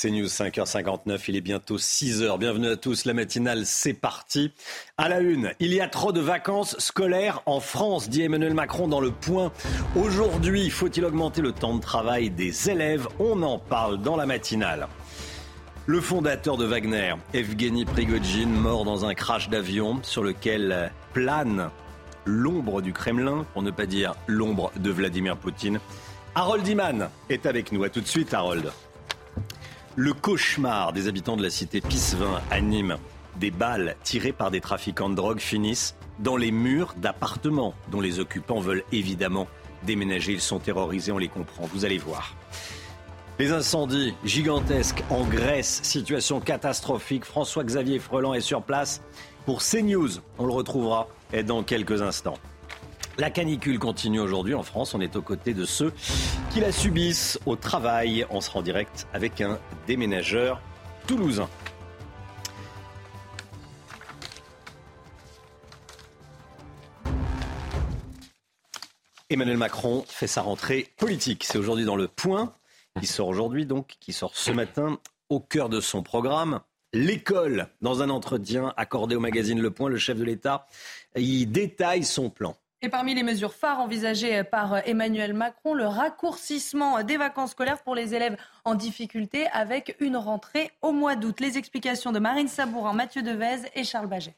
C'est News 5h59, il est bientôt 6h. Bienvenue à tous, la matinale, c'est parti. À la une, il y a trop de vacances scolaires en France, dit Emmanuel Macron dans le point. Aujourd'hui, faut-il augmenter le temps de travail des élèves? On en parle dans la matinale. Le fondateur de Wagner, Evgeny Prigogine, mort dans un crash d'avion sur lequel plane l'ombre du Kremlin, pour ne pas dire l'ombre de Vladimir Poutine. Harold Iman est avec nous. À tout de suite, Harold. Le cauchemar des habitants de la cité Pissevin à Nîmes. Des balles tirées par des trafiquants de drogue finissent dans les murs d'appartements dont les occupants veulent évidemment déménager. Ils sont terrorisés, on les comprend. Vous allez voir. Les incendies gigantesques en Grèce, situation catastrophique. François-Xavier Freland est sur place pour CNews. On le retrouvera dans quelques instants. La canicule continue aujourd'hui en France. On est aux côtés de ceux qui la subissent au travail. On sera en direct avec un déménageur toulousain. Emmanuel Macron fait sa rentrée politique. C'est aujourd'hui dans le point qui sort aujourd'hui donc, qui sort ce matin au cœur de son programme. L'école, dans un entretien accordé au magazine Le Point, le chef de l'État y détaille son plan. Et parmi les mesures phares envisagées par Emmanuel Macron, le raccourcissement des vacances scolaires pour les élèves en difficulté avec une rentrée au mois d'août. Les explications de Marine Sabourin, Mathieu Devez et Charles Baget.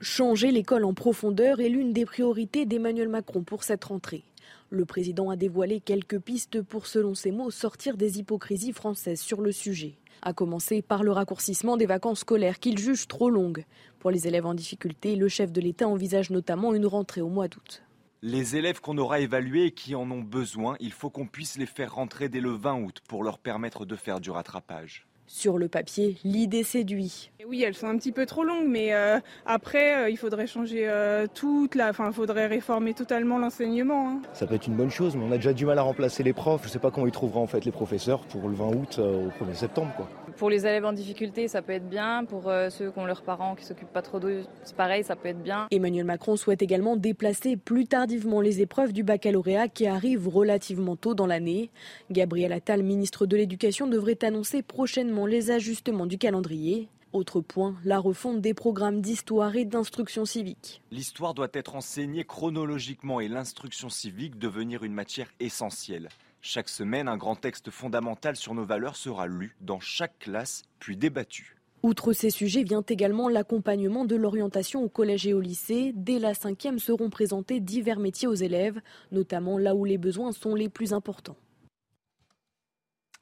Changer l'école en profondeur est l'une des priorités d'Emmanuel Macron pour cette rentrée. Le président a dévoilé quelques pistes pour, selon ses mots, sortir des hypocrisies françaises sur le sujet. A commencer par le raccourcissement des vacances scolaires qu'il juge trop longues. Pour les élèves en difficulté, le chef de l'État envisage notamment une rentrée au mois d'août. Les élèves qu'on aura évalués et qui en ont besoin, il faut qu'on puisse les faire rentrer dès le 20 août pour leur permettre de faire du rattrapage. Sur le papier, l'idée séduit. Oui, elles sont un petit peu trop longues, mais euh, après, euh, il faudrait changer euh, toute la. Enfin, il faudrait réformer totalement l'enseignement. Hein. Ça peut être une bonne chose, mais on a déjà du mal à remplacer les profs. Je ne sais pas comment ils trouveront en fait les professeurs pour le 20 août au 1er septembre. Quoi. Pour les élèves en difficulté, ça peut être bien. Pour ceux qui ont leurs parents qui s'occupent pas trop d'eux, c'est pareil, ça peut être bien. Emmanuel Macron souhaite également déplacer plus tardivement les épreuves du baccalauréat qui arrivent relativement tôt dans l'année. Gabriel Attal, ministre de l'Éducation, devrait annoncer prochainement les ajustements du calendrier. Autre point, la refonte des programmes d'histoire et d'instruction civique. L'histoire doit être enseignée chronologiquement et l'instruction civique devenir une matière essentielle. Chaque semaine, un grand texte fondamental sur nos valeurs sera lu dans chaque classe, puis débattu. Outre ces sujets vient également l'accompagnement de l'orientation au collège et au lycée. Dès la cinquième seront présentés divers métiers aux élèves, notamment là où les besoins sont les plus importants.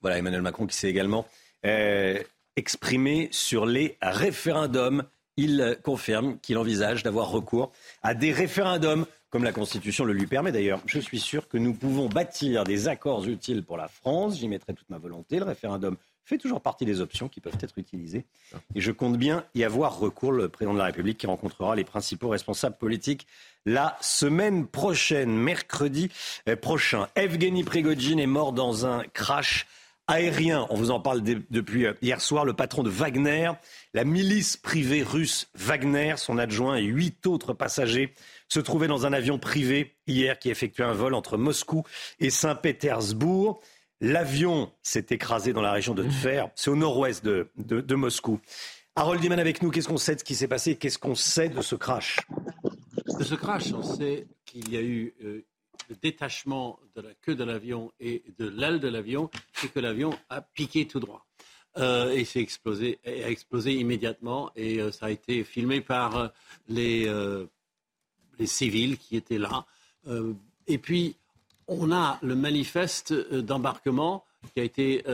Voilà Emmanuel Macron qui s'est également euh, exprimé sur les référendums. Il confirme qu'il envisage d'avoir recours à des référendums, comme la Constitution le lui permet d'ailleurs. Je suis sûr que nous pouvons bâtir des accords utiles pour la France. J'y mettrai toute ma volonté. Le référendum fait toujours partie des options qui peuvent être utilisées. Et je compte bien y avoir recours. Le président de la République qui rencontrera les principaux responsables politiques la semaine prochaine, mercredi euh, prochain. Evgeny Prigogine est mort dans un crash aérien. On vous en parle depuis euh, hier soir. Le patron de Wagner, la milice privée russe Wagner, son adjoint et huit autres passagers se trouvaient dans un avion privé hier qui effectuait un vol entre Moscou et Saint-Pétersbourg. L'avion s'est écrasé dans la région de Tver, c'est au nord-ouest de, Moscou. Harold Diman avec nous, qu'est-ce qu'on sait de ce qui s'est passé? Qu'est-ce qu'on sait de ce crash? De ce crash, on sait qu'il y a eu euh, le détachement de la queue de l'avion et de l'aile de l'avion et que l'avion a piqué tout droit. Euh, et s'est explosé, a explosé immédiatement et euh, ça a été filmé par euh, les, les civils qui étaient là. et puis, on a le manifeste d'embarquement qui a été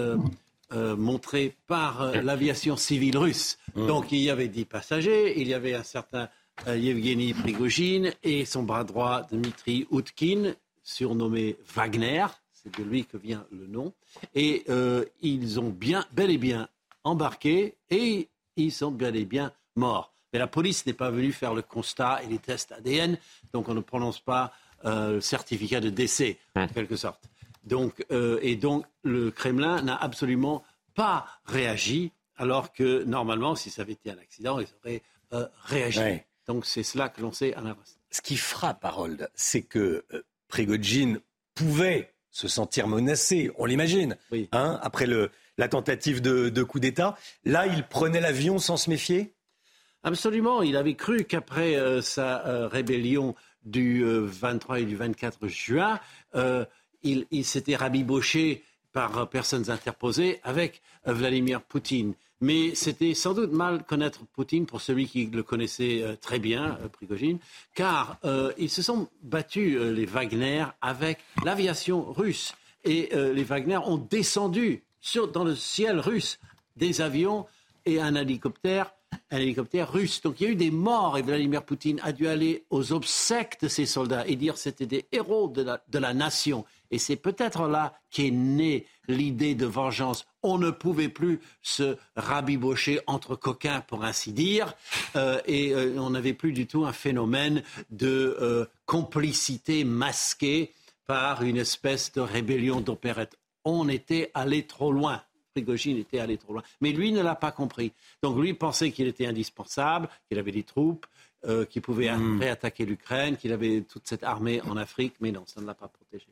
montré par l'aviation civile russe. Mmh. Donc, il y avait dix passagers, il y avait un certain Yevgeny Prigogine et son bras droit Dmitri Utkin surnommé Wagner, c'est de lui que vient le nom, et euh, ils ont bien, bel et bien embarqué et ils sont bel et bien morts. Mais la police n'est pas venue faire le constat et les tests ADN, donc on ne prononce pas euh, le certificat de décès, en quelque sorte. Donc, euh, et donc le Kremlin n'a absolument pas réagi, alors que normalement, si ça avait été un accident, ils auraient réagi. Donc c'est cela que l'on sait à l'avance. Ce qui frappe, Harold, c'est que Prigogine pouvait se sentir menacé, on l'imagine, hein, après le, la tentative de, coup d'État. Là, il prenait l'avion sans se méfier? Absolument. Il avait cru qu'après euh, sa euh, rébellion du 23 et du 24 juin, il, il s'était rabiboché par personnes interposées avec Vladimir Poutine. Mais c'était sans doute mal connaître Poutine pour celui qui le connaissait euh, très bien, euh, Prigogine, car euh, ils se sont battus, les Wagner, avec l'aviation russe. Et les Wagner ont descendu dans le ciel russe des avions et un hélicoptère un hélicoptère russe. Donc il y a eu des morts et Vladimir Poutine a dû aller aux obsèques de ces soldats et dire c'était des héros de la nation. Et c'est peut-être là qu'est née l'idée de vengeance. On ne pouvait plus se rabibocher entre coquins, pour ainsi dire, euh, et euh, on n'avait plus du tout un phénomène de euh, complicité masquée par une espèce de rébellion d'opérette. On était allé trop loin. Prigogine était allé trop loin. Mais lui ne l'a pas compris. Donc lui pensait qu'il était indispensable, qu'il avait des troupes, qu'il pouvait hmm. réattaquer l'Ukraine, qu'il avait toute cette armée en Afrique, mais non, ça ne l'a pas protégé.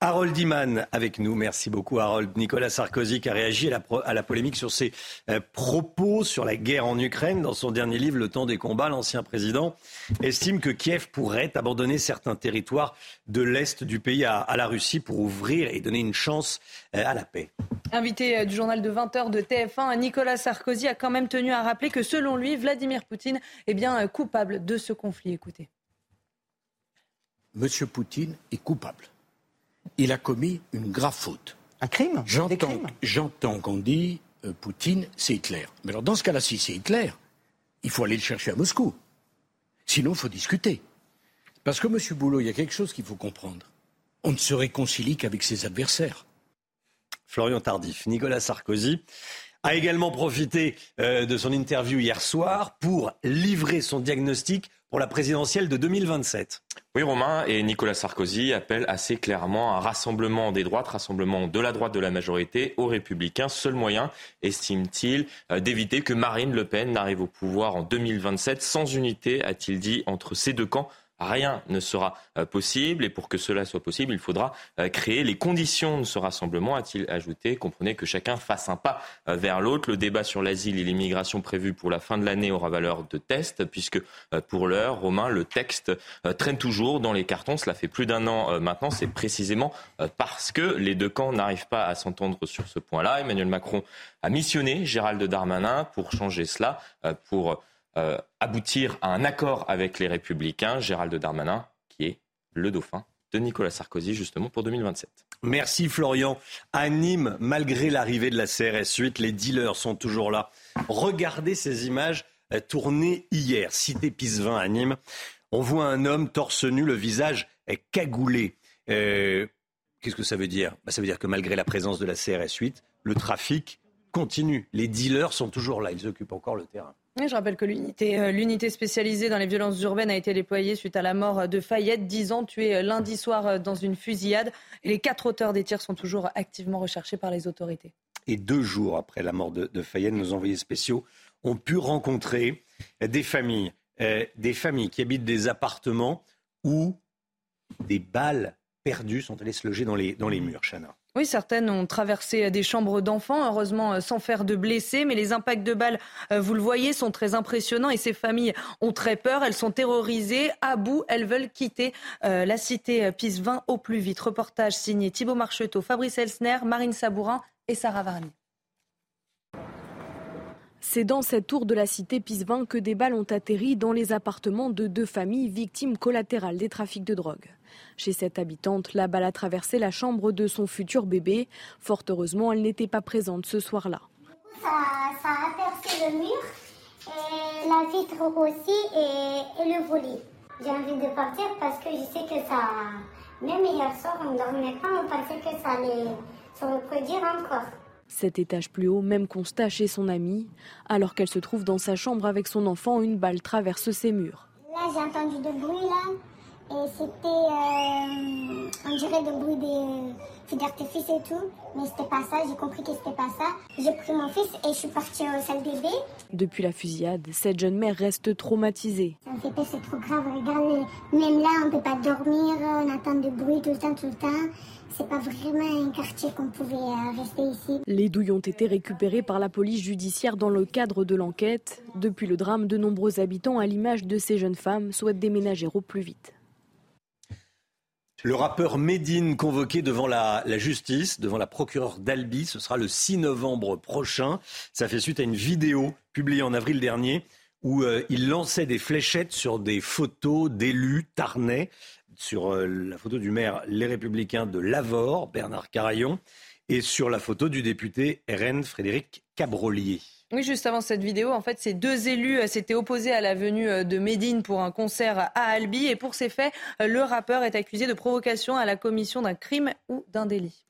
Harold Iman avec nous. Merci beaucoup, Harold. Nicolas Sarkozy qui a réagi à la, polémique sur ses euh, propos sur la guerre en Ukraine. Dans son dernier livre, Le temps des combats, l'ancien président estime que Kiev pourrait abandonner certains territoires de l'Est du pays à, la Russie pour ouvrir et donner une chance euh, à la paix. Invité euh, du journal de 20h de TF1, Nicolas Sarkozy a quand même tenu à rappeler que selon lui, Vladimir Poutine est bien coupable de ce conflit. Écoutez. Monsieur Poutine est coupable il a commis une grave faute. Un crime J'entends qu'on dit euh, Poutine, c'est Hitler. Mais alors, dans ce cas-là, si c'est Hitler, il faut aller le chercher à Moscou. Sinon, il faut discuter. Parce que, Monsieur Boulot, il y a quelque chose qu'il faut comprendre. On ne se réconcilie qu'avec ses adversaires. Florian Tardif, Nicolas Sarkozy a également profité euh, de son interview hier soir pour livrer son diagnostic pour la présidentielle de 2027. Oui, Romain et Nicolas Sarkozy appellent assez clairement un rassemblement des droites, rassemblement de la droite de la majorité aux républicains. Seul moyen, estime-t-il, euh, d'éviter que Marine Le Pen n'arrive au pouvoir en 2027 sans unité, a-t-il dit, entre ces deux camps rien ne sera euh, possible. Et pour que cela soit possible, il faudra euh, créer les conditions de ce rassemblement, a-t-il ajouté. Comprenez que chacun fasse un pas euh, vers l'autre. Le débat sur l'asile et l'immigration prévu pour la fin de l'année aura valeur de test, puisque pour l'heure, Romain, le texte traîne toujours dans les cartons. Cela fait plus d'un an maintenant. C'est précisément parce que les deux camps n'arrivent pas à s'entendre sur ce point-là. Emmanuel Macron a missionné Gérald Darmanin pour changer cela, pour euh, aboutir à un accord avec les Républicains, Gérald Darmanin, qui est le dauphin de Nicolas Sarkozy, justement, pour 2027. Merci Florian. À Nîmes, malgré l'arrivée de la CRS 8, les dealers sont toujours là. Regardez ces images euh, tournées hier, cité Pisevin à Nîmes. On voit un homme torse nu, le visage est cagoulé. Euh, qu'est-ce que ça veut dire? Bah, Ça veut dire que malgré la présence de la CRS 8, le trafic continue. Les dealers sont toujours là, ils occupent encore le terrain je rappelle que euh, l'unité spécialisée dans les violences urbaines a été déployée suite à la mort de Fayette, 10 ans, tué euh, lundi soir euh, dans une fusillade. Et les quatre auteurs des tirs sont toujours activement recherchés par les autorités. Et deux jours après la mort de, Fayette, nos envoyés spéciaux ont pu rencontrer des familles, des familles qui habitent des appartements où des balles perdues sont allées se loger dans les, dans les murs, Chana. Oui, certaines ont traversé des chambres d'enfants, heureusement euh, sans faire de blessés, mais les impacts de balles, euh, vous le voyez, sont très impressionnants et ces familles ont très peur, elles sont terrorisées, à bout, elles veulent quitter euh, la cité Pise 20 au plus vite. Reportage signé Thibault Marcheteau, Fabrice Elsner, Marine Sabourin et Sarah Varni. C'est dans cette tour de la cité Pisevin que des balles ont atterri dans les appartements de deux familles victimes collatérales des trafics de drogue. Chez cette habitante, la balle a traversé la chambre de son futur bébé. Fort heureusement, elle n'était pas présente ce soir-là. Ça, a percé le mur, et la vitre aussi et, le volet. J'ai envie de partir parce que je sais que ça. Même hier soir, on ne dormait pas, on pensait que ça allait se reproduire encore. Cet étage plus haut, même constat chez son amie. Alors qu'elle se trouve dans sa chambre avec son enfant, une balle traverse ses murs. Là, j'ai entendu de bruit là. Et c'était, euh, on dirait le bruit des feux d'artifice et tout. Mais c'était pas ça, j'ai compris que c'était pas ça. J'ai pris mon fils et je suis partie au salle bébé. Depuis la fusillade, cette jeune mère reste traumatisée. Ça me fait peur, c'est trop grave. Regarde, même là, on peut pas dormir, on attend du bruit tout le temps, tout le temps. C'est pas vraiment un quartier qu'on pouvait euh, rester ici. Les douilles ont été récupérées par la police judiciaire dans le cadre de l'enquête. Depuis le drame, de nombreux habitants, à l'image de ces jeunes femmes, souhaitent déménager au plus vite. Le rappeur Medine convoqué devant la, la justice, devant la procureure d'Albi, ce sera le 6 novembre prochain. Ça fait suite à une vidéo publiée en avril dernier où euh, il lançait des fléchettes sur des photos d'élus tarnais, sur euh, la photo du maire Les Républicains de Lavore, Bernard Carayon, et sur la photo du député RN Frédéric Cabrolier. Oui, juste avant cette vidéo, en fait, ces deux élus euh, s'étaient opposés à la venue euh, de Médine pour un concert à Albi. Et pour ces faits, euh, le rappeur est accusé de provocation à la commission d'un crime ou d'un délit.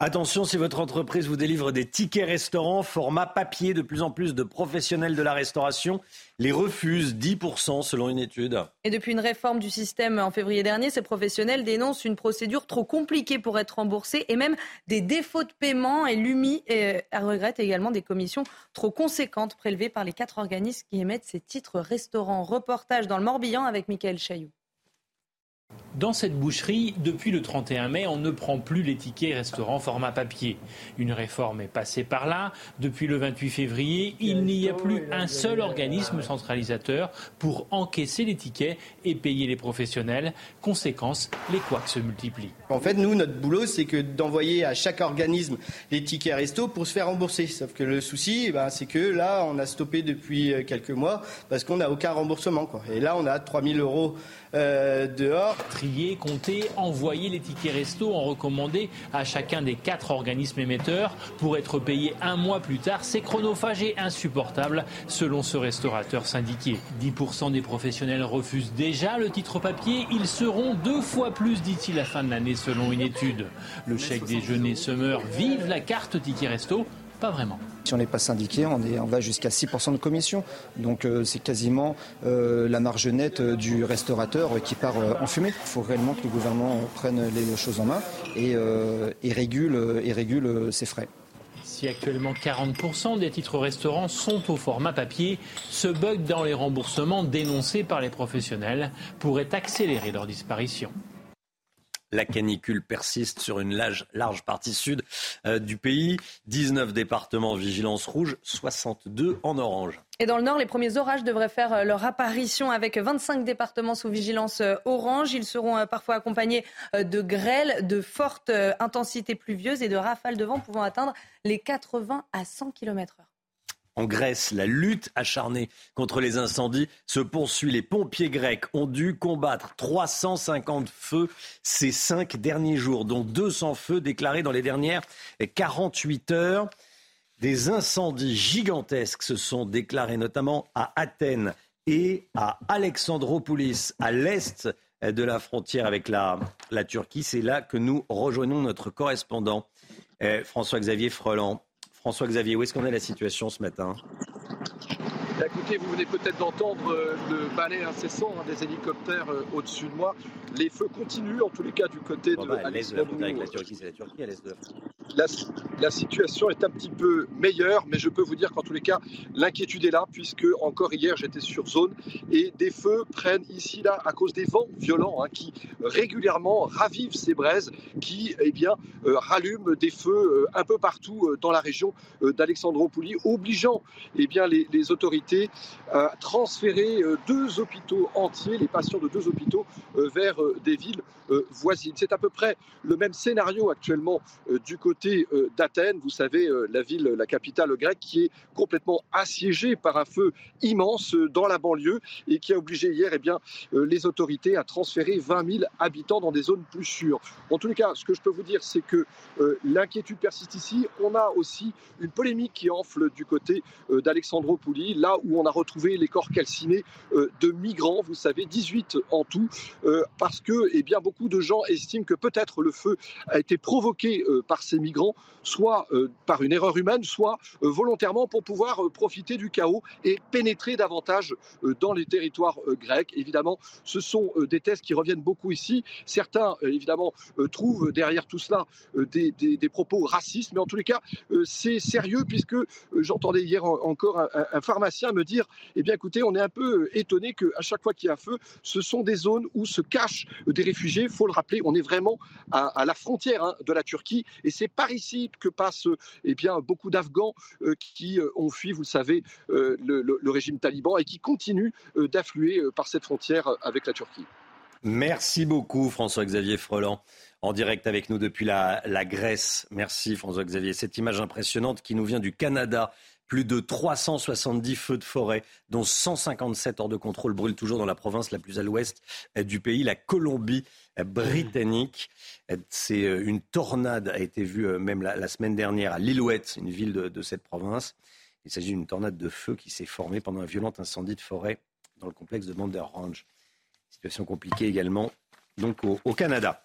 Attention, si votre entreprise vous délivre des tickets restaurants format papier, de plus en plus de professionnels de la restauration les refusent 10% selon une étude. Et depuis une réforme du système en février dernier, ces professionnels dénoncent une procédure trop compliquée pour être remboursés et même des défauts de paiement. Et l'UMI euh, regrette également des commissions trop conséquentes prélevées par les quatre organismes qui émettent ces titres restaurants. Reportage dans le Morbihan avec Michael Chailloux. Dans cette boucherie, depuis le 31 mai, on ne prend plus les tickets restaurants format papier. Une réforme est passée par là. Depuis le 28 février, il n'y a plus un seul organisme centralisateur pour encaisser les tickets et payer les professionnels. Conséquence, les couacs se multiplient. En fait, nous, notre boulot, c'est que d'envoyer à chaque organisme les tickets resto pour se faire rembourser. Sauf que le souci, eh ben, c'est que là, on a stoppé depuis quelques mois parce qu'on n'a aucun remboursement. Et là, on a 3000 euros euh, dehors. Trier, compter, envoyer les tickets resto en recommandé à chacun des quatre organismes émetteurs pour être payé un mois plus tard, c'est chronophage et insupportable selon ce restaurateur syndiqué. 10% des professionnels refusent déjà le titre papier, ils seront deux fois plus d'ici la fin de l'année selon une étude. Le chèque déjeuner Summer vive la carte ticket resto pas vraiment. Si on n'est pas syndiqué, on, est, on va jusqu'à 6% de commission. Donc euh, c'est quasiment euh, la marge nette euh, du restaurateur qui part euh, en fumée. Il faut réellement que le gouvernement prenne les choses en main et, et régule, et régule ses frais. Si actuellement 40% des titres restaurants sont au format papier, ce bug dans les remboursements dénoncé par les professionnels pourrait accélérer leur disparition. La canicule persiste sur une large, partie sud euh, du pays. 19 départements vigilance rouge, 62 en orange. Et dans le nord, les premiers orages devraient faire euh, leur apparition avec 25 départements sous vigilance euh, orange. Ils seront parfois accompagnés de grêles, de fortes intensités pluvieuses et de rafales de vent pouvant atteindre les 80 à 100 km/h. En Grèce, la lutte acharnée contre les incendies se poursuit. Les pompiers grecs ont dû combattre 350 feux ces cinq derniers jours, dont 200 feux déclarés dans les dernières 48 heures. Des incendies gigantesques se sont déclarés notamment à Athènes et à Alexandropolis, à l'est de la frontière avec la, Turquie. C'est là que nous rejoignons notre correspondant, eh, François-Xavier Freland. François-Xavier, où est-ce qu'on est la situation ce matin? Écoutez, vous venez peut-être d'entendre euh, le balai incessant hein, des hélicoptères euh, au-dessus de moi. Les feux continuent, en tous les cas, du côté bon, de bah, à l'est de la frontière avec la Turquie, c'est la Turquie à l'est de la frontière. La, la, situation est un petit peu meilleure, mais je peux vous dire qu'en tous les cas, l'inquiétude est là, puisque encore hier, j'étais sur zone et des feux prennent ici, là, à cause des vents violents hein, qui régulièrement ravivent ces braises, qui eh bien, euh, rallument des feux un peu partout dans la région d'Alexandropouli, obligeant eh bien, les, les autorités à transférer euh, deux hôpitaux entiers, les patients de deux hôpitaux, euh, vers des villes voisines. C'est à peu près le même scénario actuellement du côté d'Athènes. Vous savez, la ville, la capitale grecque, qui est complètement assiégée par un feu immense dans la banlieue et qui a obligé hier eh bien, les autorités à transférer 20 000 habitants dans des zones plus sûres. En tous les cas, ce que je peux vous dire, c'est que l'inquiétude persiste ici. On a aussi une polémique qui enfle du côté d'Alexandropouli, là où on a retrouvé les corps calcinés de migrants, vous savez, 18 en tout, parce que eh bien, beaucoup de gens estiment que peut-être le feu a été provoqué par ces migrants, soit par une erreur humaine, soit volontairement pour pouvoir profiter du chaos et pénétrer davantage dans les territoires grecs. Évidemment, ce sont des tests qui reviennent beaucoup ici. Certains, évidemment, trouvent derrière tout cela des, des, propos racistes, mais en tous les cas, c'est sérieux puisque j'entendais hier encore un, un, pharmacien me dire, eh bien écoutez, on est un peu étonné qu'à chaque fois qu'il y a un feu, ce sont des zones où se cachent des réfugiés. Il faut le rappeler, on est vraiment à, la frontière hein, de la Turquie et c'est par ici que passent eh beaucoup d'Afghans euh, qui euh, ont fui, vous le savez, euh, le, régime taliban et qui continuent d'affluer par cette frontière avec la Turquie. Merci beaucoup François-Xavier Freland en direct avec nous depuis la, la Grèce. Merci François-Xavier. Cette image impressionnante qui nous vient du Canada plus de 370 feux de forêt, dont 157 hors de contrôle, brûlent toujours dans la province la plus à l'ouest du pays, la Colombie-Britannique. C'est euh, une tornade a été vue euh, même la, semaine dernière à Lillooet, une ville de, cette province. Il s'agit d'une tornade de feu qui s'est formée pendant un violent incendie de forêt dans le complexe de Bonder Range. Situation compliquée également donc au Canada.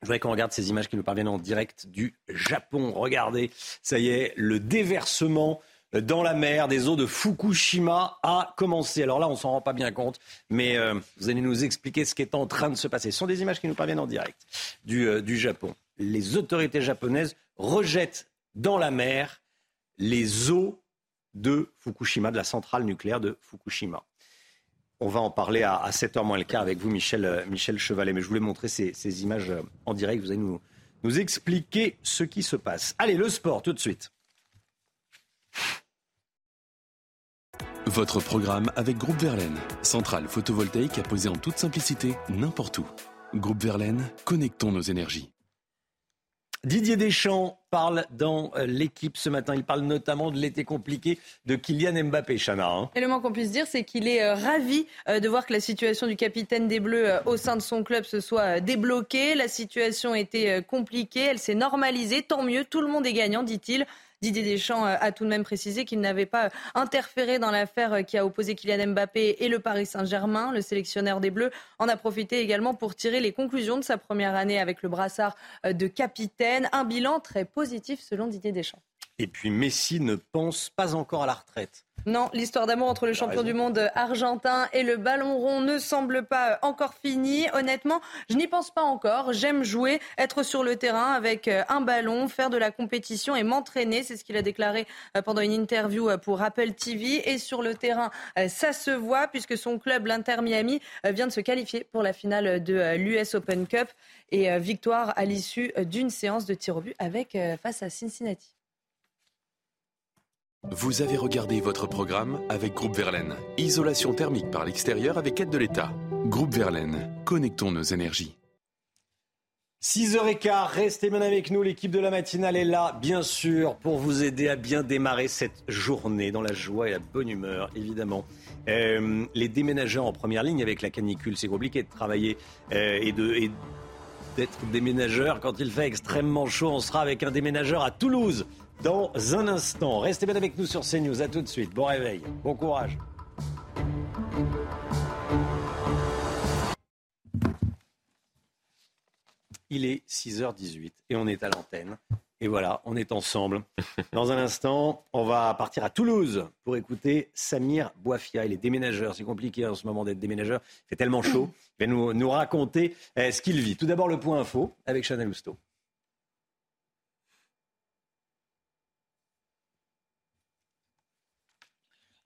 Je voudrais qu'on regarde ces images qui nous parviennent en direct du Japon. Regardez, ça y est, le déversement dans la mer des eaux de Fukushima a commencé. Alors là, on s'en rend pas bien compte, mais euh, vous allez nous expliquer ce qui est en train de se passer. Ce sont des images qui nous parviennent en direct du, euh, du Japon. Les autorités japonaises rejettent dans la mer les eaux de Fukushima, de la centrale nucléaire de Fukushima. On va en parler à, 7h moins le quart avec vous, Michel, euh, Michel Chevalet. Mais je voulais montrer ces, ces images en direct. Vous allez nous, nous expliquer ce qui se passe. Allez, le sport, tout de suite. Votre programme avec Groupe Verlaine, centrale photovoltaïque à poser en toute simplicité n'importe où. Groupe Verlaine, connectons nos énergies. Didier Deschamps parle dans euh, l'équipe ce matin. Il parle notamment de l'été compliqué de Kylian Mbappé, Chana. Hein. Et le moins qu'on puisse dire, c'est qu'il est euh, ravi euh, de voir que la situation du capitaine des Bleus au sein de son club se soit débloquée. La situation était compliquée, elle s'est normalisée. Tant mieux, tout le monde est gagnant, dit-il. Didier Deschamps euh, a tout de même précisé qu'il n'avait pas euh, interféré dans l'affaire euh, qui a opposé Kylian Mbappé et le Paris Saint-Germain. Le sélectionneur des Bleus en a profité également pour tirer les conclusions de sa première année avec le brassard de capitaine. Un bilan très positif selon Didier Deschamps. Et puis Messi ne pense pas encore à la retraite. Non, l'histoire d'amour entre le champion du monde argentin et le ballon rond ne semble pas encore finie. Honnêtement, je n'y pense pas encore. J'aime jouer, être sur le terrain avec euh, un ballon, faire de la compétition et m'entraîner. C'est ce qu'il a déclaré euh, pendant une interview euh, pour Apple TV. Et sur le terrain, ça se voit puisque son club, l'Inter Miami, vient de se qualifier pour la finale de l'US Open Cup et victoire à l'issue d'une séance de tir au but avec face à Cincinnati. Vous avez regardé votre programme avec Groupe Verlaine. Isolation thermique par l'extérieur avec aide de l'État. Groupe Verlaine, connectons nos énergies. 6h15, restez bien avec nous. L'équipe de la matinale est là, bien sûr, pour vous aider à bien démarrer cette journée dans la joie et la bonne humeur, évidemment. Euh, les déménageurs en première ligne avec la canicule, c'est compliqué de travailler euh, et de. d'être déménageur quand il fait extrêmement chaud. On sera avec un déménageur à Toulouse dans un instant. Restez bien avec nous sur CNews. À tout de suite. Bon réveil. Bon courage. Il est 6h18 et on est à l'antenne. Et voilà, on est ensemble. Dans un instant, on va partir à Toulouse pour écouter Samir Boifia. Il est déménageur. C'est compliqué en ce moment d'être déménageur. Il fait tellement chaud. Il va nous, nous raconter eh, ce qu'il vit. Tout d'abord, le point info avec Chanel Housteau.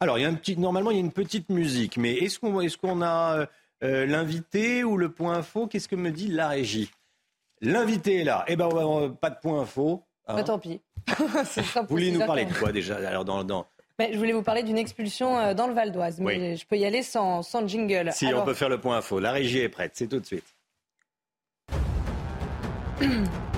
Alors, il y a un petit, normalement, il y a une petite musique, mais est-ce qu'on est qu'on a euh, euh, l'invité ou le point info? Qu'est-ce que me dit la régie? L'invité est là. Eh ben, pas de point info. Hein. Bah, tant pis. vous vouliez nous parler de quoi déjà? Alors, dans, dans... je voulais vous parler d'une expulsion euh, dans le Val d'Oise, mais je peux y aller sans, sans jingle. Si, on peut faire le point info. La régie est prête, c'est tout de suite.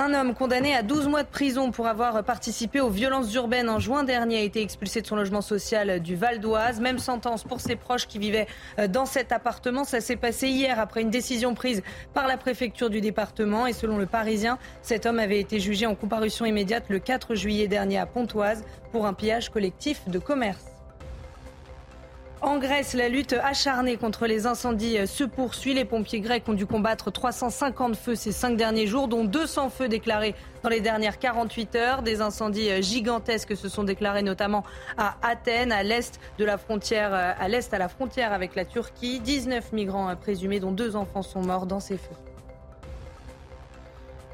Un homme condamné à 12 mois de prison pour avoir participé aux violences urbaines en juin dernier a été expulsé de son logement social du Val d'Oise. Même sentence pour ses proches qui vivaient euh, dans cet appartement. Ça s'est passé hier après une décision prise par la préfecture du département. Et selon le Parisien, cet homme avait été jugé en comparution immédiate le 4 juillet dernier à Pontoise pour un pillage collectif de commerce. En Grèce, la lutte acharnée contre les incendies se poursuit. Les pompiers grecs ont dû combattre 350 feux ces cinq derniers jours, dont 200 feux déclarés dans les dernières 48 heures. Des incendies gigantesques se sont déclarés notamment à Athènes, à l'est de la frontière, à l'est à la frontière avec la Turquie. 19 migrants présumés, dont deux enfants, sont morts dans ces feux.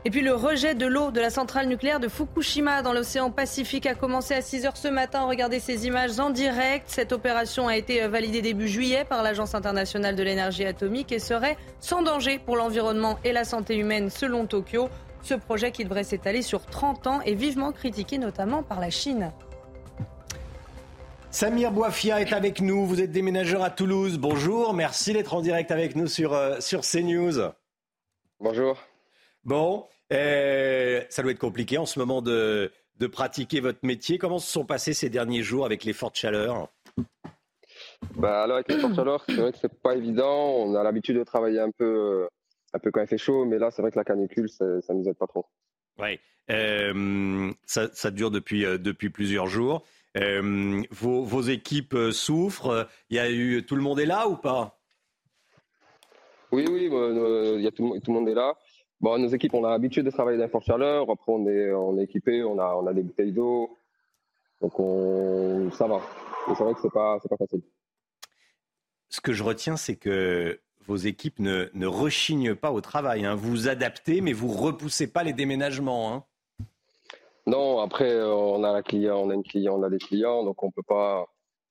Et puis le rejet de l'eau de la centrale nucléaire de Fukushima dans l'océan Pacifique a commencé à 6 heures ce matin. Regardez ces images en direct. Cette opération a été validée début juillet par l'Agence internationale de l'énergie atomique et serait sans danger pour l'environnement et la santé humaine selon Tokyo. Ce projet qui devrait s'étaler sur 30 ans est vivement critiqué notamment par la Chine. Samir Boifia est avec nous. Vous êtes déménageur à Toulouse. Bonjour. Merci d'être en direct avec nous sur, euh, sur CNews. Bonjour. Bon, euh, ça doit être compliqué en ce moment de, de, pratiquer votre métier. Comment se sont passés ces derniers jours avec les fortes chaleurs? Bah, alors avec les fortes chaleurs, c'est vrai que c'est pas évident. On a l'habitude de travailler un peu, un peu quand il fait chaud, mais là, c'est vrai que la canicule, ça, ça nous aide pas trop. Oui, euh, ça, ça, dure depuis, euh, depuis plusieurs jours. Euh, vos, vos, équipes souffrent. Il y a eu tout le monde est là ou pas? Oui, oui, il y a tout, tout le monde est là. Bon, nos équipes, on a l'habitude de travailler dans les fortes chaleurs. Après, on est, on est équipé, on a, on a des bouteilles d'eau. Donc, on, ça va. Mais c'est vrai que c'est pas, c'est pas facile. Ce que je retiens, c'est que vos équipes ne, ne rechignent pas au travail. Hein. Vous adaptez, mais vous repoussez pas les déménagements. Hein. Non, après, on a la client, on a une client, on a des clients, donc on peut pas,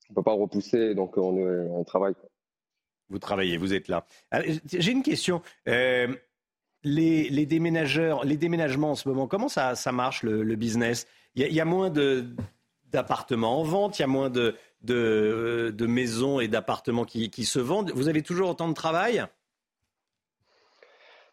on peut pas repousser. Donc, on, on travaille. Vous travaillez, vous êtes là. J'ai une question. Euh, les, les, déménageurs, les déménagements en ce moment, comment ça, ça marche le, le business? Il y, y, a moins d'appartements en vente, il y a moins de, de, de maisons et d'appartements qui, qui, se vendent. Vous avez toujours autant de travail?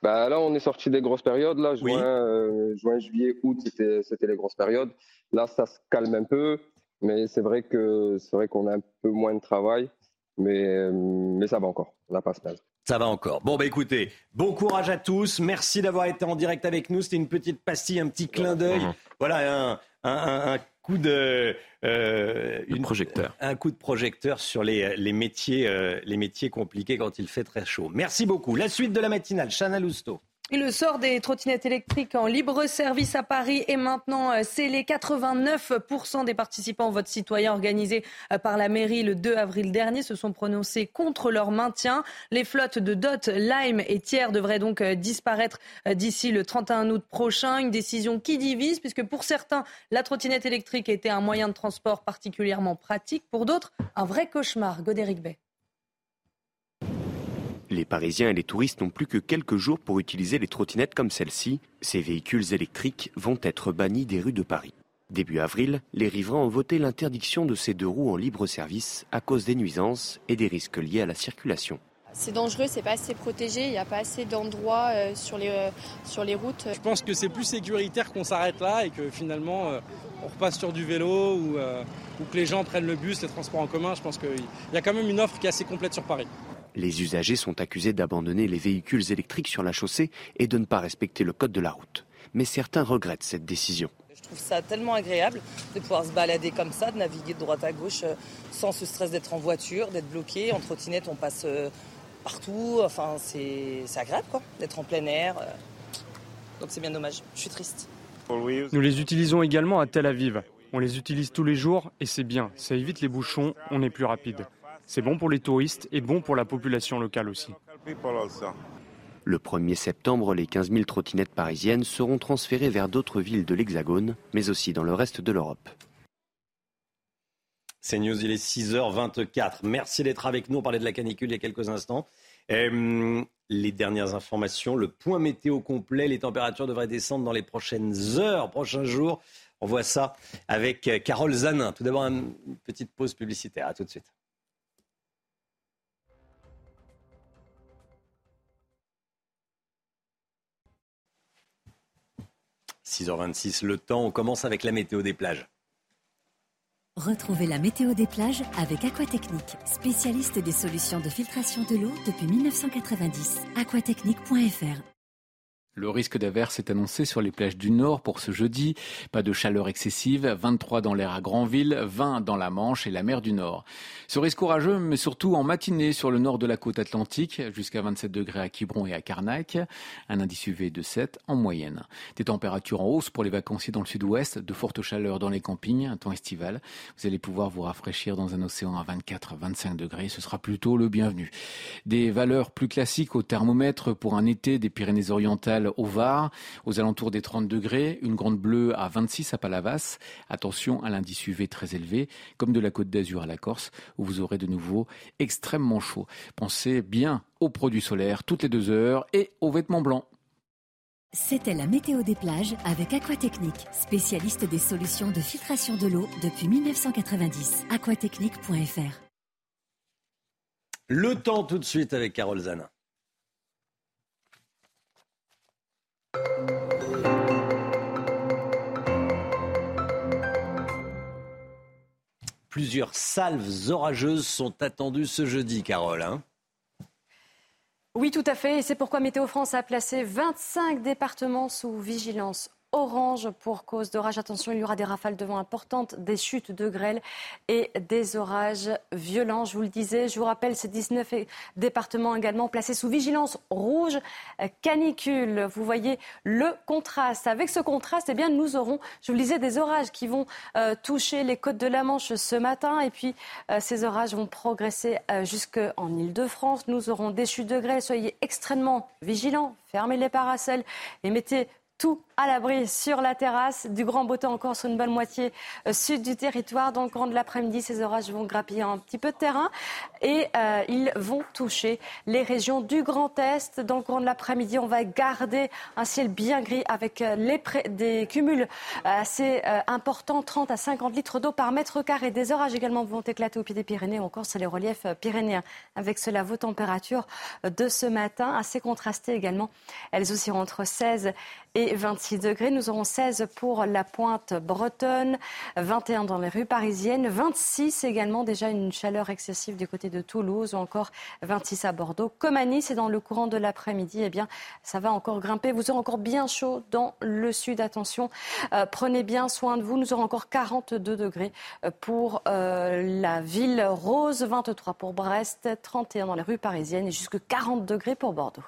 Bah Là, on est sorti des grosses périodes. Là, juin, oui. euh, juin juillet, août, c'était les grosses périodes. Là, ça se calme un peu, mais c'est vrai que c'est vrai qu'on a un peu moins de travail, mais, mais ça va encore. On n'a pas se plaindre. Ça va encore. Bon, bah écoutez, bon courage à tous. Merci d'avoir été en direct avec nous. C'était une petite pastille, un petit clin d'œil. Mmh. Voilà, un, un, un, coup de. Euh, une, projecteur. Un coup de projecteur sur les, les, métiers, euh, les métiers compliqués quand il fait très chaud. Merci beaucoup. La suite de la matinale, Chana Lousteau. Le sort des trottinettes électriques en libre service à Paris est maintenant scellé. 89% des participants au vote citoyen organisé par la mairie le 2 avril dernier se sont prononcés contre leur maintien. Les flottes de Dot, Lime et Thiers devraient donc disparaître d'ici le 31 août prochain. Une décision qui divise puisque pour certains, la trottinette électrique était un moyen de transport particulièrement pratique. Pour d'autres, un vrai cauchemar. Godéric Bay. Les Parisiens et les touristes n'ont plus que quelques jours pour utiliser les trottinettes comme celle-ci. Ces véhicules électriques vont être bannis des rues de Paris. Début avril, les riverains ont voté l'interdiction de ces deux roues en libre service à cause des nuisances et des risques liés à la circulation. C'est dangereux, c'est pas assez protégé, il n'y a pas assez d'endroits euh, sur, les, euh, sur les routes. Je pense que c'est plus sécuritaire qu'on s'arrête là et que finalement euh, on repasse sur du vélo ou, ou que les gens prennent le bus, les transports en commun. Je pense qu'il y a quand même une offre qui est assez complète sur Paris. Les usagers sont accusés d'abandonner les véhicules électriques sur la chaussée et de ne pas respecter le code de la route. Mais certains regrettent cette décision. Je trouve ça tellement agréable de pouvoir se balader comme ça, de naviguer de droite à gauche sans ce stress d'être en voiture, d'être bloqué. En trottinette, on passe partout. Enfin, c'est agréable quoi, d'être en plein air. Donc c'est bien dommage. Je suis triste. Nous les utilisons également à Tel Aviv. On les utilise tous les jours et c'est bien. Ça évite les bouchons, on est plus rapide. C'est bon pour les touristes et bon pour la population locale aussi. Le 1er septembre, les 15 000 trottinettes parisiennes seront transférées vers d'autres villes de l'Hexagone, mais aussi dans le reste de l'Europe. C'est News, il est 6h24. Merci d'être avec nous. On parlait de la canicule il y a quelques instants. Euh, les dernières informations, le point météo complet, les températures devraient descendre dans les prochaines heures, prochains jours. On voit ça avec Carole Zanin. Tout d'abord, une petite pause publicitaire. À tout de suite. 6h26, le temps, on commence avec la météo des plages. Retrouvez la météo des plages avec Aquatechnique, spécialiste des solutions de filtration de l'eau depuis 1990. aquatechnique.fr Le risque d'averse est annoncé sur les plages du Nord pour ce jeudi. Pas de chaleur excessive, 23 dans l'air à Granville, 20 dans la Manche et la mer du Nord. Ce risque orageux, mais surtout en matinée sur le nord de la côte atlantique, jusqu'à 27 degrés à Quiberon et à Carnac. Un indice UV de 7 en moyenne. Des températures en hausse pour les vacanciers dans le sud-ouest, de fortes chaleurs dans les campings, un temps estival. Vous allez pouvoir vous rafraîchir dans un océan à 24-25 degrés, ce sera plutôt le bienvenu. Des valeurs plus classiques au thermomètre pour un été des Pyrénées-Orientales au Var, aux alentours des 30 degrés, une grande bleue à 26 à Palavas. Attention à l'indice UV très élevé, comme de la Côte d'Azur à la Corse, où vous aurez de nouveau extrêmement chaud. Pensez bien aux produits solaires toutes les deux heures et aux vêtements blancs. C'était la météo des plages avec Aquatechnique, spécialiste des solutions de filtration de l'eau depuis 1990. aquatechnique.fr. Le temps tout de suite avec Carole Zanin. Plusieurs salves orageuses sont attendues ce jeudi, Carole. Hein oui, tout à fait. Et c'est pourquoi Météo France a placé 25 départements sous vigilance orange pour cause d'orage. Attention, il y aura des rafales de vent importantes, des chutes de grêle et des orages violents. Je vous le disais, je vous rappelle ces 19 départements également placés sous vigilance rouge canicule. Vous voyez le contraste. Avec ce contraste, eh bien, nous aurons, je vous le disais, des orages qui vont euh, toucher les côtes de la Manche ce matin et puis euh, ces orages vont progresser euh, jusqu'en Ile-de-France. Nous aurons des chutes de grêle. Soyez extrêmement vigilants. Fermez les parasols et mettez tout à l'abri sur la terrasse. Du grand beau temps encore sur une bonne moitié euh, sud du territoire. Dans le courant de l'après-midi, ces orages vont grappiller un petit peu de terrain et euh, ils vont toucher les régions du Grand Est. Dans le courant de l'après-midi, on va garder un ciel bien gris avec euh, des cumuls assez importants, 30 à 50 litres d'eau par mètre carré. Des orages également vont éclater au pied des Pyrénées, encore sur les reliefs pyrénéens. Avec cela, vos températures de ce matin assez contrastées également. Elles oscilleront entre 16 et 26 degrés. Nous aurons 16 pour la pointe bretonne, 21 dans les rues parisiennes, 26 également déjà une chaleur excessive du côté de Toulouse ou encore 26 à Bordeaux. Comme à Nice et dans le courant de l'après-midi, eh bien, ça va encore grimper. Vous aurez encore bien chaud dans le sud. Attention, euh, prenez bien soin de vous. Nous aurons encore 42 degrés euh, pour euh, la ville rose, 23 pour Brest, 31 dans les rues parisiennes et jusque 40 degrés pour Bordeaux.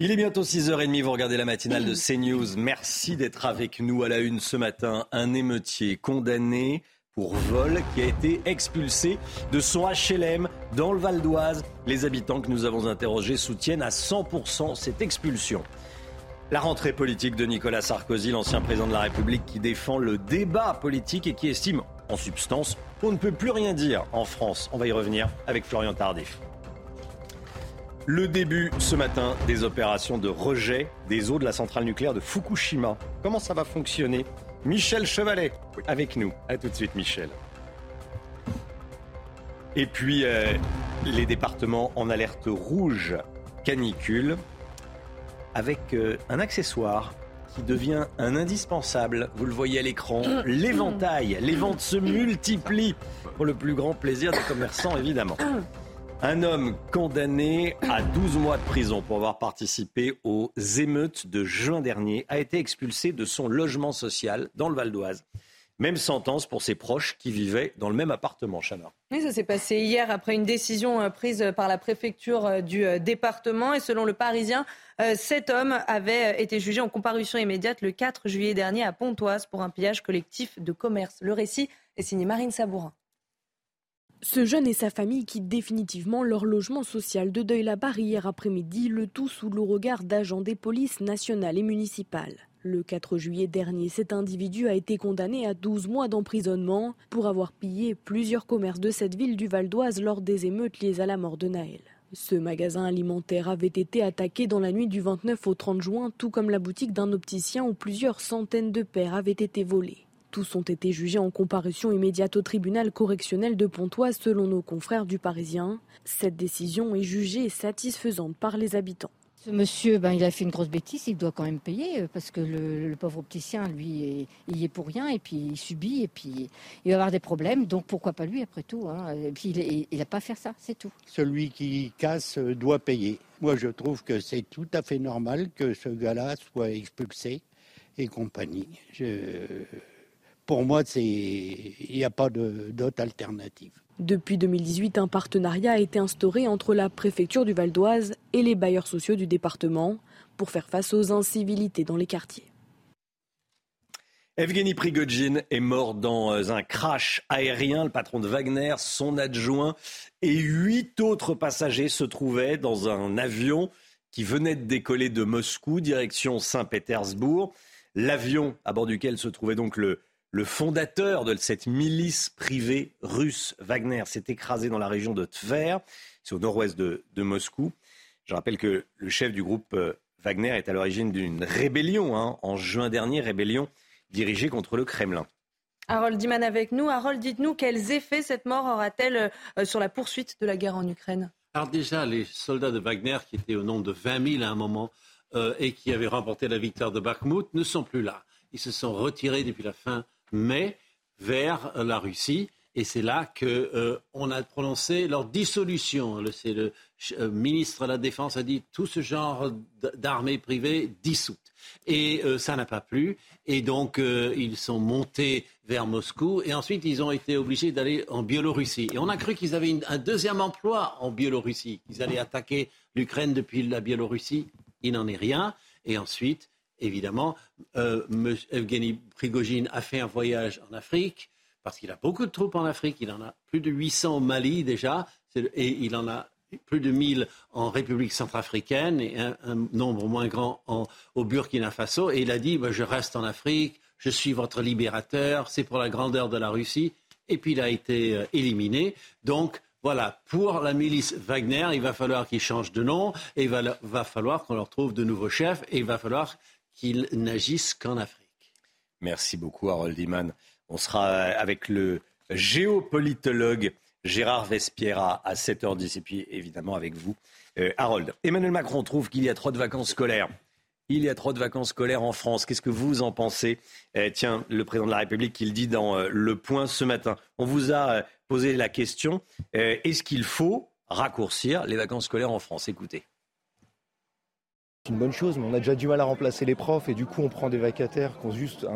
Il est bientôt 6h30, vous regardez la matinale de CNews. Merci d'être avec nous à la une ce matin. Un émeutier condamné pour vol qui a été expulsé de son HLM dans le Val d'Oise. Les habitants que nous avons interrogés soutiennent à 100% cette expulsion. La rentrée politique de Nicolas Sarkozy, l'ancien président de la République qui défend le débat politique et qui estime, en substance, qu'on ne peut plus rien dire en France. On va y revenir avec Florian Tardif. Le début ce matin des opérations de rejet des eaux de la centrale nucléaire de Fukushima. Comment ça va fonctionner? Michel Chevalet avec nous. A tout de suite Michel. Et puis euh, les départements en alerte rouge canicule avec euh, un accessoire qui devient un indispensable. Vous le voyez à l'écran, l'éventail. Les ventes se multiplient pour le plus grand plaisir des commerçants évidemment. Un homme condamné à 12 mois de prison pour avoir participé aux émeutes de juin dernier a été expulsé de son logement social dans le Val d'Oise. Même sentence pour ses proches qui vivaient dans le même appartement, Chana. Oui, ça s'est passé hier après une décision euh, prise par la préfecture euh, du euh, département. Et selon le Parisien, cet homme avait été jugé en comparution immédiate le 4 juillet dernier à Pontoise pour un pillage collectif de commerce. Le récit est signé Marine Sabourin. Ce jeune et sa famille quittent définitivement leur logement social de Deuil-la-Barre hier après-midi, le tout sous le regard d'agents des polices nationales et municipales. Le 4 juillet dernier, cet individu a été condamné à 12 mois d'emprisonnement pour avoir pillé plusieurs commerces de cette ville du Val d'Oise lors des émeutes liées à la mort de Naël. Ce magasin alimentaire avait été attaqué dans la nuit du 29 au 30 juin, tout comme la boutique d'un opticien où plusieurs centaines de paires avaient été volées. Tous ont été jugés en comparution immédiate au tribunal correctionnel de Pontoise selon nos confrères du Parisien. Cette décision est jugée satisfaisante par les habitants. Ce monsieur, ben, il a fait une grosse bêtise, il doit quand même payer euh, parce que le, pauvre opticien, lui, il y est pour rien et puis il subit et puis il va avoir des problèmes. Donc pourquoi pas lui après tout hein. Et puis il n'a pas à faire ça, c'est tout. Celui qui casse euh, doit payer. Moi, je trouve que c'est tout à fait normal que ce gars-là soit expulsé et compagnie. Pour moi, il n'y a pas d'autre alternative. Depuis 2018, un partenariat a été instauré entre la préfecture du Val d'Oise et les bailleurs sociaux du département pour faire face aux incivilités dans les quartiers. Evgeny Prigogine est mort dans un crash aérien. Le patron de Wagner, son adjoint et huit autres passagers se trouvaient dans un avion qui venait de décoller de Moscou, direction Saint-Pétersbourg. L'avion à bord duquel se trouvait donc le, le fondateur de cette milice privée russe, Wagner, s'est écrasé dans la région de Tver, c'est au nord-ouest de, Moscou. Je rappelle que le chef du groupe euh, Wagner est à l'origine d'une rébellion, hein, en juin dernier, rébellion dirigée contre le Kremlin. Harold Diman avec nous. Harold, dites-nous quels effets cette mort aura-t-elle euh, sur la poursuite de la guerre en Ukraine? Alors déjà, les soldats de Wagner, qui étaient au nombre de 20 000 à un moment, euh, et qui avaient remporté la victoire de Bakhmut, ne sont plus là. Ils se sont retirés depuis la fin mais vers la Russie. Et c'est là qu'on euh, a prononcé leur dissolution. Le, euh, ministre de la Défense a dit tout ce genre d'armée privée dissoute. Et euh, ça n'a pas plu. Et donc, ils sont montés vers Moscou. Et ensuite, ils ont été obligés d'aller en Biélorussie. Et on a cru qu'ils avaient un deuxième emploi en Biélorussie. Ils allaient attaquer l'Ukraine depuis la Biélorussie. Il n'en est rien. Et ensuite, évidemment, euh, Evgeny Prigogine a fait un voyage en Afrique, parce qu'il a beaucoup de troupes en Afrique. Il en a plus de 800 au Mali déjà, et il en a plus de 1000 en République centrafricaine et un, nombre moins grand au Burkina Faso. Et il a dit, je reste en Afrique, je suis votre libérateur, c'est pour la grandeur de la Russie. Et puis il a été euh, éliminé. Donc, voilà, pour la milice Wagner, il va falloir qu'il change de nom et il va, va falloir qu'on leur trouve de nouveaux chefs et il va falloir qu'ils n'agissent qu'en Afrique. Merci beaucoup, Harold Iman. On sera avec le géopolitologue Gérard Vespiera à 7h10 et puis évidemment avec vous, euh, Harold. Emmanuel Macron trouve qu'il y a trop de vacances scolaires. Il y a trop de vacances scolaires en France. Qu'est-ce que vous en pensez? Euh, Tiens, le président de la République le dit dans euh, Le Point ce matin. On vous a posé la question est-ce qu'il faut raccourcir les vacances scolaires en France? Écoutez. C'est une bonne chose, mais on a déjà du mal à remplacer les profs et du coup on prend des vacataires qui ont juste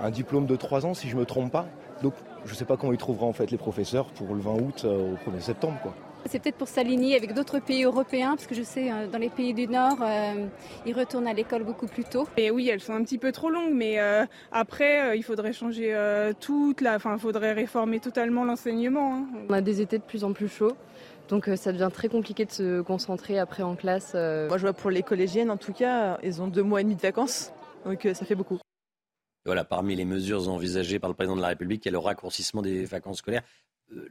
un, diplôme de 3 ans si je ne me trompe pas. Donc je ne sais pas comment ils trouveront en fait les professeurs pour le 20 août euh, au 1er septembre. Quoi. C'est peut-être pour s'aligner avec d'autres pays européens, parce que je sais, euh, dans les pays du Nord, euh, ils retournent à l'école beaucoup plus tôt. Et oui, elles sont un petit peu trop longues, mais après, il faudrait changer toute la... Enfin, il faudrait réformer totalement l'enseignement. Hein. On a des étés de plus en plus chauds. Donc euh, ça devient très compliqué de se concentrer après en classe. Euh. Moi je vois pour les collégiennes en tout cas, ils ont deux mois et demi de vacances, donc euh, ça fait beaucoup. Voilà, parmi les mesures envisagées par le président de la République, il y a le raccourcissement des vacances scolaires.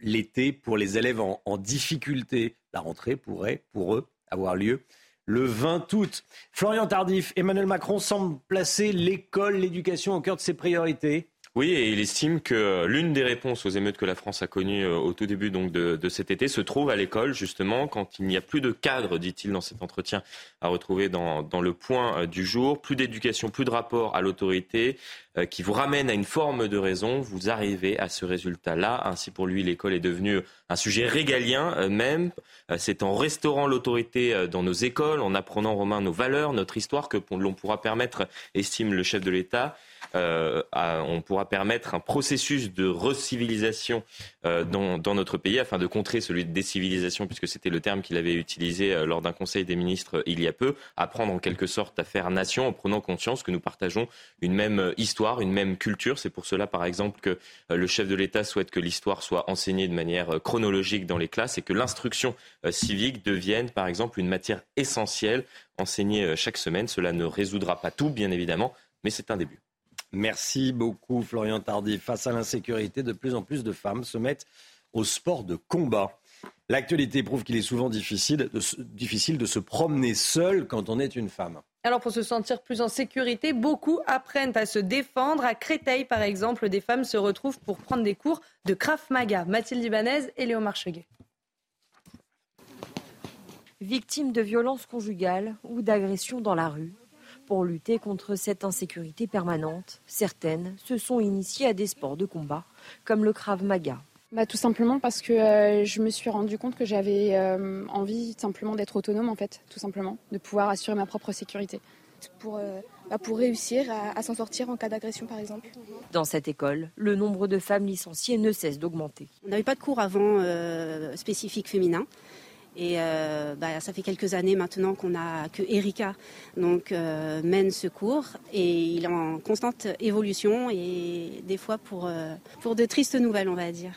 L'été, pour les élèves en, en, difficulté, la rentrée pourrait, pour eux, avoir lieu le 20 août. Florian Tardif, Emmanuel Macron semble placer l'école, l'éducation au cœur de ses priorités. Oui, et il estime que l'une des réponses aux émeutes que la France a connues euh, au tout début donc de, cet été se trouve à l'école, justement, quand il n'y a plus de cadre, dit-il dans cet entretien, à retrouver dans, dans le point euh, du jour, plus d'éducation, plus de rapport à l'autorité, euh, qui vous ramène à une forme de raison, vous arrivez à ce résultat-là. Ainsi, pour lui, l'école est devenue un sujet régalien même. C'est en restaurant l'autorité dans nos écoles, en apprenant, Romain, nos valeurs, notre histoire, que l'on pourra permettre, estime le chef de l'État, euh, on pourra permettre un processus de recivilisation euh, dans, dans, notre pays afin de contrer celui de décivilisation, puisque c'était le terme qu'il avait utilisé euh, lors d'un conseil des ministres il y a peu, apprendre en quelque sorte à faire nation en prenant conscience que nous partageons une même histoire, une même culture. C'est pour cela, par exemple, que le chef de l'État souhaite que l'histoire soit enseignée de manière chronologique dans les classes et que l'instruction civique devienne, par exemple, une matière essentielle enseignée chaque semaine. Cela ne résoudra pas tout, bien évidemment, mais c'est un début. Merci beaucoup, Florian Tardif. Face à l'insécurité, de plus en plus de femmes se mettent au sport de combat. L'actualité prouve qu'il est souvent difficile de, difficile de se promener seul quand on est une femme. Alors pour se sentir plus en sécurité, beaucoup apprennent à se défendre. À Créteil, par exemple, des femmes se retrouvent pour prendre des cours de Krav Maga. Mathilde Ibanez et Léo Marcheguet. victimes de violences conjugales ou d'agressions dans la rue. Pour lutter contre cette insécurité permanente, certaines se sont initiées à des sports de combat, comme le Krav Maga. Bah, tout simplement parce que euh, je me suis rendu compte que j'avais euh, envie simplement d'être autonome en fait, tout simplement, de pouvoir assurer ma propre sécurité. Pour, euh, bah, pour réussir à, à s'en sortir en cas d'agression par exemple. Dans cette école, le nombre de femmes licenciées ne cesse d'augmenter. On n'avait pas de cours avant euh, spécifique féminin. Et euh, bah, ça fait quelques années maintenant qu'on a que Erika donc euh, mène ce cours et il est en constante évolution et des fois pour euh, pour de tristes nouvelles on va dire.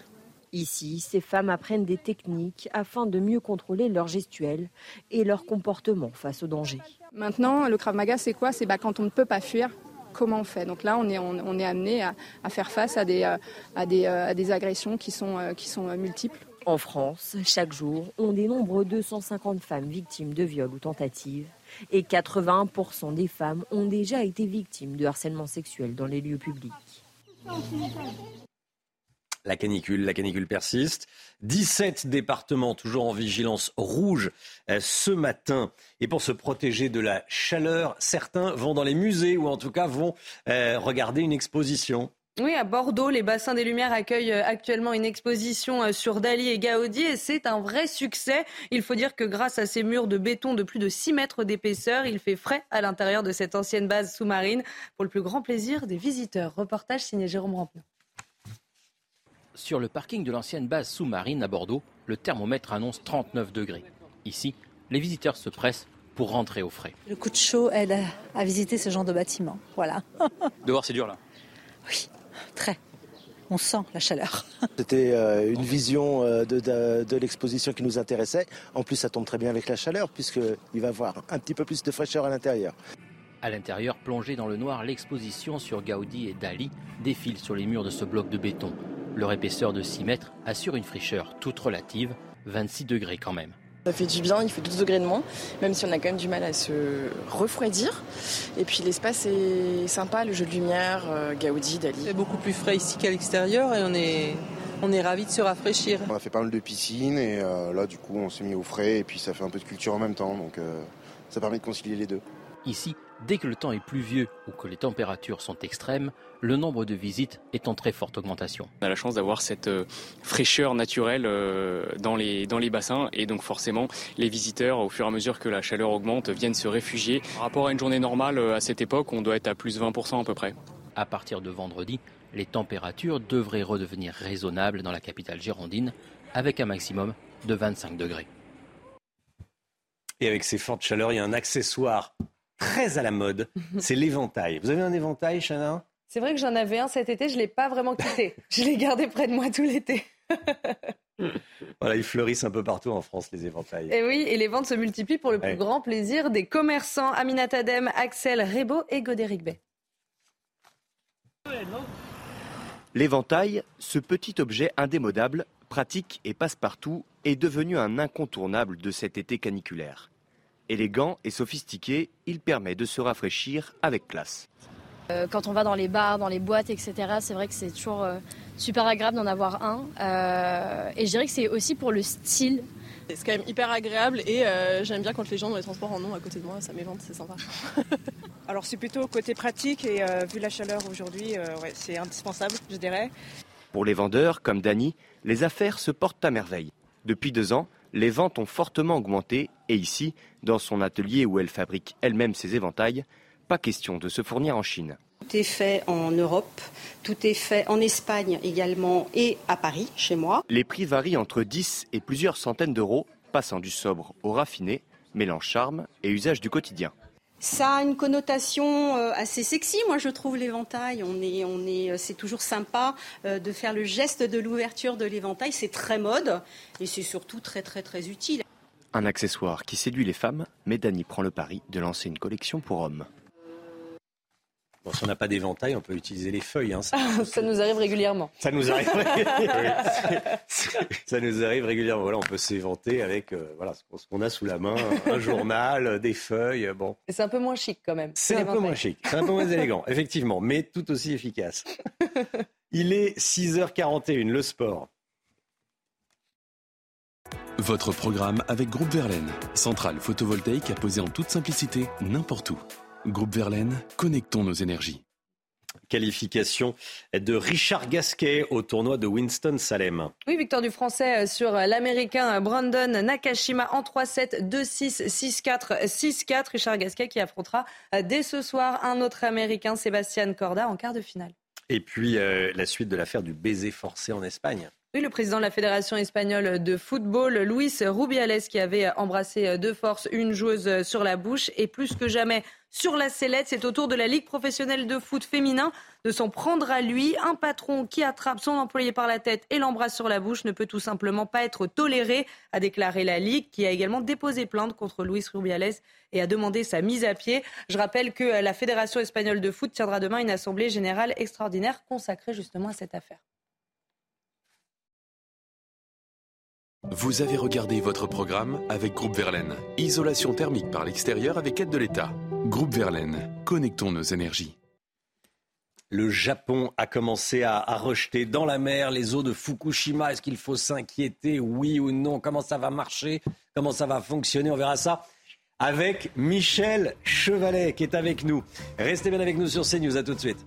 Ici, ces femmes apprennent des techniques afin de mieux contrôler leur gestuelle et leur comportement face au danger. Maintenant, le Krav Maga, c'est quoi? C'est bah, quand on ne peut pas fuir, comment on fait? Donc là, on est, on, on est amené à, à, faire face à des, à des, à des agressions qui sont, qui sont multiples. En France, chaque jour, on dénombre 250 femmes victimes de viols ou tentatives et 81% des femmes ont déjà été victimes de harcèlement sexuel dans les lieux publics. La canicule, la canicule persiste. 17 départements toujours en vigilance rouge euh, ce matin. Et pour se protéger de la chaleur, certains vont dans les musées ou en tout cas vont euh, regarder une exposition. Oui, à Bordeaux, les bassins des Lumières accueillent euh, actuellement une exposition sur Dali et Gaudi et c'est un vrai succès. Il faut dire que grâce à ces murs de béton de plus de 6 mètres d'épaisseur, il fait frais à l'intérieur de cette ancienne base sous-marine pour le plus grand plaisir des visiteurs. Reportage signé Jérôme Rampenou. Sur le parking de l'ancienne base sous-marine à Bordeaux, le thermomètre annonce 39 degrés. Ici, les visiteurs se pressent pour rentrer au frais. Le coup de chaud aide à visiter ce genre de bâtiment. Voilà. Dehors, c'est dur là Oui, très. On sent la chaleur. C'était euh, une vision euh, de, de, de l'exposition qui nous intéressait. En plus, ça tombe très bien avec la chaleur puisqu'il va y avoir un petit peu plus de fraîcheur à l'intérieur. À l'intérieur, plongée dans le noir, l'exposition sur Gaudi et Dali défile sur les murs de ce bloc de béton. Leur épaisseur de 6 mètres assure une fraîcheur toute relative, 26 degrés quand même. Ça fait du bien, il fait 12 degrés de moins, même si on a quand même du mal à se refroidir. Et puis l'espace est sympa, le jeu de lumière, euh, Gaudi, Dali. C'est beaucoup plus frais ici qu'à l'extérieur et on est, on est ravis de se rafraîchir. On a fait pas mal de piscines et euh, là du coup on s'est mis au frais et puis ça fait un peu de culture en même temps, donc euh, ça permet de concilier les deux. Ici, dès que le temps est pluvieux ou que les températures sont extrêmes, le nombre de visites est en très forte augmentation. On a la chance d'avoir cette euh, fraîcheur naturelle euh, dans, les, dans les bassins et donc forcément les visiteurs, au fur et à mesure que la chaleur augmente, viennent se réfugier. Par rapport à une journée normale, euh, à cette époque, on doit être à plus 20% à peu près. À partir de vendredi, les températures devraient redevenir raisonnables dans la capitale girondine avec un maximum de 25 degrés. Et avec ces fortes chaleurs, il y a un accessoire très à la mode, c'est l'éventail. Vous avez un éventail, Chana? C'est vrai que j'en avais un cet été, je ne l'ai pas vraiment quitté. je l'ai gardé près de moi tout l'été. voilà, ils fleurissent un peu partout en France, les éventails. Et oui, et les ventes se multiplient pour le plus ouais. grand plaisir des commerçants Aminat Adem, Axel Rebaud et Godéric Bay. L'éventail, ce petit objet indémodable, pratique et passe-partout, est devenu un incontournable de cet été caniculaire. Élégant et sophistiqué, il permet de se rafraîchir avec classe. Euh, quand on va dans les bars, dans les boîtes, etc., c'est vrai que c'est toujours euh, super agréable d'en avoir un. Euh, et je dirais que c'est aussi pour le style. C'est quand même hyper agréable et j'aime bien quand les gens dans les transports en ont à côté de moi, ça m'évente, c'est sympa. Alors c'est plutôt côté pratique et vu la chaleur aujourd'hui, ouais, c'est indispensable, je dirais. Pour les vendeurs, comme Dany, les affaires se portent à merveille. Depuis deux ans, les ventes ont fortement augmenté et ici, dans son atelier où elle fabrique elle-même ses éventails, pas question de se fournir en Chine. Tout est fait en Europe, tout est fait en Espagne également et à Paris, chez moi. Les prix varient entre 10 et plusieurs centaines d'euros, passant du sobre au raffiné, mélange charme et usage du quotidien. Ça a une connotation assez sexy, moi je trouve l'éventail. On est, on est, c'est toujours sympa de faire le geste de l'ouverture de l'éventail. C'est très mode et c'est surtout très très très utile. Un accessoire qui séduit les femmes, mais Dany prend le pari de lancer une collection pour hommes. Bon, si on n'a pas d'éventail, on peut utiliser les feuilles. Hein, ça, ça nous arrive régulièrement. Ça nous arrive. ça nous arrive régulièrement. Voilà, on peut s'éventer avec euh, voilà ce qu'on a sous la main, un journal, des feuilles. Bon. C'est un peu moins chic quand même. C'est un peu moins chic, c'est un peu moins élégant, effectivement, mais tout aussi efficace. Il est 6h41, le sport. Votre programme avec Groupe Verlaine, centrale photovoltaïque à poser en toute simplicité n'importe où. Groupe Verlaine, connectons nos énergies. Qualification de Richard Gasquet au tournoi de Winston-Salem. Oui, victoire du Français sur l'Américain Brandon Nakashima en 3-7, 2-6, 6-4, 6-4. Richard Gasquet qui affrontera dès ce soir un autre Américain, Sébastien Corda, en quart de finale. Et puis euh, la suite de l'affaire du baiser forcé en Espagne. Le président de la Fédération espagnole de football, Luis Rubiales, qui avait embrassé de force une joueuse sur la bouche, et plus que jamais sur la sellette. C'est au tour de la Ligue professionnelle de foot féminin de s'en prendre à lui. Un patron qui attrape son employé par la tête et l'embrasse sur la bouche ne peut tout simplement pas être toléré, a déclaré la Ligue, qui a également déposé plainte contre Luis Rubiales et a demandé sa mise à pied. Je rappelle que la Fédération espagnole de foot tiendra demain une assemblée générale extraordinaire consacrée justement à cette affaire. Vous avez regardé votre programme avec Groupe Verlaine. Isolation thermique par l'extérieur avec aide de l'État. Groupe Verlaine, connectons nos énergies. Le Japon a commencé à, rejeter dans la mer les eaux de Fukushima. Est-ce qu'il faut s'inquiéter, oui ou non? Comment ça va marcher? Comment ça va fonctionner? On verra ça avec Michel Chevalet qui est avec nous. Restez bien avec nous sur CNews. À tout de suite.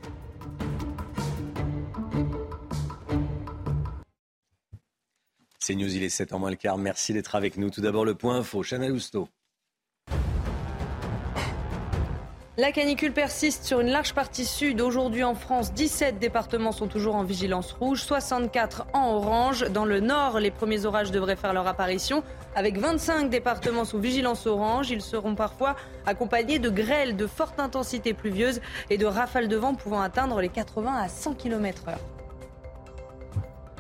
C'est News, il est 7 en moins le quart. Merci d'être avec nous. Tout d'abord, le point info. Chanel Housteau. La canicule persiste sur une large partie sud. Aujourd'hui en France, 17 départements sont toujours en vigilance rouge, 64 en orange. Dans le nord, les premiers orages devraient faire leur apparition. Avec 25 départements sous vigilance orange, ils seront parfois accompagnés de grêles de forte intensité pluvieuse et de rafales de vent pouvant atteindre les 80 à 100 km/h.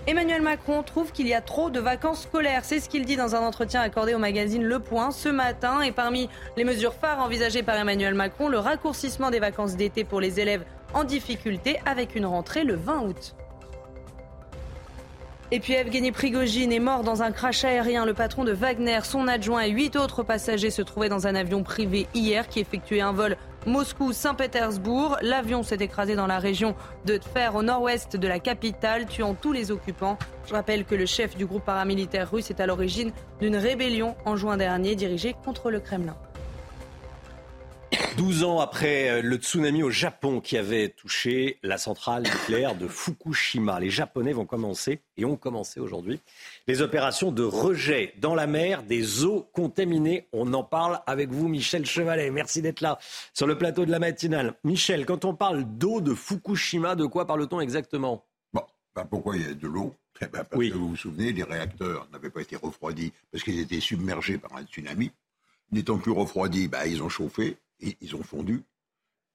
Emmanuel Macron trouve qu'il y a trop de vacances scolaires. C'est ce qu'il dit dans un entretien accordé au magazine Le Point ce matin. Et parmi les mesures phares envisagées par Emmanuel Macron, le raccourcissement des vacances d'été pour les élèves en difficulté avec une rentrée le 20 août. Et puis Evgeny Prigogine est mort dans un crash aérien. Le patron de Wagner, son adjoint et huit autres passagers se trouvaient dans un avion privé hier qui effectuait un vol Moscou-Saint-Pétersbourg. L'avion s'est écrasé dans la région de Tver au nord-ouest de la capitale, tuant tous les occupants. Je rappelle que le chef du groupe paramilitaire russe est à l'origine d'une rébellion en juin dernier dirigée contre le Kremlin. 12 ans après le tsunami au Japon qui avait touché la centrale nucléaire de Fukushima, les Japonais vont commencer, et ont commencé aujourd'hui, les opérations de rejet dans la mer des eaux contaminées. On en parle avec vous, Michel Chevalet. Merci d'être là sur le plateau de la matinale. Michel, quand on parle d'eau de Fukushima, de quoi parle-t-on exactement? Bon, ben pourquoi il y a de l'eau? Eh ben Parce oui. que vous vous souvenez, les réacteurs n'avaient pas été refroidis parce qu'ils étaient submergés par un tsunami. N'étant plus refroidis, ben, ils ont chauffé et ils ont fondu.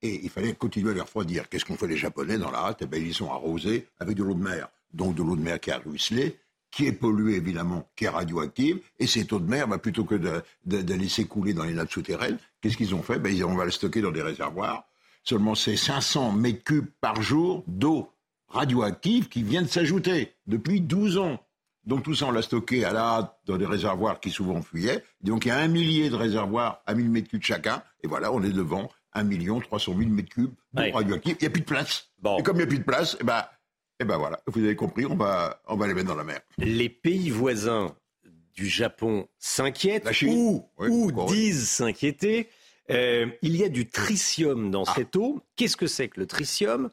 Et il fallait continuer à les refroidir. Qu'est-ce qu'ont fait les Japonais dans la hâte? Eh ben, Ils sont arrosés avec de l'eau de mer. Donc de l'eau de mer qui a ruisselé, qui est polluée évidemment, qui est radioactive. Et cette eau de mer, ben, plutôt que de, de, laisser couler dans les nappes souterraines, qu'est-ce qu'ils ont fait? Ben, ils, On va le stocker dans des réservoirs. Seulement c'est 500 mètres cubes par jour d'eau radioactive qui vient de s'ajouter depuis 12 ans. Donc tout ça, on l'a stocké à la hâte dans des réservoirs qui souvent fuyaient. Donc il y a un millier de réservoirs à 1000 mètres cubes chacun. Et voilà, on est devant 1 million 300 000 mètres cubes d'eau Ouais. radioactive. Il n'y a plus de place. Et comme il n'y a plus de place, eh ben, eh ben voilà, vous avez compris, on va, on va les mettre dans la mer. Les pays voisins du Japon s'inquiètent ou, Oui, ou disent s'inquiéter. Euh, il y a du tritium dans Ah. cette eau. Qu'est-ce que c'est que le tritium?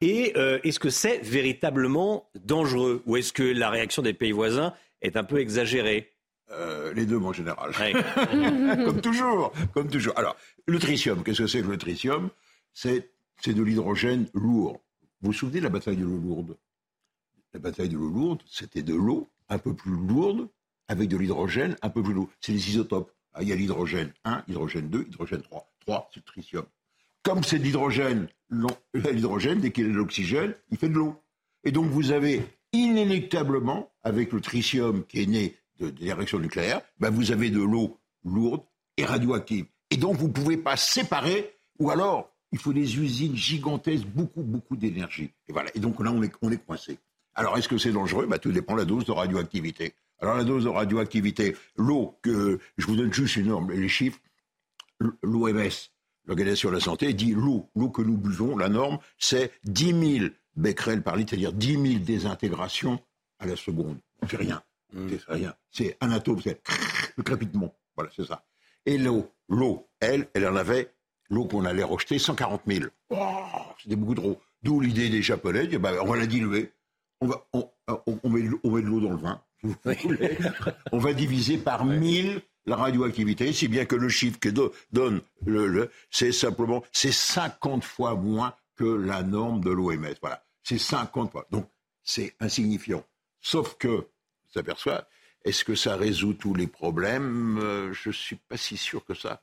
Et euh, est-ce que c'est véritablement dangereux Ou est-ce que la réaction des pays voisins est un peu exagérée? Euh, les deux, en général. Ouais. comme toujours, comme toujours. Alors, le tritium, qu'est-ce que c'est que le tritium? C'est c'est de l'hydrogène lourd. Vous vous souvenez de la bataille de l'eau lourde La bataille de l'eau lourde, c'était de l'eau un peu plus lourde avec de l'hydrogène un peu plus lourd. C'est les isotopes. Ah, il y a l'hydrogène 1, hydrogène 2, hydrogène 3. 3, c'est le tritium. Comme c'est de l'hydrogène, l'on- l'hydrogène, dès qu'il a de l'oxygène, il fait de l'eau. Et donc vous avez inéluctablement, avec le tritium qui est né de, des réactions nucléaires, ben vous avez de l'eau lourde et radioactive. Et donc vous ne pouvez pas séparer, ou alors il faut des usines gigantesques, beaucoup, beaucoup d'énergie. Et voilà. Et donc là, on est, on est coincé. Alors est-ce que c'est dangereux? Ben, Tout dépend de la dose de radioactivité. Alors la dose de radioactivité, l'eau, que je vous donne juste une norme, les chiffres, l'OMS, l'Organisation de la Santé, dit l'eau, l'eau que nous buvons, la norme, c'est 10 000 becquerels par litre, c'est-à-dire 10 000 désintégrations à la seconde. C'est rien. C'est rien. C'est un atome, c'est le crépitement. Voilà, c'est ça. Et l'eau, l'eau, elle, elle en avait, l'eau qu'on allait rejeter, 140 000. Oh, C'était beaucoup trop. D'où l'idée des Japonais, de bah, on va la diluer. On, va, on, on- on met, de l'eau- on met de l'eau dans le vin. on va diviser par 1000 la radioactivité, si bien que le chiffre que do- donne le, c'est simplement, c'est 50 fois moins que la norme de l'OMS. Voilà. C'est 50 fois. Donc, c'est insignifiant. Sauf que, on s'aperçoit, est-ce que ça résout tous les problèmes? Euh, Je ne suis pas si sûr que ça.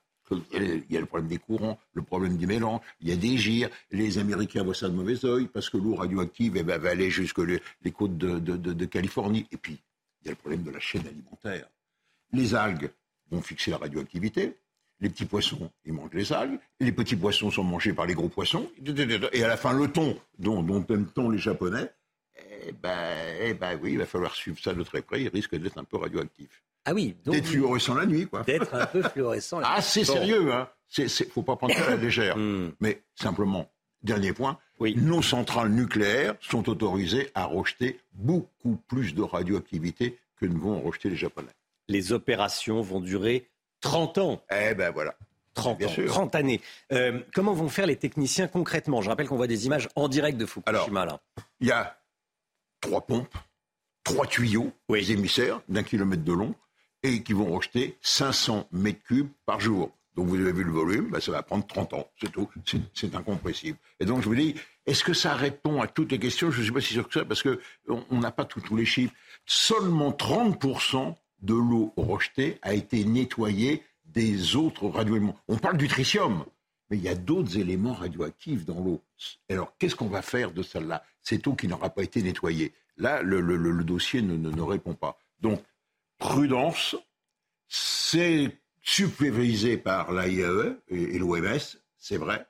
Il y, a, le problème des courants, le problème des mélanges, il y a des gires. Les Américains voient ça de mauvais oeil parce que l'eau radioactive va aller jusque les, côtes de Californie. Et puis, il y a le problème de la chaîne alimentaire. Les algues vont fixer la radioactivité. Les petits poissons, ils mangent les algues. Les petits poissons sont mangés par les gros poissons. Et à la fin, le thon, dont, dont aiment tant les Japonais, eh ben, eh ben oui, il va falloir suivre ça de très près. Il risque d'être un peu radioactif. Ah oui, donc D'être fluorescent la nuit, quoi. d'être un peu fluorescent. Ah, c'est Bon. sérieux, hein. C'est, c'est, faut pas prendre ça à la légère. Hmm. Mais simplement, dernier point, nos centrales nucléaires sont autorisées à rejeter beaucoup plus de radioactivité que ne vont en rejeter les Japonais. Les opérations vont durer 30 ans. Eh ben voilà. 30 Bien ans, sûr. 30 années. Euh, comment vont faire les techniciens concrètement? Je rappelle qu'on voit des images en direct de Fukushima. là. Il y a trois pompes, trois tuyaux, des émissaires d'un kilomètre de long, et qui vont rejeter 500 mètres cubes par jour. Donc vous avez vu le volume, ben, ça va prendre 30 ans, c'est tout, c'est, incompressible. Et donc je vous dis, est-ce que ça répond à toutes les questions? Je ne suis pas si sûr que ça, parce que on on n'a pas tous les chiffres. Seulement 30% de l'eau rejetée a été nettoyée des autres radioéléments. On parle du tritium, mais il y a d'autres éléments radioactifs dans l'eau. Alors, qu'est-ce qu'on va faire de celle-là? Cette eau qui n'aura pas été nettoyée. Là, le, dossier ne, ne- répond pas. Donc, prudence, c'est supervisé par l'AIE et, et l'OMS, c'est vrai,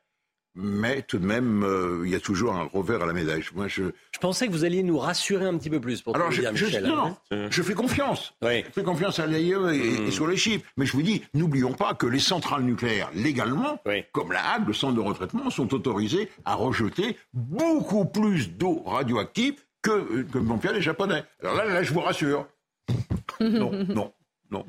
mais tout de même, euh, il y a toujours un revers à la médaille. Moi, je, Je pensais que vous alliez nous rassurer un petit peu plus pour alors, je, dire, je- Michel. non, non, je fais confiance. Je fais confiance à l'AIE et, et sur les chiffres. Mais je vous dis, n'oublions pas que les centrales nucléaires, légalement, comme la Hague, le centre de retraitement, sont autorisées à rejeter beaucoup plus d'eau radioactive que, que vont faire les Japonais. Alors là, là, je vous rassure. Non, non, non.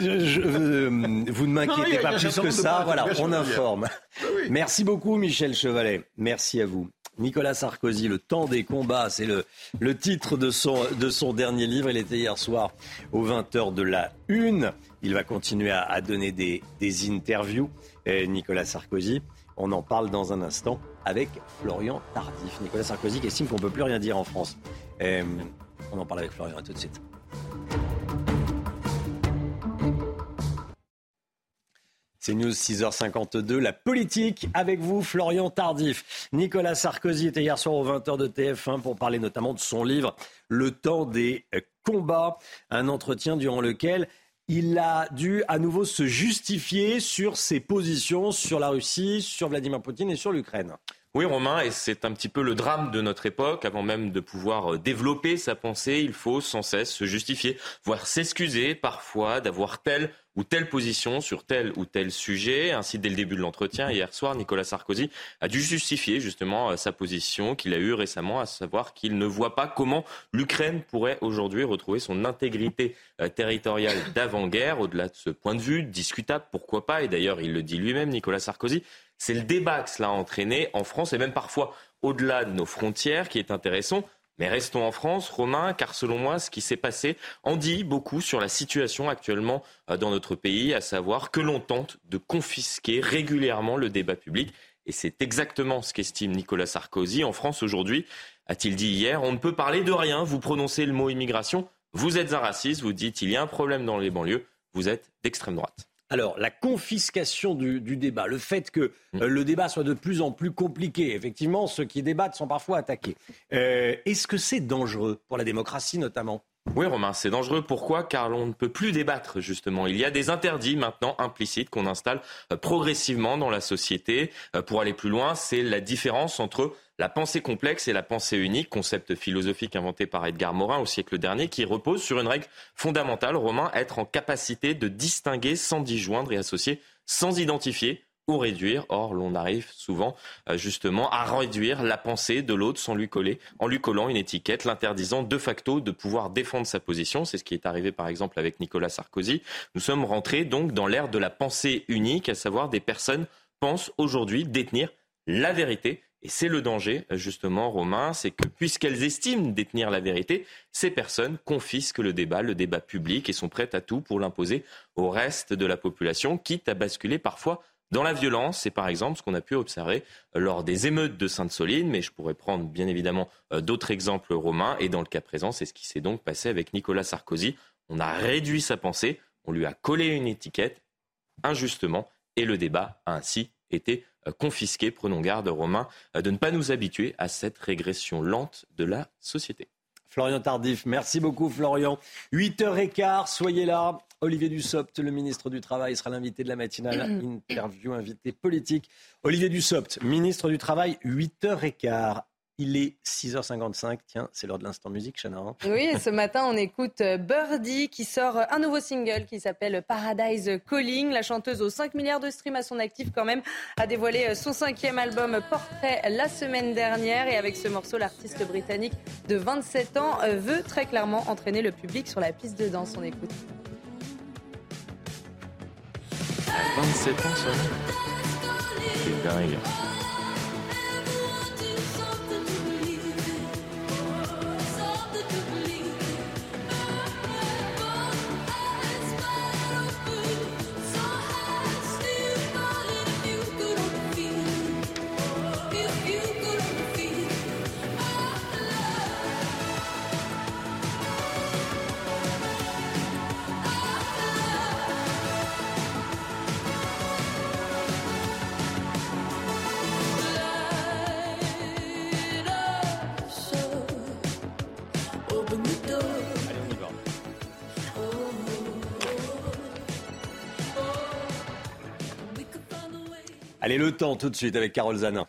Je- je- euh, vous ne m'inquiétez pas plus que ça. Voilà, on informe. Bah oui. Merci beaucoup, Michel Chevalet. Merci à vous. Nicolas Sarkozy, Le temps des combats, c'est le, le titre de son, de son dernier livre. Il était hier soir aux 20h de la Une. Il va continuer à, à donner des, des interviews. Et Nicolas Sarkozy, on en parle dans un instant avec Florian Tardif. Nicolas Sarkozy qui estime qu'on ne peut plus rien dire en France. On en parle avec Florian, à tout de suite. C'est News 6h52, la politique avec vous, Florian Tardif. Nicolas Sarkozy était hier soir aux 20h de TF1 pour parler notamment de son livre Le temps des combats, un entretien durant lequel il a dû à nouveau se justifier sur ses positions sur la Russie, sur Vladimir Poutine et sur l'Ukraine. Oui, Romain, et c'est un petit peu le drame de notre époque. Avant même de pouvoir euh, développer sa pensée, il faut sans cesse se justifier, voire s'excuser parfois d'avoir telle ou telle position sur tel ou tel sujet. Ainsi, dès le début de l'entretien, hier soir, Nicolas Sarkozy a dû justifier justement euh, sa position qu'il a eue récemment, à savoir qu'il ne voit pas comment l'Ukraine pourrait aujourd'hui retrouver son intégrité euh, territoriale d'avant-guerre. Au-delà de ce point de vue, discutable, pourquoi pas, et d'ailleurs il le dit lui-même, Nicolas Sarkozy, c'est le débat que cela a entraîné en France et même parfois au-delà de nos frontières qui est intéressant. Mais restons en France, Romain, car selon moi, ce qui s'est passé en dit beaucoup sur la situation actuellement euh, dans notre pays, à savoir que l'on tente de confisquer régulièrement le débat public. Et c'est exactement ce qu'estime Nicolas Sarkozy. En France aujourd'hui, a-t-il dit hier, on ne peut parler de rien. Vous prononcez le mot immigration, vous êtes un raciste, vous dites il y a un problème dans les banlieues, vous êtes d'extrême droite. Alors, la confiscation du, du débat, le fait que euh, le débat soit de plus en plus compliqué, effectivement, ceux qui débattent sont parfois attaqués. Euh, Est-ce que c'est dangereux pour la démocratie notamment? Oui, Romain, c'est dangereux. Pourquoi? Car l'on ne peut plus débattre, justement. Il y a des interdits maintenant implicites qu'on installe euh, progressivement dans la société. Pour aller plus loin, c'est la différence entre la pensée complexe et la pensée unique, concept philosophique inventé par Edgar Morin au siècle dernier, qui repose sur une règle fondamentale, Romain, être en capacité de distinguer sans disjoindre et associer, sans identifier ou réduire. Or, l'on arrive souvent euh, justement à réduire la pensée de l'autre sans lui coller, en lui collant une étiquette, l'interdisant de facto de pouvoir défendre sa position. C'est ce qui est arrivé par exemple avec Nicolas Sarkozy. Nous sommes rentrés donc dans l'ère de la pensée unique, à savoir des personnes pensent aujourd'hui détenir la vérité. Et c'est le danger, justement, Romain, c'est que puisqu'elles estiment détenir la vérité, ces personnes confisquent le débat, le débat public, et sont prêtes à tout pour l'imposer au reste de la population, quitte à basculer parfois dans la violence. C'est par exemple ce qu'on a pu observer lors des émeutes de Sainte-Soline, mais je pourrais prendre bien évidemment euh, d'autres exemples romains. Et dans le cas présent, c'est ce qui s'est donc passé avec Nicolas Sarkozy. On a réduit sa pensée, on lui a collé une étiquette injustement, et le débat a ainsi été euh, confisqué. Prenons garde, Romain, euh, de ne pas nous habituer à cette régression lente de la société. Florian Tardif, merci beaucoup Florian. 8h15, soyez là. Olivier Dussopt, le ministre du Travail, sera l'invité de la matinale. Interview invité politique. Olivier Dussopt, ministre du Travail, 8h15. Il est 6h55. Tiens, c'est l'heure de l'instant musique, Chana. Hein. Oui, et ce matin, on écoute euh, Birdie qui sort un nouveau single qui s'appelle Paradise Calling. La chanteuse aux 5 milliards de streams à son actif, quand même, a dévoilé euh, son cinquième album Portrait la semaine dernière. Et avec ce morceau, l'artiste britannique de 27 ans euh, veut très clairement entraîner le public sur la piste de danse. On écoute. 27 ans seulement C'est dingue. Allez, le temps tout de suite avec Carole Zanin.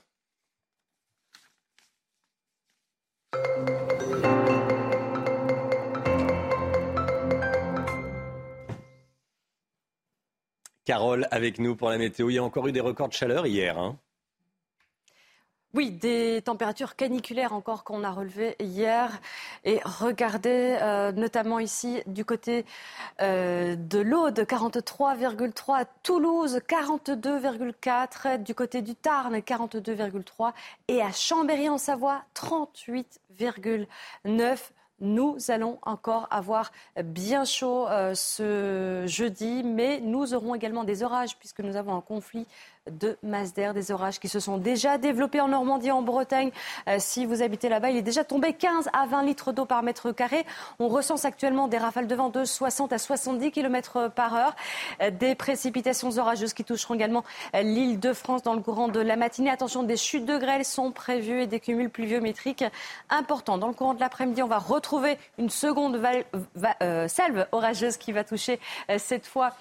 Carole avec nous pour la météo. Il y a encore eu des records de chaleur hier. Hein oui, des températures caniculaires encore qu'on a relevées hier. Et regardez, euh, notamment ici du côté euh, de l'Aude, 43,3, Toulouse, 42,4, du côté du Tarn, 42,3, et à Chambéry en Savoie, 38,9 nous allons encore avoir bien chaud euh, ce jeudi, mais nous aurons également des orages puisque nous avons un conflit de masse d'air, des orages qui se sont déjà développés en Normandie, en Bretagne. Euh, si vous habitez là-bas, il est déjà tombé 15 à 20 litres d'eau par mètre carré. On recense actuellement des rafales de vent de 60 à 70 km par heure. Euh, des précipitations orageuses qui toucheront également euh, l'île de France dans le courant de la matinée. Attention, des chutes de grêle sont prévues et des cumuls pluviométriques importants. Dans le courant de l'après-midi, on va retrouver une seconde salve orageuse qui va toucher cette fois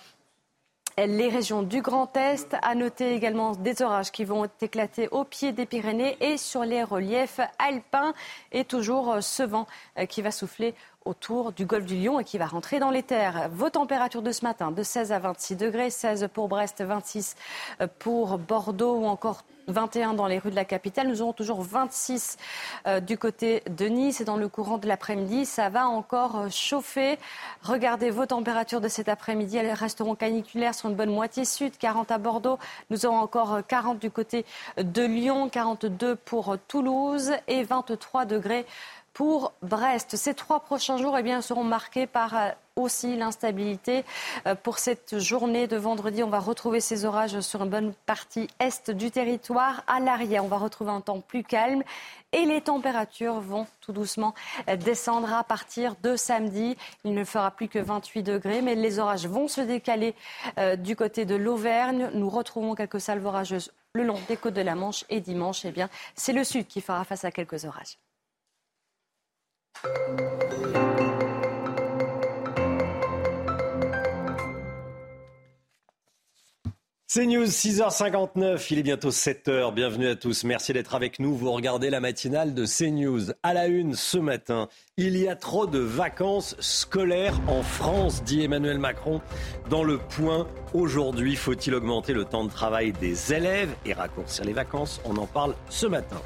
les régions du Grand Est. À noter également des orages qui vont éclater au pied des Pyrénées et sur les reliefs alpins. Et toujours ce vent euh, qui va souffler autour du golfe du Lion et qui va rentrer dans les terres. Vos températures de ce matin, de 16 à 26 degrés, 16 pour Brest, 26 euh, pour Bordeaux ou encore 21 dans les rues de la capitale. Nous aurons toujours 26 euh, du côté de Nice et dans le courant de l'après-midi, ça va encore chauffer. Regardez vos températures de cet après-midi. Elles resteront caniculaires sur une bonne moitié sud, 40 à Bordeaux. Nous aurons encore 40 du côté de Lyon, 42 pour Toulouse et 23 degrés pour Brest. Ces trois prochains jours eh bien, seront marqués par euh, aussi l'instabilité. Euh, pour cette journée de vendredi, on va retrouver ces orages sur une bonne partie est du territoire. À l'arrière, on va retrouver un temps plus calme et les températures vont tout doucement euh, descendre à partir de samedi. Il ne fera plus que 28 degrés, mais les orages vont se décaler du côté de l'Auvergne. Nous retrouvons quelques salves orageuses le long des côtes de la Manche et dimanche, eh bien, c'est le sud qui fera face à quelques orages. C'est News 6h59, il est bientôt 7h. Bienvenue à tous. Merci d'être avec nous. Vous regardez la matinale de CNews. À la une ce matin, il y a trop de vacances scolaires en France, dit Emmanuel Macron dans le point. Aujourd'hui, faut-il augmenter le temps de travail des élèves et raccourcir les vacances? On en parle ce matin.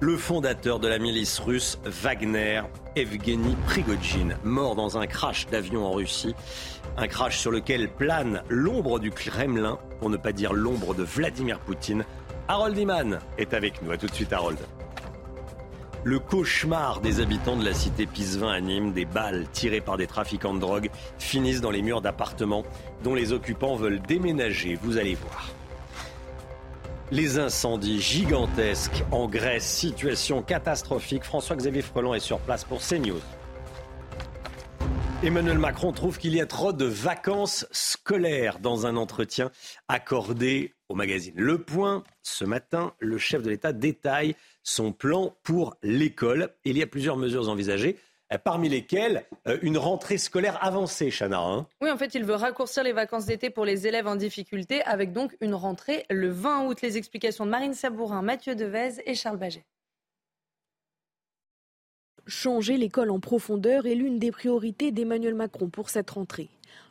Le fondateur de la milice russe Wagner, Evgeny Prigogine, mort dans un crash d'avion en Russie. Un crash sur lequel plane l'ombre du Kremlin, pour ne pas dire l'ombre de Vladimir Poutine. Harold Iman est avec nous. A tout de suite, Harold. Le cauchemar des habitants de la cité Pisevin à Nîmes, des balles tirées par des trafiquants de drogue finissent dans les murs d'appartements dont les occupants veulent déménager. Vous allez voir. Les incendies gigantesques en Grèce, situation catastrophique. François-Xavier Freland est sur place pour CNews. Emmanuel Macron trouve qu'il y a trop de vacances scolaires dans un entretien accordé au magazine Le Point. Ce matin, le chef de l'État détaille son plan pour l'école. Il y a plusieurs mesures envisagées parmi lesquelles euh, une rentrée scolaire avancée, Chana. Hein. oui, en fait, il veut raccourcir les vacances d'été pour les élèves en difficulté avec donc une rentrée le 20 août. Les explications de Marine Sabourin, Mathieu Devez et Charles Baget. Changer l'école en profondeur est l'une des priorités d'Emmanuel Macron pour cette rentrée.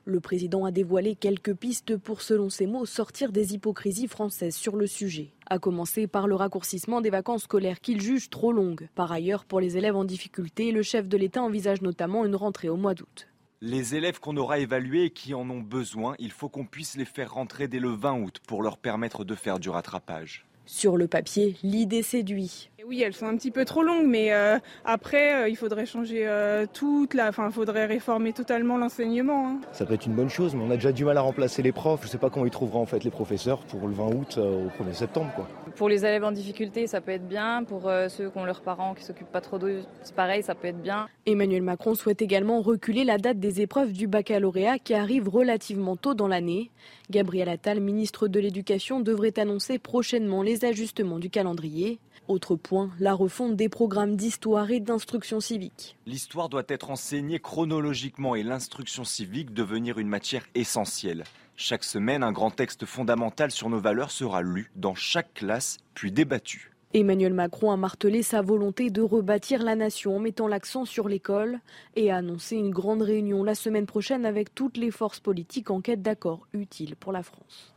Le président a dévoilé quelques pistes pour, selon ses mots, sortir des hypocrisies françaises sur le sujet. À commencer par le raccourcissement des vacances scolaires qu'il juge trop longues. Par ailleurs, pour les élèves en difficulté, le chef de l'État envisage notamment une rentrée au mois d'août. Les élèves qu'on aura évalués et qui en ont besoin, il faut qu'on puisse les faire rentrer dès le 20 août pour leur permettre de faire du rattrapage. Sur le papier, l'idée séduit. Oui, elles sont un petit peu trop longues, mais euh, après, euh, il faudrait changer euh, toute la. Enfin, il faudrait réformer totalement l'enseignement. Hein. Ça peut être une bonne chose, mais on a déjà du mal à remplacer les profs. Je ne sais pas comment ils trouveront en fait les professeurs pour le 20 août au 1er septembre. Quoi. Pour les élèves en difficulté, ça peut être bien. Pour ceux qui ont leurs parents qui s'occupent pas trop d'eux, c'est pareil, ça peut être bien. Emmanuel Macron souhaite également reculer la date des épreuves du baccalauréat qui arrive relativement tôt dans l'année. Gabriel Attal, ministre de l'Éducation, devrait annoncer prochainement les ajustements du calendrier. Autre point, la refonte des programmes d'histoire et d'instruction civique. L'histoire doit être enseignée chronologiquement et l'instruction civique devenir une matière essentielle. Chaque semaine, un grand texte fondamental sur nos valeurs sera lu dans chaque classe, puis débattu. Emmanuel Macron a martelé sa volonté de rebâtir la nation en mettant l'accent sur l'école et a annoncé une grande réunion la semaine prochaine avec toutes les forces politiques en quête d'accord utile pour la France.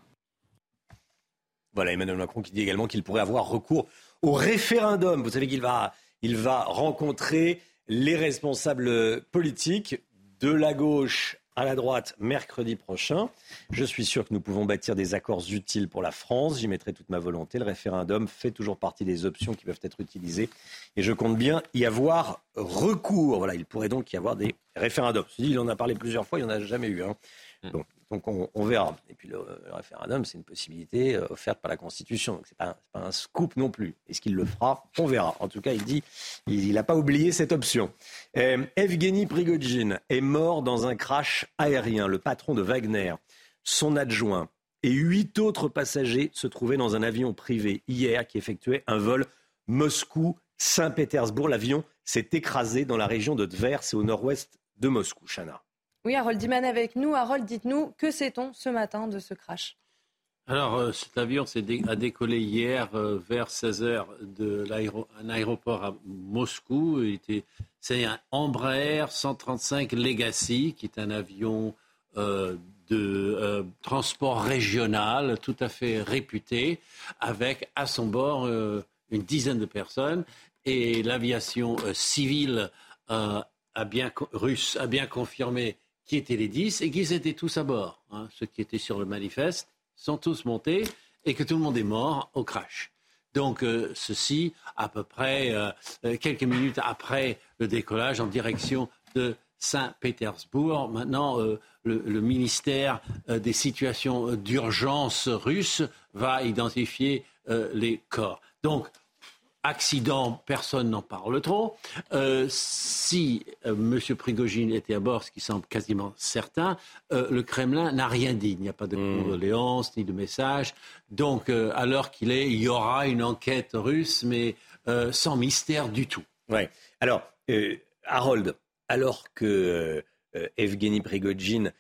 Voilà Emmanuel Macron qui dit également qu'il pourrait avoir recours au référendum. Vous savez qu'il va, il va rencontrer les responsables politiques de la gauche à la droite mercredi prochain. Je suis sûr que nous pouvons bâtir des accords utiles pour la France. J'y mettrai toute ma volonté. Le référendum fait toujours partie des options qui peuvent être utilisées. Et je compte bien y avoir recours. Voilà, il pourrait donc y avoir des référendums. Il en a parlé plusieurs fois, il n'y en a jamais eu. Hein. Hmm. Donc on, verra. Et puis le, référendum, c'est une possibilité euh, offerte par la Constitution. Donc c'est pas, pas un scoop non plus. Est-ce qu'il le fera? On verra. En tout cas, il dit, il n'a pas oublié cette option. Euh, Evgeny Prigogine est mort dans un crash aérien. Le patron de Wagner, son adjoint et huit autres passagers se trouvaient dans un avion privé hier qui effectuait un vol Moscou-Saint-Pétersbourg. L'avion s'est écrasé dans la région de Tver, c'est au nord-ouest de Moscou. Chana. Oui, Harold Diman avec nous. Harold, dites-nous, que sait-on ce matin de ce crash? Alors, euh, cet avion a décollé hier euh, vers 16h d'un aéroport à Moscou. C'est un Embraer 135 Legacy, qui est un avion euh, de transport régional tout à fait réputé, avec à son bord une dizaine de personnes. Et l'aviation civile russe a bien confirmé qui étaient les 10 et qu'ils étaient tous à bord. Hein. Ceux qui étaient sur le manifeste sont tous montés et que tout le monde est mort au crash. Donc euh, ceci à peu près euh, euh, quelques minutes après le décollage en direction de Saint-Pétersbourg. Maintenant, le, ministère des situations d'urgence russe va identifier les corps. Donc Accident, personne n'en parle trop. Euh, si euh, M. Prigogine était à bord, ce qui semble quasiment certain, euh, le Kremlin n'a rien dit. Il n'y a pas de mmh. condoléances ni de message. Donc, à l'heure qu'il est, il y aura une enquête russe, mais sans mystère du tout. Ouais. Alors, Harold, alors que Evgeny Prigogine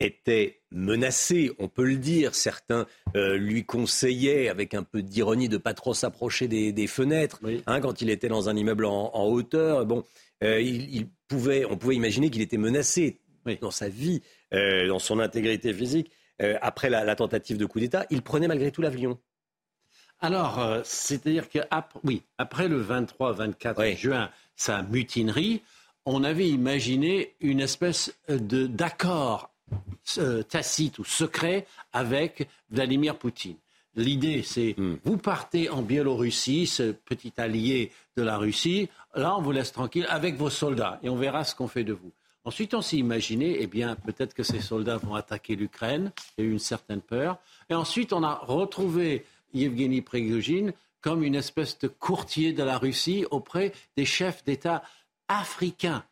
était menacé, on peut le dire. Certains euh, lui conseillaient, avec un peu d'ironie, de pas trop s'approcher des, fenêtres, hein, quand il était dans un immeuble en, hauteur. Bon, euh, il, pouvait, on pouvait imaginer qu'il était menacé dans sa vie, euh, dans son intégrité physique. après la, tentative de coup d'État, il prenait malgré tout l'avion. Alors, c'est-à-dire que oui, après le 23-24 juin, sa mutinerie, on avait imaginé une espèce d'accord tacite ou secret avec Vladimir Poutine. L'idée, c'est hmm. vous partez en Biélorussie, ce petit allié de la Russie, là on vous laisse tranquille avec vos soldats et on verra ce qu'on fait de vous. Ensuite, on s'est imaginé, eh bien, peut-être que ces soldats vont attaquer l'Ukraine. Il y a eu une certaine peur. Et ensuite, on a retrouvé Yevgeny Prigogine comme une espèce de courtier de la Russie auprès des chefs d'État africains.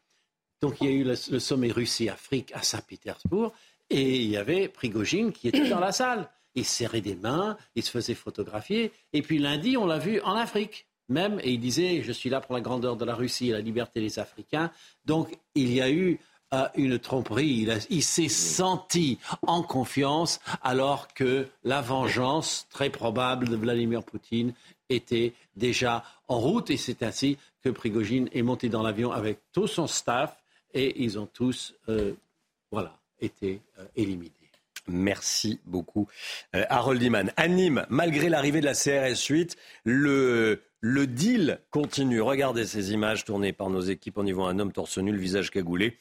Donc il y a eu le, sommet Russie-Afrique à Saint-Pétersbourg et il y avait Prigogine qui était dans la salle. Il serrait des mains, il se faisait photographier. Et puis lundi, on l'a vu en Afrique même, et il disait Je suis là pour la grandeur de la Russie et la liberté des Africains. Donc il y a eu euh, une tromperie. il s'est senti en confiance alors que la vengeance très probable de Vladimir Poutine était déjà en route. Et c'est ainsi que Prigogine est monté dans l'avion avec tout son staff et ils ont tous euh, voilà, été euh, éliminés. Merci beaucoup, euh, Harold Iman. Anime, malgré l'arrivée de la CRS 8, le, deal continue. Regardez ces images tournées par nos équipes. On y voit un homme torse nu, le visage cagoulé.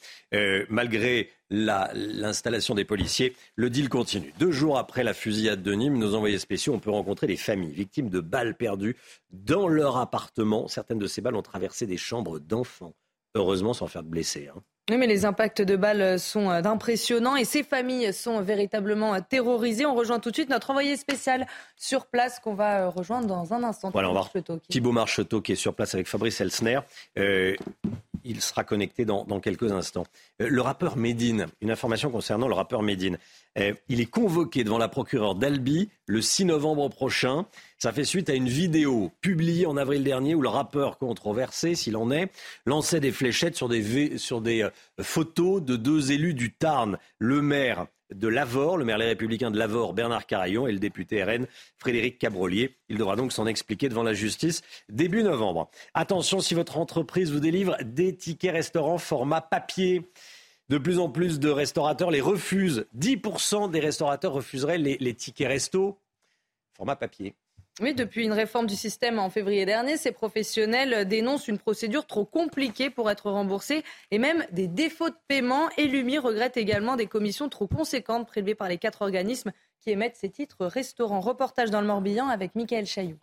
malgré l'installation des policiers, le deal continue. Deux jours après la fusillade de Nîmes, nos envoyés spéciaux, on peut rencontrer des familles victimes de balles perdues dans leur appartement. Certaines de ces balles ont traversé des chambres d'enfants heureusement sans faire de blessés. Hein. Oui, mais les impacts de balles sont euh, impressionnants et ces familles sont véritablement euh, terrorisées. On rejoint tout de suite notre envoyé spécial sur place qu'on va euh, rejoindre dans un instant. Voilà, on va Thibaut Marcheteau qui est sur place avec Fabrice Elsner. il sera connecté dans, dans quelques instants. le rappeur Médine, une information concernant le rappeur Médine. Il est convoqué devant la procureure d'Albi le 6 novembre prochain. Ça fait suite à une vidéo publiée en avril dernier où le rappeur controversé, s'il en est, lançait des fléchettes sur des, sur des euh, photos de deux élus du Tarn, le maire de Lavore, le maire Les Républicains de Lavore, Bernard Carayon, et le député RN, Frédéric Cabrolier. Il devra donc s'en expliquer devant la justice début novembre. Attention, si votre entreprise vous délivre des tickets restaurants format papier, de plus en plus de restaurateurs les refusent. 10% des restaurateurs refuseraient les, tickets resto format papier. Oui, depuis une réforme du système en février dernier, ces professionnels dénoncent une procédure trop compliquée pour être remboursés et même des défauts de paiement. Et l'UMI regrette également des commissions trop conséquentes prélevées par les quatre organismes qui émettent ces titres restaurants. Reportage dans le Morbihan avec Michael Chailloux.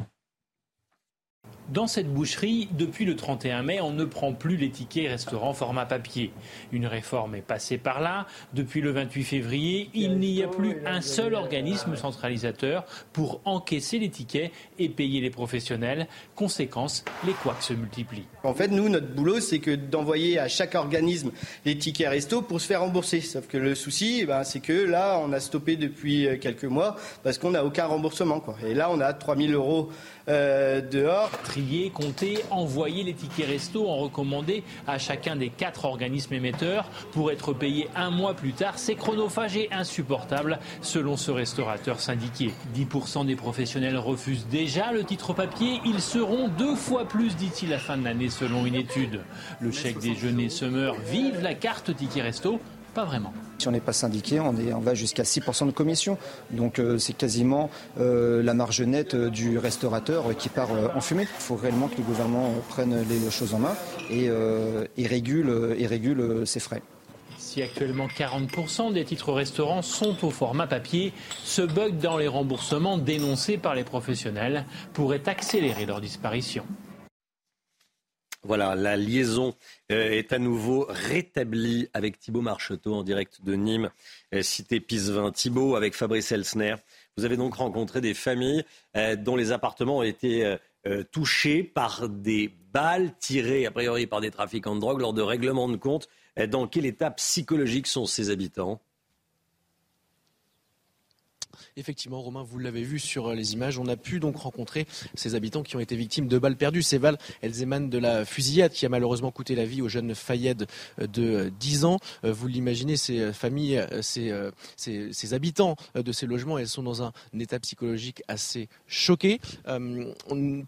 Dans cette boucherie, depuis le 31 mai, on ne prend plus les tickets restaurants format papier. Une réforme est passée par là. Depuis le 28 février, il n'y a plus un seul organisme centralisateur pour encaisser les tickets et payer les professionnels. Conséquence, les couacs se multiplient. En fait, nous, notre boulot, c'est que d'envoyer à chaque organisme les tickets resto pour se faire rembourser. Sauf que le souci, eh ben, c'est que là, on a stoppé depuis euh, quelques mois parce qu'on n'a aucun remboursement. Et là, on a 3000 euros euh, dehors. Compter, envoyer les tickets resto en recommandé à chacun des quatre organismes émetteurs pour être payé un mois plus tard, c'est chronophage et insupportable selon ce restaurateur syndiqué. 10% des professionnels refusent déjà le titre papier, ils seront deux fois plus d'ici la fin de l'année selon une étude. Le chèque déjeuner Summer vive la carte ticket resto pas vraiment. Si on n'est pas syndiqué, on, est, on va jusqu'à 6% de commission. Donc euh, c'est quasiment euh, la marge nette euh, du restaurateur qui part en fumée. Il faut réellement que le gouvernement prenne les choses en main et, et régule, et régule ses frais. Si actuellement 40% des titres restaurants sont au format papier, ce bug dans les remboursements dénoncé par les professionnels pourrait accélérer leur disparition. Voilà, la liaison euh, est à nouveau rétablie avec Thibaut Marcheteau en direct de Nîmes, euh, cité Pisevin. Thibaut avec Fabrice Elsner. Vous avez donc rencontré des familles euh, dont les appartements ont été touchés par des balles tirées a priori par des trafiquants de drogue lors de règlements de compte. Dans quel état psychologique sont ces habitants? Effectivement, Romain, vous l'avez vu sur les images, on a pu donc rencontrer ces habitants qui ont été victimes de balles perdues. Ces balles, elles émanent de la fusillade qui a malheureusement coûté la vie au jeune Fayed de 10 ans. Vous l'imaginez, ces familles, ces, ces, habitants de ces logements, elles sont dans un état psychologique assez choqué.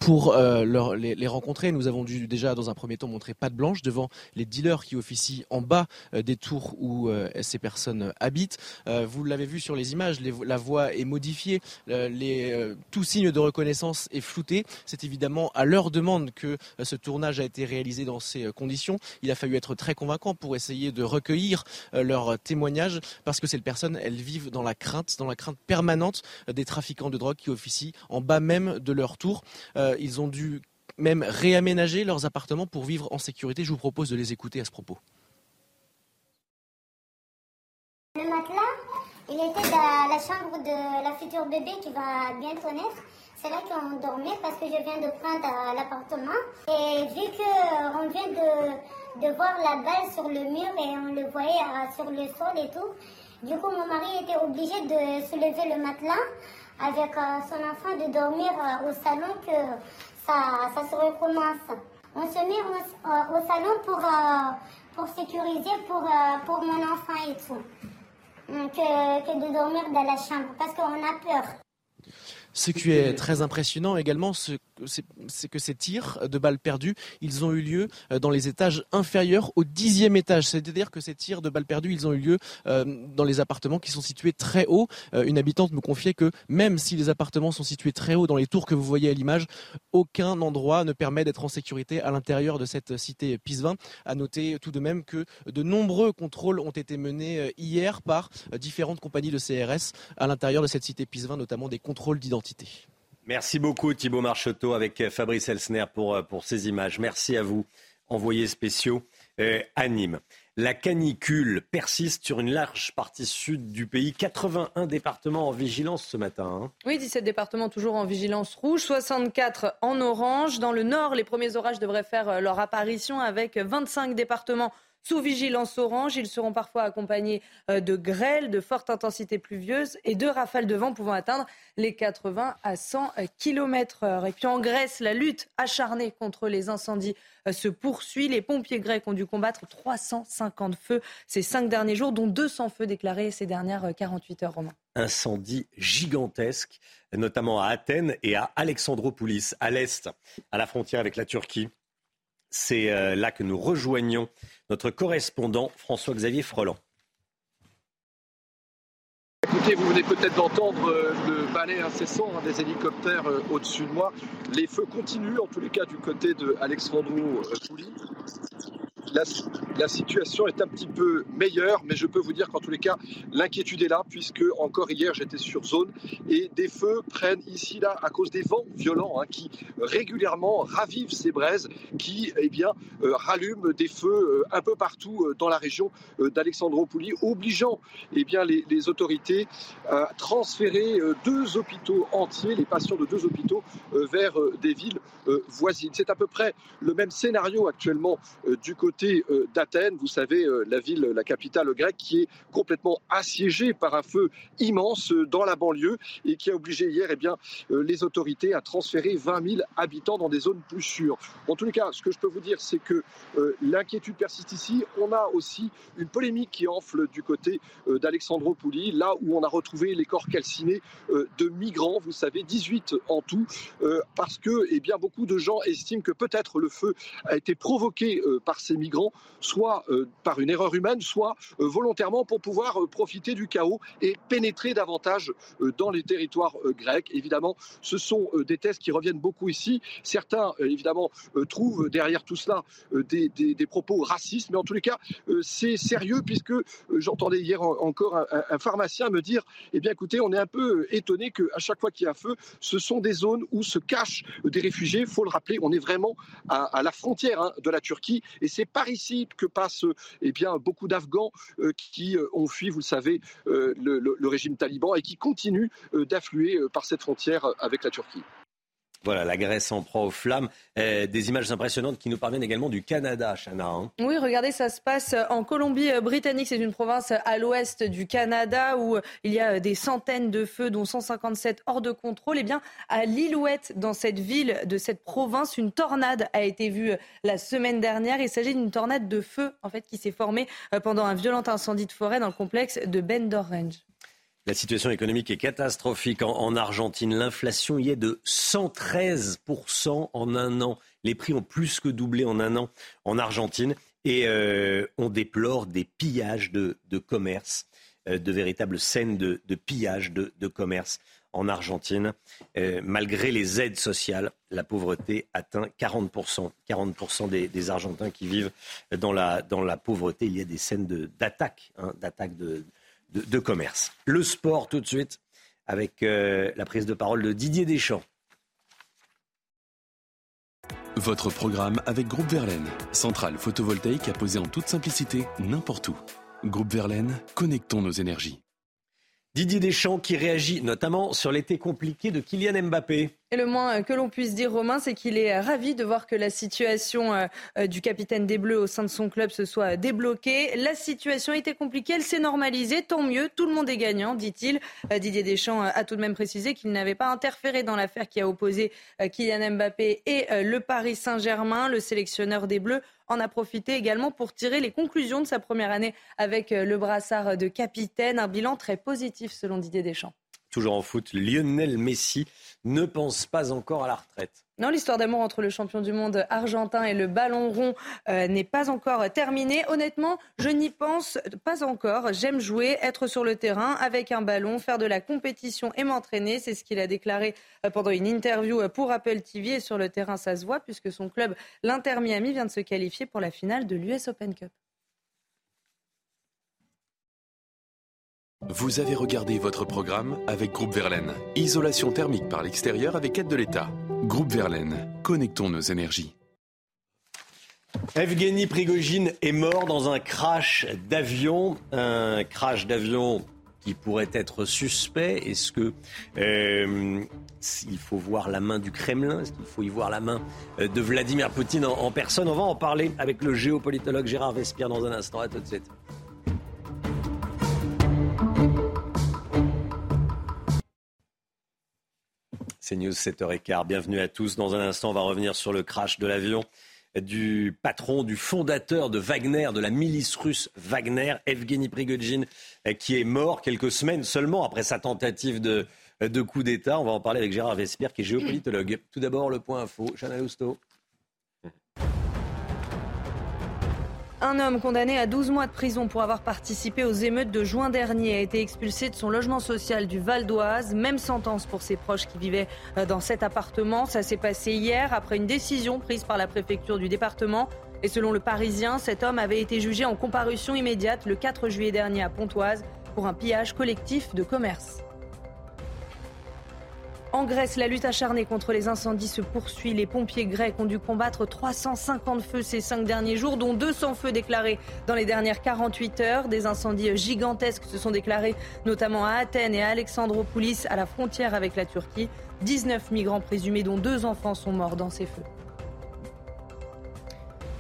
Pour les, rencontrer, nous avons dû déjà dans un premier temps montrer patte blanche devant les dealers qui officient en bas des tours où ces personnes habitent. Vous l'avez vu sur les images, la est euh, euh, tout signe de reconnaissance est flouté. C'est évidemment à leur demande que euh, ce tournage a été réalisé dans ces conditions. Il a fallu être très convaincant pour essayer de recueillir leurs témoignages parce que ces personnes, elles vivent dans la crainte, dans la crainte permanente des trafiquants de drogue qui officient en bas même de leur tour. Ils ont dû même réaménager leurs appartements pour vivre en sécurité. Je vous propose de les écouter à ce propos. Il était dans la chambre de la future bébé qui va bientôt naître. C'est là qu'on dormait parce que je viens de prendre euh, l'appartement. Et vu qu'on vient de, de, voir la balle sur le mur et on le voyait euh, sur le sol et tout, du coup mon mari était obligé de soulever le matelas avec euh, son enfant de dormir au salon que ça, ça se recommence. On se met au, au salon pour, pour sécuriser pour, pour mon enfant et tout que, de dormir dans la chambre parce qu'on a peur. Ce qui est très impressionnant également, c'est que ces tirs de balles perdues, ils ont eu lieu euh, dans les étages inférieurs au dixième étage. C'est-à-dire que ces tirs de balles perdues, ils ont eu lieu euh, dans les appartements qui sont situés très haut. Euh, une habitante me confiait que même si les appartements sont situés très haut dans les tours que vous voyez à l'image, aucun endroit ne permet d'être en sécurité à l'intérieur de cette cité Pisevin. À noter tout de même que de nombreux contrôles ont été menés hier par différentes compagnies de CRS à l'intérieur de cette cité Pisevin, notamment des contrôles d'identité. Merci beaucoup Thibault Marcheteau avec Fabrice Elsner pour, euh, pour ces images. Merci à vous, envoyés spéciaux euh, à Nîmes. La canicule persiste sur une large partie sud du pays. 81 départements en vigilance ce matin. Hein. Oui, 17 départements toujours en vigilance rouge, 64 en orange. Dans le nord, les premiers orages devraient faire euh, leur apparition avec 25 départements sous vigilance orange, ils seront parfois accompagnés euh, de grêles, de fortes intensités pluvieuses et de rafales de vent pouvant atteindre les 80 à 100 km heure. Et puis en Grèce, la lutte acharnée contre les incendies euh, se poursuit. Les pompiers grecs ont dû combattre 350 feux ces cinq derniers jours, dont 200 feux déclarés ces dernières 48 euh, heures, Romain. Incendie gigantesque, notamment à Athènes et à Alexandroupolis, à l'est, à la frontière avec la Turquie. C'est euh, là que nous rejoignons notre correspondant François-Xavier Freland. Écoutez, vous venez peut-être d'entendre euh, le balai incessant hein, des hélicoptères euh, au-dessus de moi. Les feux continuent, en tous les cas, du côté de Alexandro Pouli la, situation est un petit peu meilleure, mais je peux vous dire qu'en tous les cas, l'inquiétude est là, puisque encore hier, j'étais sur zone et des feux prennent ici, là, à cause des vents violents hein, qui régulièrement ravivent ces braises, qui eh bien, euh, rallument des feux euh, un peu partout euh, dans la région d'Alexandropouli, obligeant eh bien, les, autorités à transférer deux hôpitaux entiers, les patients de deux hôpitaux, vers des villes voisines. C'est à peu près le même scénario actuellement du côté euh, d'Athènes, vous savez, euh, la ville, la capitale grecque, qui est complètement assiégée par un feu immense euh, dans la banlieue et qui a obligé hier eh bien, les autorités à transférer 20 000 habitants dans des zones plus sûres. En tous les cas, ce que je peux vous dire, c'est que l'inquiétude persiste ici. On a aussi une polémique qui enfle du côté d'Alexandropouli, là où on a retrouvé les corps calcinés de migrants, vous savez, 18 en tout, parce que eh bien, beaucoup de gens estiment que peut-être le feu a été provoqué par ces migrants soit euh, par une erreur humaine, soit euh, volontairement pour pouvoir euh, profiter du chaos et pénétrer davantage dans les territoires grecs. Évidemment, ce sont des tests qui reviennent beaucoup ici. Certains, évidemment, trouvent derrière tout cela des, propos racistes, mais en tous les cas, c'est sérieux puisque j'entendais hier encore un, pharmacien me dire, eh bien écoutez, on est un peu étonné qu'à chaque fois qu'il y a feu, ce sont des zones où se cachent des réfugiés. Il faut le rappeler, on est vraiment à, la frontière hein, de la Turquie et c'est par ici que passent eh bien, beaucoup d'Afghans euh, qui euh, ont fui, vous le savez, euh, le, régime taliban et qui continuent d'affluer par cette frontière avec la Turquie. Voilà, la Grèce en proie aux flammes. Euh, des images impressionnantes qui nous parviennent également du Canada, Chana. Hein. Oui, regardez, ça se passe en Colombie-Britannique. C'est une province à l'ouest du Canada où il y a des centaines de feux, dont 157 hors de contrôle. Eh bien, à l'Ilouette, dans cette ville de cette province, une tornade a été vue la semaine dernière. Il s'agit d'une tornade de feu, en fait, qui s'est formée euh, pendant un violent incendie de forêt dans le complexe de Bendor Range. La situation économique est catastrophique en, Argentine. L'inflation y est de 113% en un an. Les prix ont plus que doublé en un an en Argentine. Et euh, on déplore des pillages de, commerce, euh, de véritables scènes de, pillage de, commerce en Argentine. Euh, malgré les aides sociales, la pauvreté atteint 40%. 40% des, Argentins qui vivent dans la, pauvreté. Il y a des scènes d'attaque, hein, d'attaque de de, commerce. Le sport tout de suite avec euh, la prise de parole de Didier Deschamps. Votre programme avec Groupe Verlaine, centrale photovoltaïque à poser en toute simplicité n'importe où. Groupe Verlaine, connectons nos énergies. Didier Deschamps qui réagit notamment sur l'été compliqué de Kylian Mbappé. Et le moins que l'on puisse dire, Romain, c'est qu'il est ravi de voir que la situation euh, euh, du capitaine des Bleus au sein de son club se soit débloquée. La situation été compliquée, elle s'est normalisée, tant mieux, tout le monde est gagnant, dit-il. Euh, Didier Deschamps a tout de même précisé qu'il n'avait pas interféré dans l'affaire qui a opposé Kylian Mbappé et le Paris Saint-Germain. Le sélectionneur des Bleus en a profité également pour tirer les conclusions de sa première année avec le brassard de capitaine. Un bilan très positif selon Didier Deschamps. Toujours en foot, Lionel Messi ne pense pas encore à la retraite. Non, l'histoire d'amour entre le champion du monde argentin et le ballon rond euh, n'est pas encore terminée. Honnêtement, je n'y pense pas encore. J'aime jouer, être sur le terrain avec un ballon, faire de la compétition et m'entraîner. C'est ce qu'il a déclaré euh, pendant une interview pour Apple TV. Et sur le terrain, ça se voit puisque son club, l'Inter Miami, vient de se qualifier pour la finale de l'US Open Cup. Vous avez regardé votre programme avec Groupe Verlaine. Isolation thermique par l'extérieur avec aide de l'État. Groupe Verlaine, connectons nos énergies. Evgeny Prigogine est mort dans un crash d'avion. Un crash d'avion qui pourrait être suspect. Est-ce que euh, il faut voir la main du Kremlin? Est-ce qu'il faut y voir la main euh, de Vladimir Poutine en, personne? On va en parler avec le géopolitologue Gérard Vespierre dans un instant. À tout de suite. C'est News 7h15. Bienvenue à tous. Dans un instant, on va revenir sur le crash de l'avion du patron, du fondateur de Wagner, de la milice russe Wagner, Evgeny Prigogine, qui est mort quelques semaines seulement après sa tentative de, coup d'État. On va en parler avec Gérard Vespierre, qui est géopolitologue. Tout d'abord, le point info. Chana Lousteau. Un homme condamné à 12 mois de prison pour avoir participé aux émeutes de juin dernier a été expulsé de son logement social du Val d'Oise. Même sentence pour ses proches qui vivaient euh, dans cet appartement. Ça s'est passé hier après une décision prise par la préfecture du département. Et selon le Parisien, cet homme avait été jugé en comparution immédiate le 4 juillet dernier à Pontoise pour un pillage collectif de commerce. En Grèce, la lutte acharnée contre les incendies se poursuit. Les pompiers grecs ont dû combattre 350 feux ces cinq derniers jours, dont 200 feux déclarés dans les dernières 48 heures. Des incendies gigantesques se sont déclarés notamment à Athènes et à Alexandropolis, à la frontière avec la Turquie. 19 migrants présumés, dont deux enfants, sont morts dans ces feux.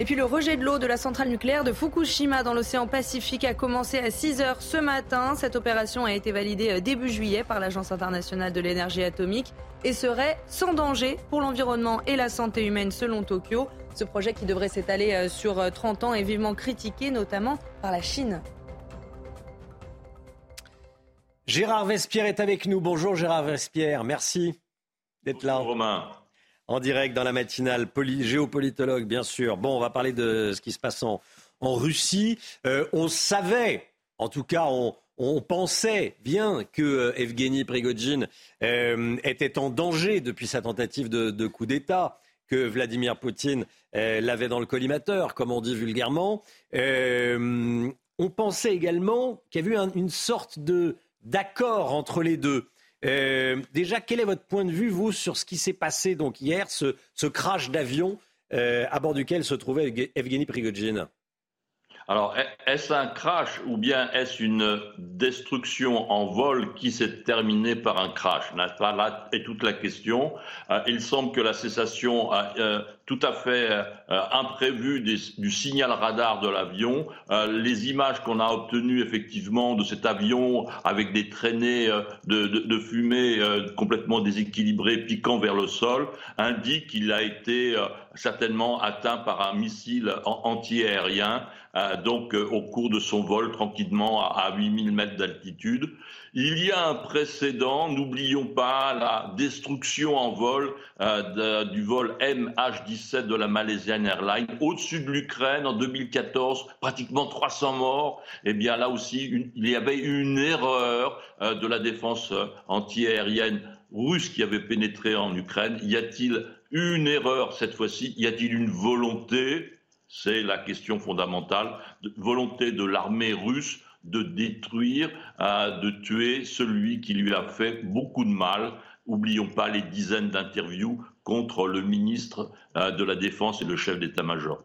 Et puis le rejet de l'eau de la centrale nucléaire de Fukushima dans l'océan Pacifique a commencé à 6 heures ce matin. Cette opération a été validée euh, début juillet par l'Agence internationale de l'énergie atomique et serait sans danger pour l'environnement et la santé humaine selon Tokyo. Ce projet qui devrait s'étaler euh, sur 30 euh, ans est vivement critiqué notamment par la Chine. Gérard Vespierre est avec nous. Bonjour Gérard Vespierre, merci d'être là. Bonjour Romain en direct dans la matinale, géopolitologue bien sûr. Bon, on va parler de ce qui se passe en, Russie. Euh, on savait, en tout cas, on, pensait bien que euh, Evgeny Prigogine euh, était en danger depuis sa tentative de, coup d'État, que Vladimir Poutine l'avait dans le collimateur, comme on dit vulgairement. on pensait également qu'il y avait eu une sorte de d'accord entre les deux. Euh, déjà, quel est votre point de vue, vous, sur ce qui s'est passé donc hier, ce, crash d'avion euh, à bord duquel se trouvait Evgeny Prigogine? Alors, est-ce un crash ou bien est-ce une destruction en vol qui s'est terminée par un crash? Là est toute la question. Euh, il semble que la cessation euh, tout à fait euh, imprévue du signal radar de l'avion, les images qu'on a obtenues effectivement de cet avion avec des traînées de, fumée complètement déséquilibrées, piquant vers le sol, indiquent qu'il a été certainement atteint par un missile anti-aérien. Euh, donc euh, au cours de son vol tranquillement à, 8000 mètres d'altitude. Il y a un précédent, n'oublions pas la destruction en vol euh, du vol MH17 de la Malaysian Airlines au-dessus de l'Ukraine en 2014, pratiquement 300 morts. Eh bien là aussi, il y avait une erreur de la défense antiaérienne russe qui avait pénétré en Ukraine. Y a-t-il une erreur cette fois-ci Y a-t-il une volonté c'est la question fondamentale, volonté de l'armée russe de détruire, euh, de tuer celui qui lui a fait beaucoup de mal? Oublions pas les dizaines d'interviews contre le ministre euh, de la Défense et le chef d'état-major.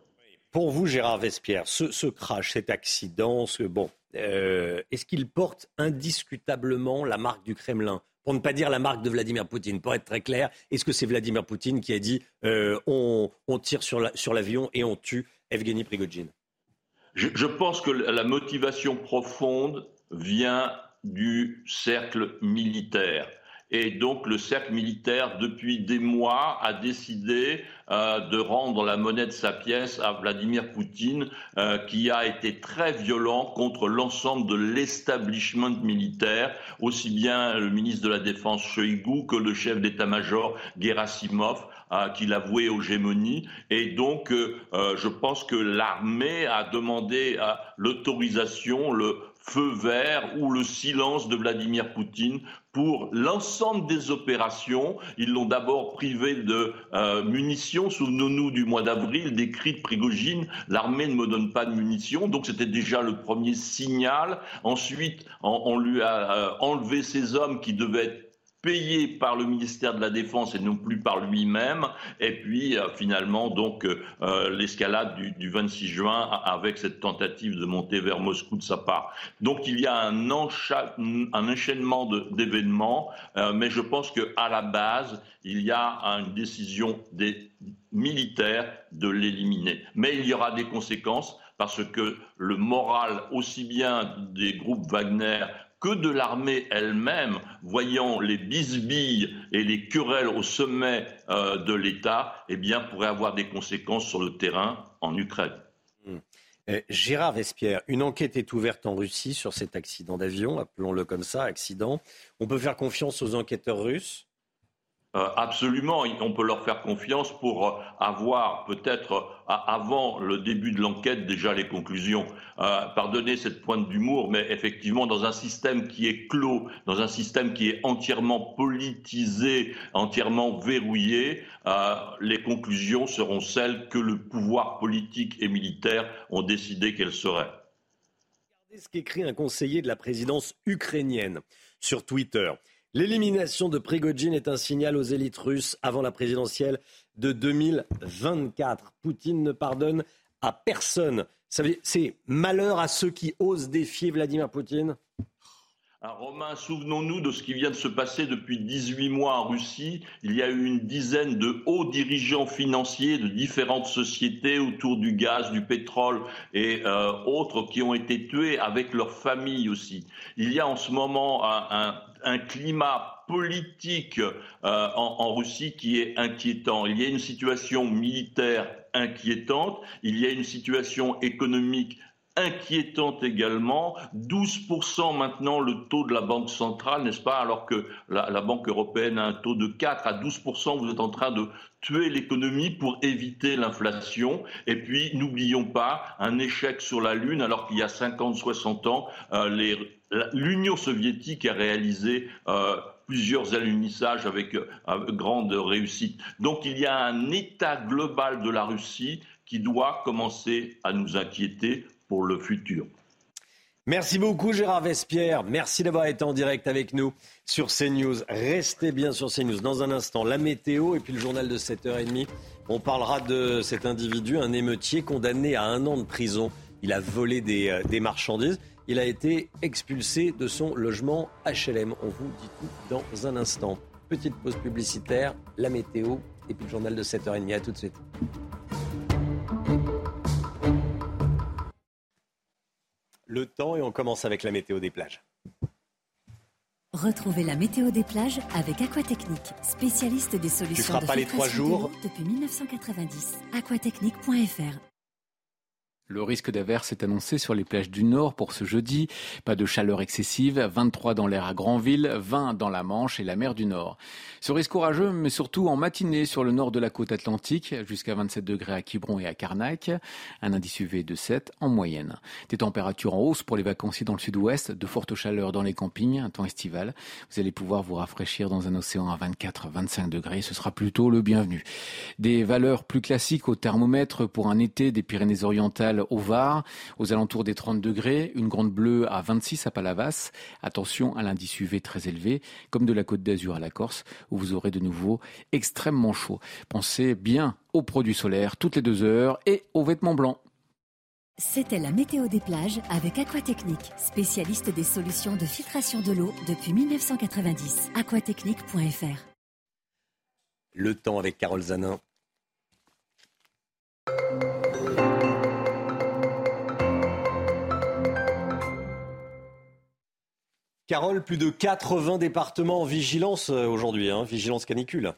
Pour vous, Gérard Vespierre, ce, crash, cet accident, ce, bon, euh, est-ce qu'il porte indiscutablement la marque du Kremlin? Pour ne pas dire la marque de Vladimir Poutine. Pour être très clair, est-ce que c'est Vladimir Poutine qui a dit on, tire sur l'avion et on tue Evgeny Prigogine? Je, pense que la motivation profonde vient du cercle militaire. Et donc le cercle militaire, depuis des mois, a décidé euh, de rendre la monnaie de sa pièce à Vladimir Poutine, euh, qui a été très violent contre l'ensemble de l'establishment militaire, aussi bien le ministre de la Défense Shoigu que le chef d'état-major Gerasimov qu'il a voué aux gémonies. Et donc, euh, euh, je pense que l'armée a demandé l'autorisation, le feu vert ou le silence de Vladimir Poutine pour l'ensemble des opérations. Ils l'ont d'abord privé de euh, munitions. Souvenons-nous du mois d'avril, des cris de Prigogine, l'armée ne me donne pas de munitions. Donc c'était déjà le premier signal. Ensuite, on, lui a enlevé ses hommes qui devaient être payé par le ministère de la Défense et non plus par lui-même. Et puis euh, finalement, donc euh, l'escalade du, 26 juin avec cette tentative de monter vers Moscou de sa part. Donc il y a un, un enchaînement d'événements, euh, mais je pense qu'à la base, il y a une décision des militaires de l'éliminer. Mais il y aura des conséquences parce que le moral aussi bien des groupes Wagner que de l'armée elle-même, voyant les bisbilles et les querelles au sommet euh, de l'État, eh bien, pourrait avoir des conséquences sur le terrain en Ukraine. Hmm. Euh, Gérard Vespierre, une enquête est ouverte en Russie sur cet accident d'avion, appelons-le comme ça, accident. On peut faire confiance aux enquêteurs russes? Absolument, on peut leur faire confiance pour euh, avoir peut-être euh, avant le début de l'enquête déjà les conclusions. pardonnez cette pointe d'humour, mais effectivement, dans un système qui est clos, dans un système qui est entièrement politisé, entièrement verrouillé, les conclusions seront celles que le pouvoir politique et militaire ont décidé qu'elles seraient. Regardez ce qu'écrit un conseiller de la présidence ukrainienne sur Twitter. L'élimination de Prigogine est un signal aux élites russes avant la présidentielle de 2024. Poutine ne pardonne à personne. C'est malheur à ceux qui osent défier Vladimir Poutine Romain, souvenons-nous de ce qui vient de se passer depuis 18 mois en Russie. Il y a eu une dizaine de hauts dirigeants financiers de différentes sociétés autour du gaz, du pétrole et euh, autres qui ont été tués avec leurs familles aussi. Il y a en ce moment un, climat politique euh, en, Russie qui est inquiétant. Il y a une situation militaire inquiétante, il y a une situation économique inquiétante également. 12% maintenant le taux de la Banque centrale, n'est-ce pas Alors que la, Banque européenne a un taux de 4 à 12%, vous êtes en train de tuer l'économie pour éviter l'inflation. Et puis, n'oublions pas un échec sur la Lune, alors qu'il y a 50-60 ans, euh, l'Union soviétique a réalisé euh, plusieurs alunissages avec euh, grande réussite. Donc il y a un état global de la Russie qui doit commencer à nous inquiéter pour le futur. Merci beaucoup Gérard Vespierre. Merci d'avoir été en direct avec nous sur CNews. Restez bien sur CNews. Dans un instant, la météo et puis le journal de 7h30. On parlera de cet individu, un émeutier condamné à un an de prison Il a volé des, des marchandises. Il a été expulsé de son logement HLM. On vous dit tout dans un instant. Petite pause publicitaire, la météo et puis le journal de 7h30. À tout de suite. Le temps et on commence avec la météo des plages. Retrouvez la météo des plages avec Aquatechnique, spécialiste des solutions tu feras de pas les trois jours depuis 1990. Aquatechnique.fr Le risque d'averse est annoncé sur les plages du Nord pour ce jeudi. Pas de chaleur excessive, 23 dans l'air à Granville, 20 dans la Manche et la mer du Nord. Ce risque orageux, mais surtout en matinée sur le nord de la côte atlantique, jusqu'à 27 degrés à Quiberon et à Carnac, un indice UV de 7 en moyenne. Des températures en hausse pour les vacanciers dans le sud-ouest, de fortes chaleurs dans les campings, un temps estival. Vous allez pouvoir vous rafraîchir dans un océan à 24-25 degrés, ce sera plutôt le bienvenu. Des valeurs plus classiques au thermomètre pour un été des Pyrénées-Orientales au Var, aux alentours des 30 degrés, une grande bleue à 26 à Palavas. Attention à l'indice UV très élevé, comme de la Côte d'Azur à la Corse, où vous aurez de nouveau extrêmement chaud. Pensez bien aux produits solaires toutes les deux heures et aux vêtements blancs. C'était la météo des plages avec Aquatechnique, spécialiste des solutions de filtration de l'eau depuis 1990. Aquatechnique.fr Le temps avec Carole Zanin. Carole, plus de 80 départements en vigilance euh, aujourd'hui, hein, vigilance canicule.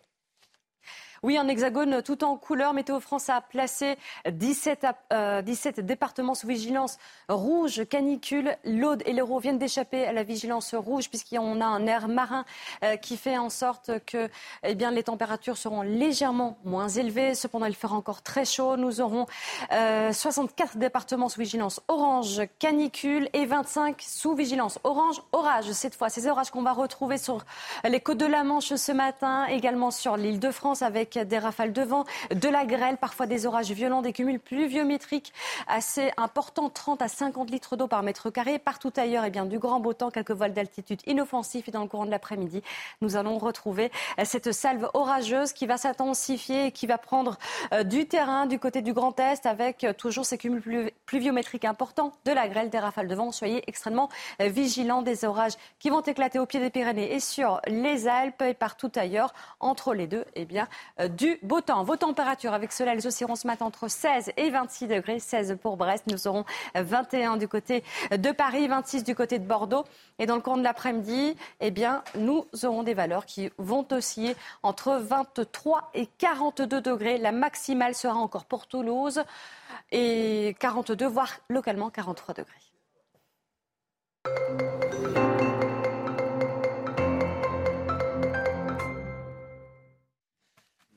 Oui, en hexagone, tout en couleur, Météo France a placé 17, euh, 17 départements sous vigilance rouge, canicule. L'Aude et l'Hérault viennent d'échapper à la vigilance rouge puisqu'on a un air marin euh, qui fait en sorte que eh les températures seront légèrement moins élevées. Cependant, il fera encore très chaud. Nous aurons euh, 64 départements sous vigilance orange, canicule et 25 sous vigilance orange, orage. Cette fois, ces orages qu'on va retrouver sur les côtes de la Manche ce matin, également sur l'île de France avec des rafales de vent, de la grêle, parfois des orages violents, des cumuls pluviométriques assez importants, 30 à 50 litres d'eau par mètre carré. Partout ailleurs, eh bien, du grand beau temps, quelques vols d'altitude inoffensifs. Et dans le courant de l'après-midi, nous allons retrouver cette salve orageuse qui va s'intensifier et qui va prendre euh, du terrain du côté du Grand Est avec euh, toujours ces cumuls pluvi- pluviométriques importants, de la grêle, des rafales de vent. Soyez extrêmement euh, vigilants des orages qui vont éclater au pied des Pyrénées et sur les Alpes et partout ailleurs. Entre les deux, eh bien, euh, du beau temps. Vos températures avec cela, elles oscilleront ce matin entre 16 et 26 degrés. 16 pour Brest. Nous aurons 21 du côté de Paris, 26 du côté de Bordeaux. Et dans le courant de l'après-midi, eh nous aurons des valeurs qui vont osciller entre 23 et 42 degrés. La maximale sera encore pour Toulouse et 42, voire localement 43 degrés.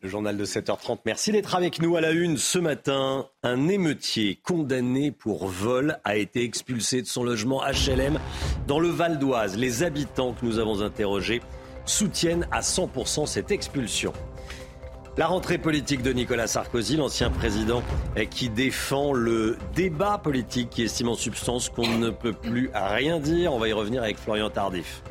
Le journal de 7h30. Merci d'être avec nous à la une ce matin. Un émeutier condamné pour vol a été expulsé de son logement HLM dans le Val d'Oise. Les habitants que nous avons interrogés soutiennent à 100% cette expulsion. La rentrée politique de Nicolas Sarkozy, l'ancien président qui défend le débat politique, qui estime en substance qu'on ne peut plus rien dire. On va y revenir avec Florian Tardif.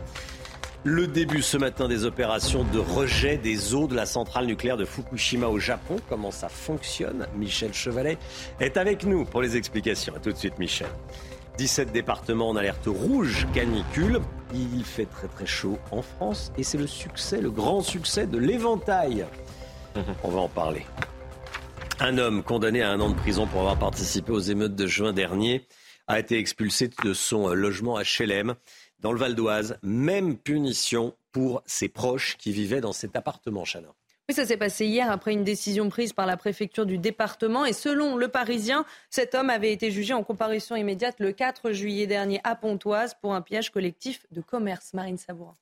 Le début ce matin des opérations de rejet des eaux de la centrale nucléaire de Fukushima au Japon. Comment ça fonctionne? Michel Chevalet est avec nous pour les explications. A tout de suite, Michel. 17 départements en alerte rouge canicule. Il fait très très chaud en France et c'est le succès, le grand succès de l'éventail. On va en parler. Un homme condamné à un an de prison pour avoir participé aux émeutes de juin dernier a été expulsé de son logement HLM dans le Val d'Oise. Même punition pour ses proches qui vivaient dans cet appartement, Chana. Oui, ça s'est passé hier après une décision prise par la préfecture du département. Et selon le Parisien, cet homme avait été jugé en comparution immédiate le 4 juillet dernier à Pontoise pour un piège collectif de commerce. Marine Sabourin.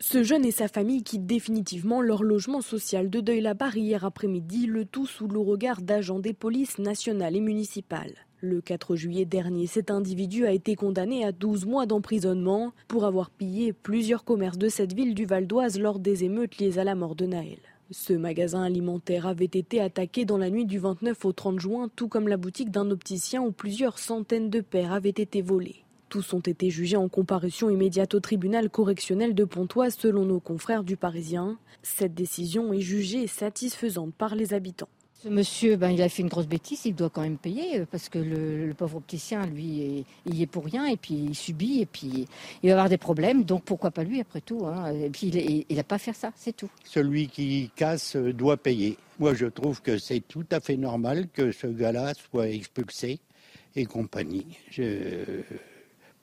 Ce jeune et sa famille quittent définitivement leur logement social de Deuil-la-Barre hier après-midi, le tout sous le regard d'agents des polices nationales et municipales. Le 4 juillet dernier, cet individu a été condamné à 12 mois d'emprisonnement pour avoir pillé plusieurs commerces de cette ville du Val d'Oise lors des émeutes liées à la mort de Naël. Ce magasin alimentaire avait été attaqué dans la nuit du 29 au 30 juin, tout comme la boutique d'un opticien où plusieurs centaines de paires avaient été volées. Tous ont été jugés en comparution immédiate au tribunal correctionnel de Pontoise selon nos confrères du Parisien. Cette décision est jugée satisfaisante par les habitants. Ce monsieur, ben, il a fait une grosse bêtise, il doit quand même payer, euh, parce que le, pauvre opticien, lui, il y est pour rien, et puis il subit, et puis il va avoir des problèmes, donc pourquoi pas lui, après tout. Hein. Et puis il n'a pas à faire ça, c'est tout. Celui qui casse doit payer. Moi, je trouve que c'est tout à fait normal que ce gars-là soit expulsé et compagnie.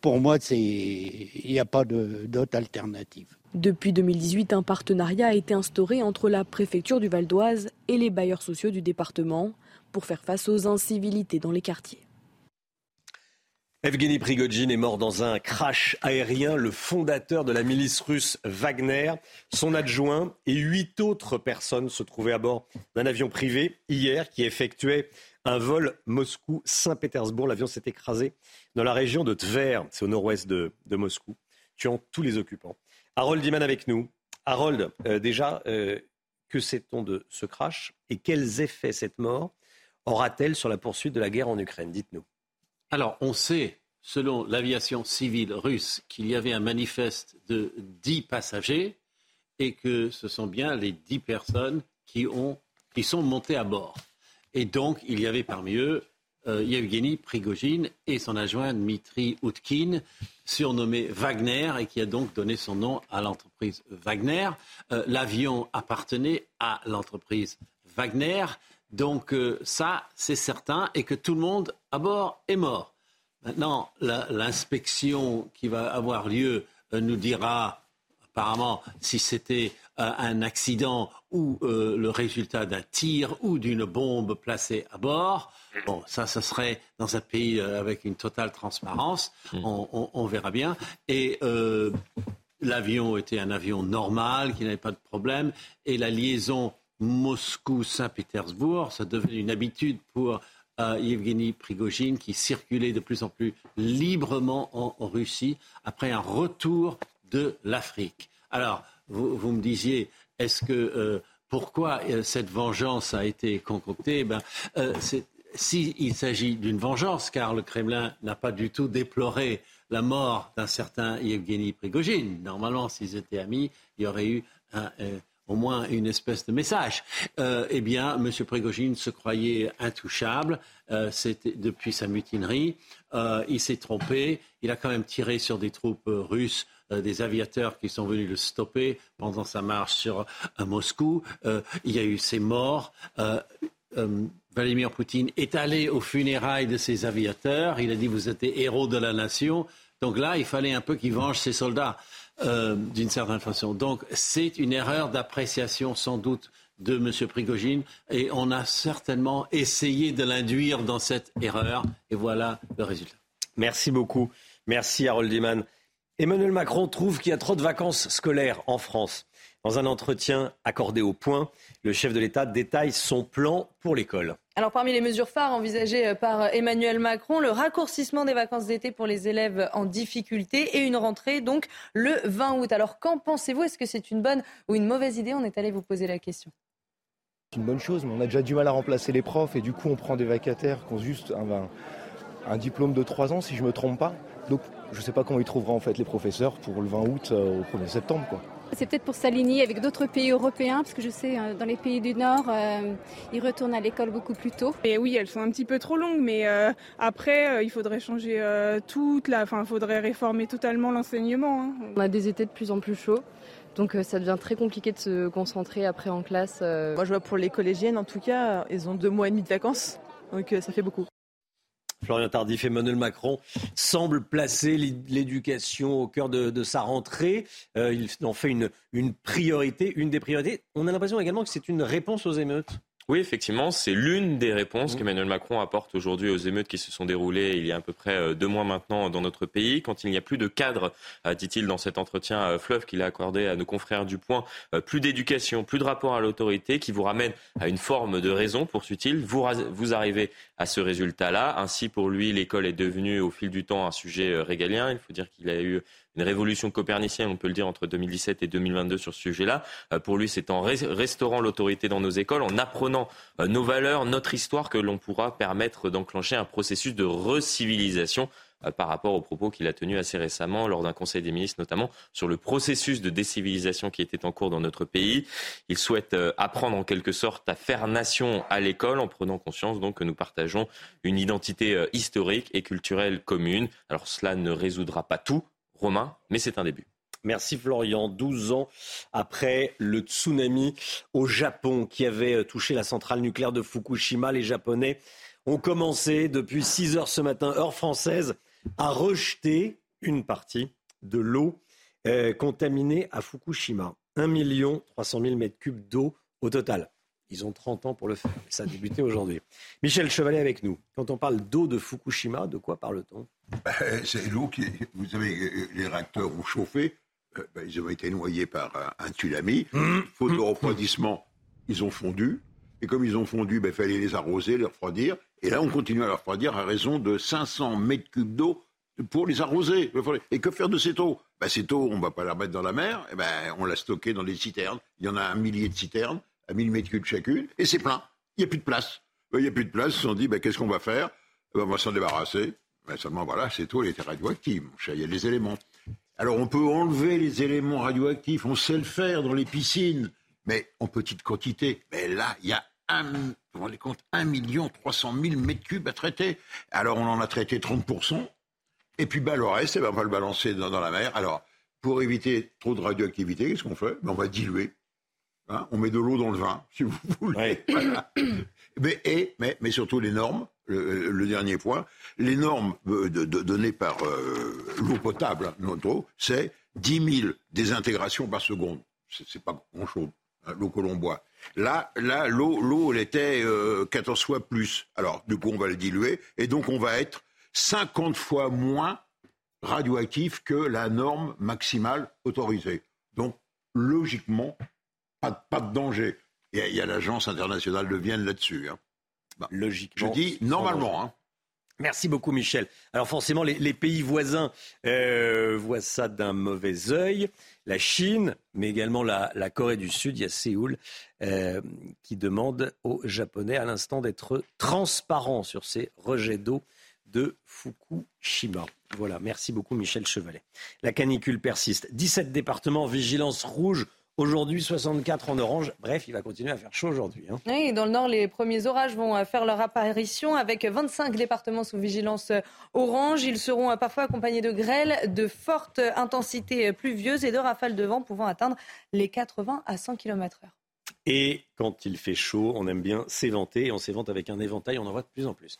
Pour moi, il n'y a pas d'autre alternative. Depuis 2018, un partenariat a été instauré entre la préfecture du Val d'Oise et les bailleurs sociaux du département pour faire face aux incivilités dans les quartiers. Evgeny Prigogine est mort dans un crash aérien. Le fondateur de la milice russe Wagner, son adjoint et huit autres personnes se trouvaient à bord d'un avion privé hier qui effectuait un vol Moscou-Saint-Pétersbourg. L'avion s'est écrasé dans la région de Tver, c'est au nord-ouest de, Moscou, tuant tous les occupants. Harold Diman avec nous. Harold, euh, déjà, euh, que sait-on de ce crash et quels effets cette mort aura-t-elle sur la poursuite de la guerre en Ukraine? Dites-nous. Alors, on sait, selon l'aviation civile russe, qu'il y avait un manifeste de 10 passagers et que ce sont bien les 10 personnes qui, ont, qui sont montées à bord. Et donc, il y avait parmi eux euh, Yevgeny Prigogine et son adjoint Dmitri Utkin, surnommé Wagner et qui a donc donné son nom à l'entreprise Wagner. Euh, l'avion appartenait à l'entreprise Wagner. Donc euh, ça, c'est certain, et que tout le monde à bord est mort. Maintenant, l'inspection qui va avoir lieu nous dira apparemment si c'était un accident ou le résultat d'un tir ou d'une bombe placée à bord. Bon, ça, ce serait dans un pays euh, avec une totale transparence. Mm. On, verra bien. Et euh, l'avion était un avion normal, qui n'avait pas de problème. Et la liaison Moscou-Saint-Pétersbourg, ça devenait une habitude pour euh, Yevgeny Prigogine, qui circulait de plus en plus librement en, Russie après un retour de l'Afrique. Alors, vous, me disiez, est-ce que pourquoi cette vengeance a été concoctée? Ben, c'est s'il s'agit d'une vengeance, car le Kremlin n'a pas du tout déploré la mort d'un certain Yevgeny Prigogine. Normalement, s'ils étaient amis, il y aurait eu euh, au moins une espèce de message. Euh, eh bien, M. Prigogine se croyait intouchable euh, depuis sa mutinerie. il s'est trompé. Il a quand même tiré sur des troupes russes des aviateurs qui sont venus le stopper pendant sa marche sur Moscou. il y a eu ses morts. Vladimir Poutine est allé aux funérailles de ses aviateurs. Il a dit vous êtes héros de la nation. Donc là, il fallait un peu qu'il venge ses soldats euh, d'une certaine façon. Donc c'est une erreur d'appréciation sans doute de M. Prigogine et on a certainement essayé de l'induire dans cette erreur et voilà le résultat. Merci beaucoup. Merci Harold Diman. Emmanuel Macron trouve qu'il y a trop de vacances scolaires en France. Dans un entretien accordé au point, le chef de l'État détaille son plan pour l'école. Alors parmi les mesures phares envisagées par Emmanuel Macron, le raccourcissement des vacances d'été pour les élèves en difficulté et une rentrée donc le 20 août. Alors qu'en pensez-vous? Est-ce que c'est une bonne ou une mauvaise idée? On est allé vous poser la question. C'est une bonne chose, mais on a déjà du mal à remplacer les profs et du coup on prend des vacataires qui ont juste un, un diplôme de 3 ans si je ne me trompe pas. Donc je ne sais pas comment ils trouveront en fait les professeurs pour le 20 août euh, au 1er septembre. Quoi. C'est peut-être pour s'aligner avec d'autres pays européens, parce que je sais, euh, dans les pays du Nord, euh, ils retournent à l'école beaucoup plus tôt. Et oui, elles sont un petit peu trop longues, mais euh, après, il faudrait changer toute la... Enfin, il faudrait réformer totalement l'enseignement. Hein. On a des étés de plus en plus chauds. Donc ça devient très compliqué de se concentrer après en classe. Moi je vois pour les collégiennes en tout cas, ils ont deux mois et demi de vacances, donc ça fait beaucoup. Florian Tardif, Emmanuel Macron semble placer l'éducation au cœur de, sa rentrée. Euh, il en fait une, une priorité, une des priorités. On a l'impression également que c'est une réponse aux émeutes. Oui, effectivement, c'est l'une des réponses mmh. qu'Emmanuel Macron apporte aujourd'hui aux émeutes qui se sont déroulées il y a à peu près euh, deux mois maintenant dans notre pays. Quand il n'y a plus de cadre, euh, dit-il dans cet entretien euh, fleuve qu'il a accordé à nos confrères du Point, plus d'éducation, plus de rapport à l'autorité qui vous ramène à une forme de raison, poursuit-il. Vous, vous arrivez à ce résultat-là. Ainsi, pour lui, l'école est devenue au fil du temps un sujet régalien. Il faut dire qu'il a eu une révolution copernicienne, on peut le dire, entre 2017 et 2022 sur ce sujet-là. Euh, pour lui, c'est en restaurant l'autorité dans nos écoles, en apprenant euh, nos valeurs, notre histoire, que l'on pourra permettre d'enclencher un processus de recivilisation euh, par rapport aux propos qu'il a tenus assez récemment lors d'un Conseil des ministres, notamment sur le processus de décivilisation qui était en cours dans notre pays. Il souhaite apprendre en quelque sorte à faire nation à l'école en prenant conscience donc que nous partageons une identité historique et culturelle commune. Alors cela ne résoudra pas tout, Romain, mais c'est un début. Merci Florian. 12 ans après le tsunami au Japon qui avait touché la centrale nucléaire de Fukushima, les Japonais ont commencé depuis 6 heures ce matin, heure française, à rejeter une partie de l'eau euh, contaminée à Fukushima. 1 300 000 mètres cubes d'eau au total. Ils ont 30 ans pour le faire. Ça a débuté aujourd'hui. Michel Chevalet avec nous. Quand on parle d'eau de Fukushima, de quoi parle-t-on? Ben, C'est l'eau qui. Vous savez, les réacteurs ont chauffé. Euh, ben, ils ont été noyés par un, tsunami. Mmh. Faute de refroidissement, ils ont fondu. Et comme ils ont fondu, ben, il fallait les arroser, les refroidir. Et là, on continue à leur refroidir à raison de 500 mètres cubes d'eau pour les arroser. Et que faire de cette eau? Ben, Cette eau, on ne va pas la remettre dans la mer, et eh ben, on l'a stockée dans des citernes. Il y en a un millier de citernes, à 1000 mètres cubes chacune, et c'est plein. Il n'y a plus de place. Ben, il n'y a plus de place, ils se sont dit, ben, qu'est-ce qu'on va faire? Ben, On va s'en débarrasser. seulement, voilà, cette eau, elle était radioactive. Il y a des éléments. Alors, on peut enlever les éléments radioactifs, on sait le faire dans les piscines, mais en petite quantité. Mais là, il y a un, vous compte, 1 300 000 mètres cubes à traiter. Alors on en a traité 30%, et puis bah, le reste, eh ben, on va le balancer dans, la mer. Alors, pour éviter trop de radioactivité, qu'est-ce qu'on fait? Ben, On va diluer. Hein. on met de l'eau dans le vin, si vous voulez. mais, et, mais, mais, surtout les normes, le, dernier point, les normes euh, données par euh, l'eau potable, hein, notre eau, c'est 10 000 désintégrations par seconde. C'est pas grand-chose, hein, l'eau que l'on boit. Là, là, l'eau, l'eau, elle était 14 euh, fois plus. Alors, du coup, on va le diluer, et donc on va être 50 fois moins radioactif que la norme maximale autorisée. Donc, logiquement, pas, de danger. Il y a, l'agence internationale de Vienne là-dessus. Hein. Bah, logiquement. Je dis normalement. Hein. Merci beaucoup, Michel. Alors forcément, les, pays voisins euh, voient ça d'un mauvais œil. La Chine, mais également la, Corée du Sud, il y a Séoul, euh, qui demande aux Japonais à l'instant d'être transparents sur ces rejets d'eau de Fukushima. Voilà, merci beaucoup Michel Chevalet. La canicule persiste. 17 départements, vigilance rouge Aujourd'hui, 64 en orange. Bref, il va continuer à faire chaud aujourd'hui. Hein. Oui, dans le nord, les premiers orages vont euh, faire leur apparition avec 25 départements sous vigilance euh, orange. Ils seront euh, parfois accompagnés de grêles, de fortes intensités pluvieuses et de rafales de vent pouvant atteindre les 80 à 100 km/h. Et quand il fait chaud, on aime bien s'éventer. Et on s'évente avec un éventail, on en voit de plus en plus.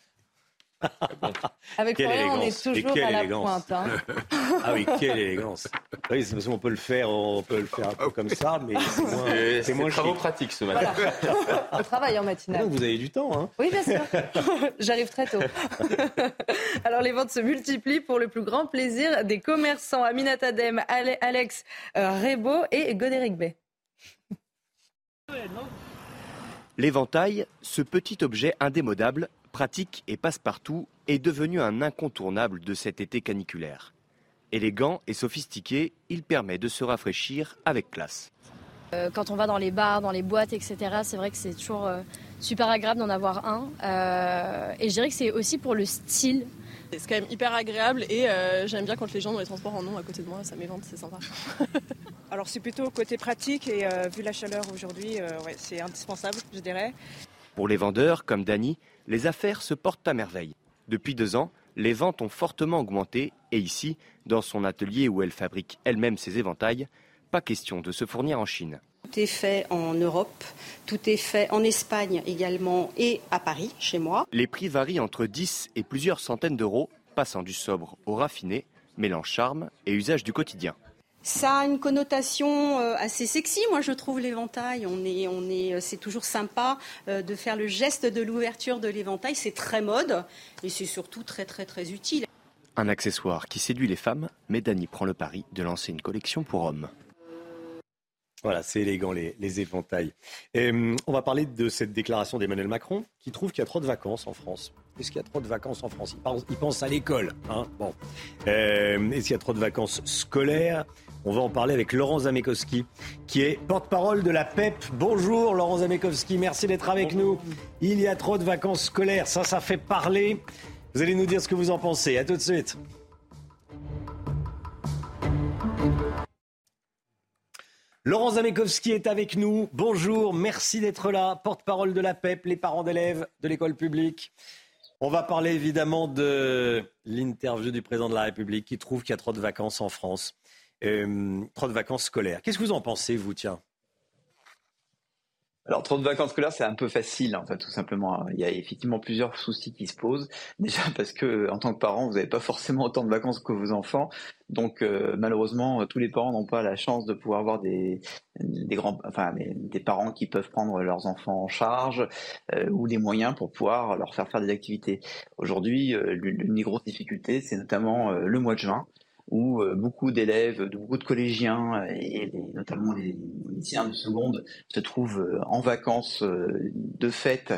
Avec Florian, on est toujours à la pointe. Hein. ah oui, quelle élégance. Oui, c'est on peut le faire, on peut le faire un peu comme ça, mais c'est moins, c'est pratique ce matin. on travaille en matinale. Vous avez du temps, hein Oui, bien sûr. J'arrive très tôt. Alors les ventes se multiplient pour le plus grand plaisir des commerçants Aminata Dem, Alex euh, Rebo et Godéric Bay. L'éventail, ce petit objet indémodable pratique et passe-partout, est devenu un incontournable de cet été caniculaire. Élégant et sophistiqué, il permet de se rafraîchir avec classe. Euh, quand on va dans les bars, dans les boîtes, etc., c'est vrai que c'est toujours euh, super agréable d'en avoir un. Euh, et je dirais que c'est aussi pour le style. C'est quand même hyper agréable et j'aime bien quand les gens dans les transports en ont à côté de moi, ça m'évente, c'est sympa. Alors c'est plutôt côté pratique et vu la chaleur aujourd'hui, c'est indispensable, je dirais. Pour les vendeurs, comme Dany, les affaires se portent à merveille. Depuis deux ans, les ventes ont fortement augmenté et ici, dans son atelier où elle fabrique elle-même ses éventails, pas question de se fournir en Chine. Tout est fait en Europe, tout est fait en Espagne également et à Paris, chez moi. Les prix varient entre 10 et plusieurs centaines d'euros, passant du sobre au raffiné, mélange charme et usage du quotidien. Ça a une connotation euh, assez sexy, moi je trouve l'éventail. On est, on est, euh, c'est toujours sympa euh, de faire le geste de l'ouverture de l'éventail. C'est très mode et c'est surtout très très très utile. Un accessoire qui séduit les femmes, mais Dany prend le pari de lancer une collection pour hommes. Voilà, c'est élégant les, les éventails. Euh, on va parler de cette déclaration d'Emmanuel Macron qui trouve qu'il y a trop de vacances en France. Est-ce qu'il y a trop de vacances en France? Il pense, à l'école. Hein bon. Euh, est-ce qu'il y a trop de vacances scolaires? On va en parler avec Laurent Zamekowski, qui est porte-parole de la PEP. Bonjour Laurent Zamekowski, merci d'être avec nous. Il y a trop de vacances scolaires, ça, ça fait parler. Vous allez nous dire ce que vous en pensez. À tout de suite. Laurent Zamekowski est avec nous. Bonjour, merci d'être là. Porte-parole de la PEP, les parents d'élèves de l'école publique. On va parler évidemment de l'interview du président de la République qui trouve qu'il y a trop de vacances en France, euh, trop de vacances scolaires. Qu'est-ce que vous en pensez, vous, tiens? Alors, trop de vacances scolaires, c'est un peu facile, en fait, tout simplement. Il y a effectivement plusieurs soucis qui se posent. Déjà parce que, en tant que parent, vous n'avez pas forcément autant de vacances que vos enfants. Donc, euh, malheureusement, tous les parents n'ont pas la chance de pouvoir avoir des, grands, enfin, des, parents qui peuvent prendre leurs enfants en charge euh, ou des moyens pour pouvoir leur faire faire des activités. Aujourd'hui, euh, l'une des grosses difficultés, c'est notamment le mois de juin où euh, beaucoup d'élèves, beaucoup de collégiens euh, et notamment les lycéens de seconde se trouvent euh, en vacances de fête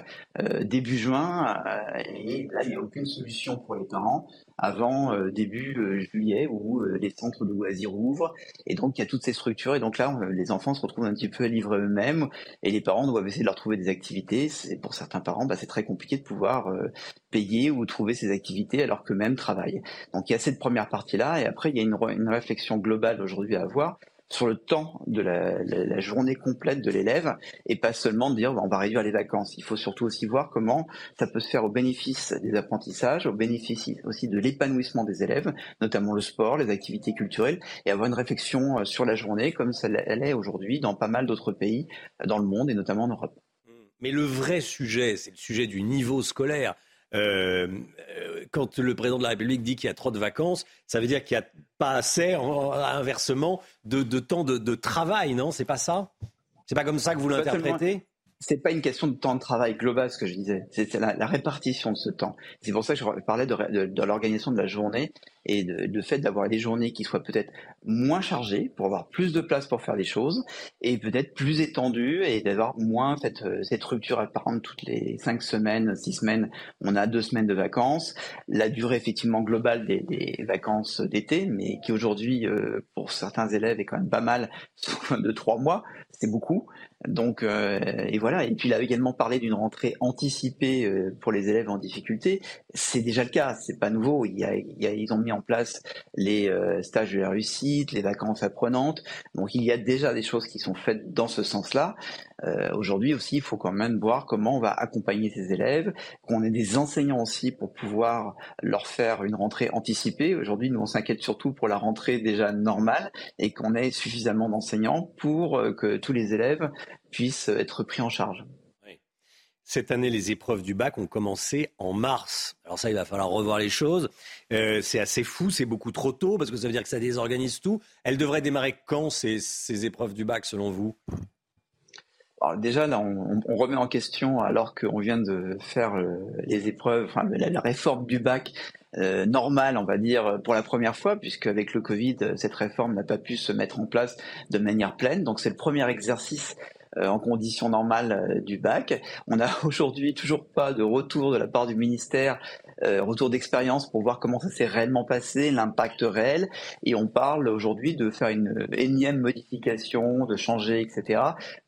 début juin et là il n'y a aucune solution pour les parents avant euh, début euh, juillet où euh, les centres de loisirs ouvrent. Et donc il y a toutes ces structures. Et donc là, les enfants se retrouvent un petit peu à livrer eux-mêmes et les parents doivent essayer de leur trouver des activités. Pour certains parents, bah, c'est très compliqué de pouvoir payer ou trouver ces activités alors qu'eux-mêmes travaillent. Donc il y a cette première partie-là. Et après, il y a une, une réflexion globale aujourd'hui à avoir sur le temps de la, journée complète de l'élève et pas seulement dire on va réduire les vacances. Il faut surtout aussi voir comment ça peut se faire au bénéfice des apprentissages, au bénéfice aussi de l'épanouissement des élèves, notamment le sport, les activités culturelles, et avoir une réflexion euh, sur la journée comme ça elle est aujourd'hui dans pas mal d'autres pays dans le monde et notamment en Europe. Mais le vrai sujet, c'est le sujet du niveau scolaire. Euh, quand le président de la République dit qu'il y a trop de vacances, ça veut dire qu'il n'y a pas assez, inversement, de, temps de, travail, non? C'est pas ça? C'est pas comme ça que vous l'interprétez? C'est pas une question de temps de travail global, ce que je disais. C'est la, répartition de ce temps. C'est pour ça que je parlais de, l'organisation de la journée et de, fait d'avoir des journées qui soient peut-être moins chargées pour avoir plus de place pour faire des choses et peut-être plus étendues et d'avoir moins cette, cette rupture. Par exemple, toutes les cinq semaines, six semaines, on a deux semaines de vacances. La durée effectivement globale des, vacances d'été, mais qui aujourd'hui, euh, pour certains élèves, est quand même pas mal, de trois mois, c'est beaucoup. Donc, euh, et voilà. Et puis, il a également parlé d'une rentrée anticipée euh, pour les élèves en difficulté. C'est déjà le cas. C'est pas nouveau. Il y a, il y a, ils ont mis en place les euh, stages de la réussite, les vacances apprenantes. Donc, il y a déjà des choses qui sont faites dans ce sens-là. Euh, aujourd'hui aussi, il faut quand même voir comment on va accompagner ces élèves, qu'on ait des enseignants aussi pour pouvoir leur faire une rentrée anticipée. Aujourd'hui, nous on s'inquiète surtout pour la rentrée déjà normale et qu'on ait suffisamment d'enseignants pour euh, que tous les élèves puissent être pris en charge. Cette année, les épreuves du bac ont commencé en mars. Alors ça, il va falloir revoir les choses. Euh, c'est assez fou, c'est beaucoup trop tôt, parce que ça veut dire que ça désorganise tout. Elles devraient démarrer quand, ces, ces épreuves du bac, selon vous? Déjà, là, on, remet en question, alors qu'on vient de faire euh, les épreuves, enfin, la, réforme du bac euh, normale, on va dire, pour la première fois, puisque avec le Covid, cette réforme n'a pas pu se mettre en place de manière pleine. Donc c'est le premier exercice euh, en conditions normales euh, du bac. On n'a aujourd'hui toujours pas de retour de la part du ministère, euh, retour d'expérience pour voir comment ça s'est réellement passé, l'impact réel. Et on parle aujourd'hui de faire une énième modification, de changer, etc.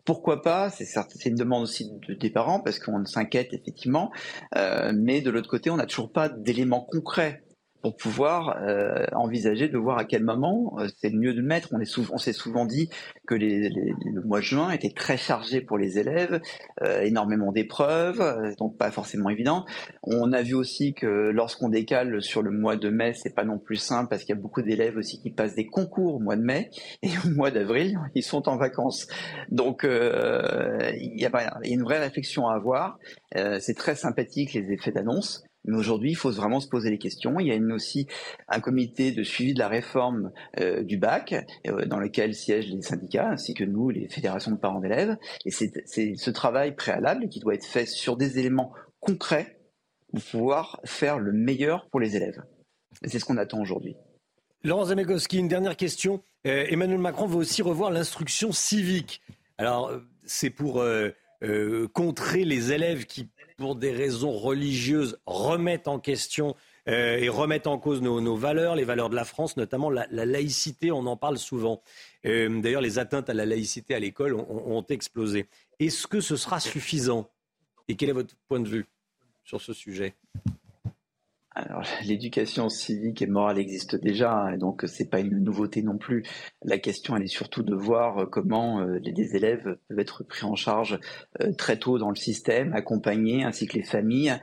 Pourquoi pas C'est une demande aussi des parents parce qu'on s'inquiète effectivement, mais de l'autre côté, on n'a toujours pas d'éléments concrets pour pouvoir euh, envisager de voir à quel moment euh, c'est mieux de le mettre. On, on s'est souvent dit que les, le mois de juin était très chargé pour les élèves, euh, énormément d'épreuves, donc pas forcément évident. On a vu aussi que lorsqu'on décale sur le mois de mai, c'est pas non plus simple parce qu'il y a beaucoup d'élèves aussi qui passent des concours au mois de mai et au mois d'avril, ils sont en vacances. Donc il y, a, il y a une vraie réflexion à avoir. c'est très sympathique les effets d'annonce. Mais aujourd'hui, il faut vraiment se poser les questions. Il y a aussi un comité de suivi de la réforme euh, du bac, euh, dans lequel siègent les syndicats, ainsi que nous, les fédérations de parents d'élèves. Et c'est ce travail préalable qui doit être fait sur des éléments concrets pour pouvoir faire le meilleur pour les élèves. C'est ce qu'on attend aujourd'hui. Laurent Zamekowski, une dernière question. Euh, Emmanuel Macron veut aussi revoir l'instruction civique. Alors, c'est pour contrer les élèves qui, pour des raisons religieuses, remettent en question et remettent en cause nos, valeurs, les valeurs de la France, notamment la, laïcité, on en parle souvent. D'ailleurs, les atteintes à la laïcité à l'école ont explosé. Est-ce que ce sera suffisant? Et quel est votre point de vue sur ce sujet? Alors, l'éducation civique et morale existe déjà, hein, donc c'est pas une nouveauté non plus. La question, elle est surtout de voir euh, comment euh, les élèves peuvent être pris en charge euh, très tôt dans le système, accompagnés, ainsi que les familles.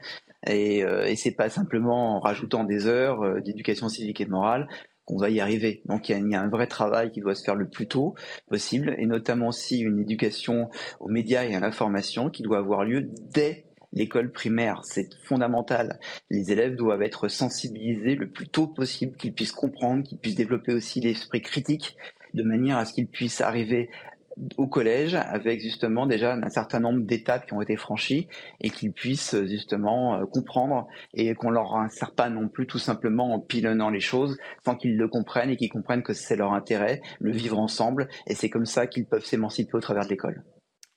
Et, et c'est pas simplement en rajoutant des heures d'éducation civique et morale qu'on va y arriver. Donc il y, a, un vrai travail qui doit se faire le plus tôt possible, et notamment aussi une éducation aux médias et à l'information qui doit avoir lieu dès l'école primaire. C'est fondamental. Les élèves doivent être sensibilisés le plus tôt possible, qu'ils puissent comprendre, qu'ils puissent développer aussi l'esprit critique, de manière à ce qu'ils puissent arriver au collège avec justement déjà un certain nombre d'étapes qui ont été franchies et qu'ils puissent justement euh, comprendre et qu'on leur insère pas non plus tout simplement en pilonnant les choses sans qu'ils le comprennent et qu'ils comprennent que c'est leur intérêt, le vivre ensemble et c'est comme ça qu'ils peuvent s'émanciper au travers de l'école.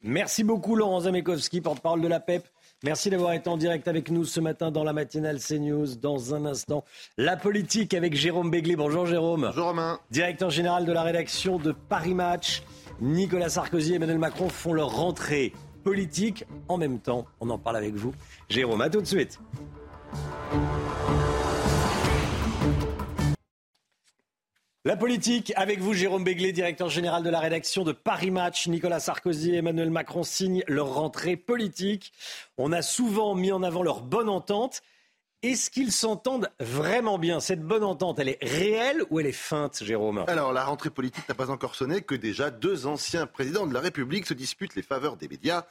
Merci beaucoup Laurent Zamekowski, porte-parole de la PEP. Merci d'avoir été en direct avec nous ce matin dans la matinale CNews. Dans un instant, la politique avec Jérôme Béglé. Bonjour Jérôme. Bonjour Romain. Directeur général de la rédaction de Paris Match. Nicolas Sarkozy et Emmanuel Macron font leur rentrée politique en même temps. On en parle avec vous. Jérôme, à tout de suite. La politique, avec vous, Jérôme Béglé, directeur général de la rédaction de Paris Match. Nicolas Sarkozy et Emmanuel Macron signent leur rentrée politique. On a souvent mis en avant leur bonne entente. Est-ce qu'ils s'entendent vraiment bien? Cette bonne entente, elle est réelle ou elle est feinte, Jérôme? Alors, la rentrée politique n'a pas encore sonné que déjà deux anciens présidents de la République se disputent les faveurs des médias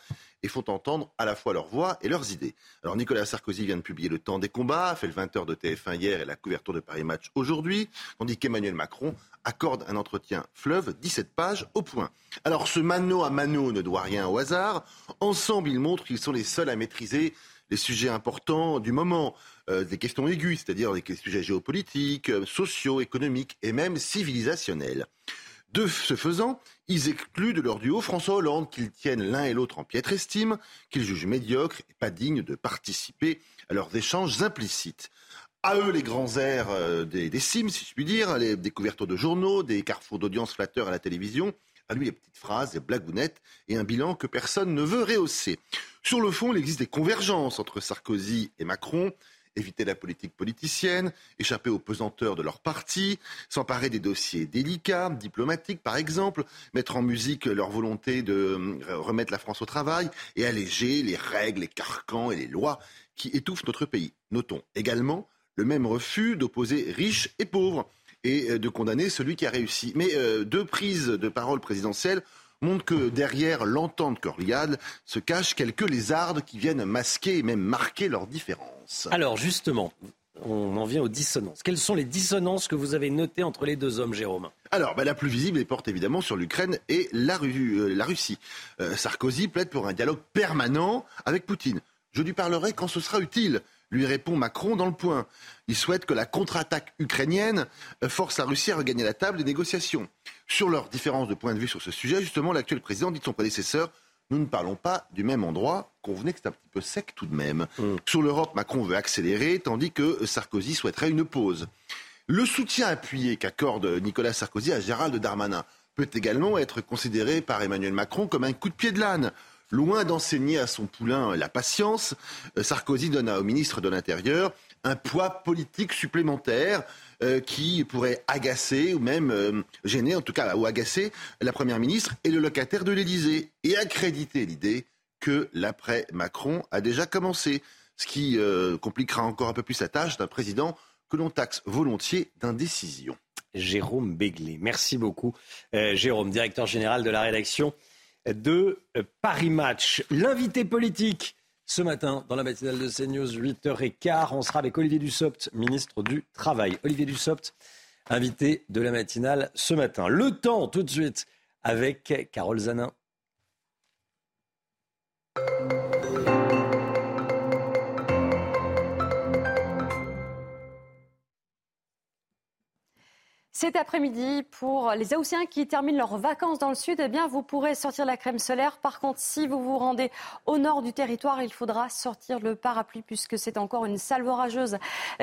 et font entendre à la fois leur voix et leurs idées. Alors, Nicolas Sarkozy vient de publier Le Temps des combats, fait le 20h de TF1 hier et la couverture de Paris Match aujourd'hui, tandis qu'Emmanuel Macron accorde un entretien fleuve, 17 pages au point. Alors, ce mano à mano ne doit rien au hasard. Ensemble, ils montrent qu'ils sont les seuls à maîtriser les sujets importants du moment. Euh, des questions aiguës, c'est-à-dire des sujets géopolitiques, euh, sociaux, économiques et même civilisationnels. De ce faisant, ils excluent de leur duo François Hollande, qu'ils tiennent l'un et l'autre en piètre estime, qu'ils jugent médiocres et pas dignes de participer à leurs échanges implicites. À eux les grands airs euh, des, des cimes, si je puis dire, les, des couvertures de journaux, des carrefours d'audience flatteurs à la télévision. À lui, les petites phrases, les blagounettes et un bilan que personne ne veut rehausser. Sur le fond, il existe des convergences entre Sarkozy et Macron éviter la politique politicienne, échapper aux pesanteurs de leur parti, s'emparer des dossiers délicats, diplomatiques par exemple, mettre en musique leur volonté de euh, remettre la France au travail et alléger les règles, les carcans et les lois qui étouffent notre pays. Notons également le même refus d'opposer riches et pauvres et euh, de condamner celui qui a réussi. Mais euh, deux prises de parole présidentielles montrent que derrière l'entente cordiale se cachent quelques lézardes qui viennent masquer et même marquer leurs différences. Alors justement, on en vient aux dissonances. Quelles sont les dissonances que vous avez notées entre les deux hommes, Jérôme? Alors, bah, la plus visible, porte évidemment sur l'Ukraine et la, euh, Russie. Euh, Sarkozy plaide pour un dialogue permanent avec Poutine. Je lui parlerai quand ce sera utile lui répond Macron dans le point. Il souhaite que la contre-attaque ukrainienne force la Russie à regagner la table des négociations. Sur leurs différences de point de vue sur ce sujet, justement, l'actuel président dit de son prédécesseur nous ne parlons pas du même endroit. Convenez que c'est un petit peu sec tout de même. Mm. Sur l'Europe, Macron veut accélérer, tandis que Sarkozy souhaiterait une pause. Le soutien appuyé qu'accorde Nicolas Sarkozy à Gérald Darmanin peut également être considéré par Emmanuel Macron comme un coup de pied de l'âne. Loin d'enseigner à son poulain la patience, euh, Sarkozy donne au ministre de l'Intérieur un poids politique supplémentaire euh, qui pourrait agacer ou même euh, gêner, en tout cas, ou agacer la Première ministre et le locataire de l'Élysée et accréditer l'idée que l'après-Macron a déjà commencé, ce qui compliquera encore un peu plus la tâche d'un président que l'on taxe volontiers d'indécision. Jérôme Béglé, merci beaucoup. Jérôme, directeur général de la rédaction de Paris Match. L'invité politique ce matin dans la matinale de CNews, 8h15, on sera avec Olivier Dussopt, ministre du Travail. Olivier Dussopt, invité de la matinale ce matin. Le temps tout de suite avec Carole Zanin. Cet après-midi, pour les Haussiens qui terminent leurs vacances dans le sud, eh bien, vous pourrez sortir la crème solaire. Par contre, si vous vous rendez au nord du territoire, il faudra sortir le parapluie puisque c'est encore une salve orageuse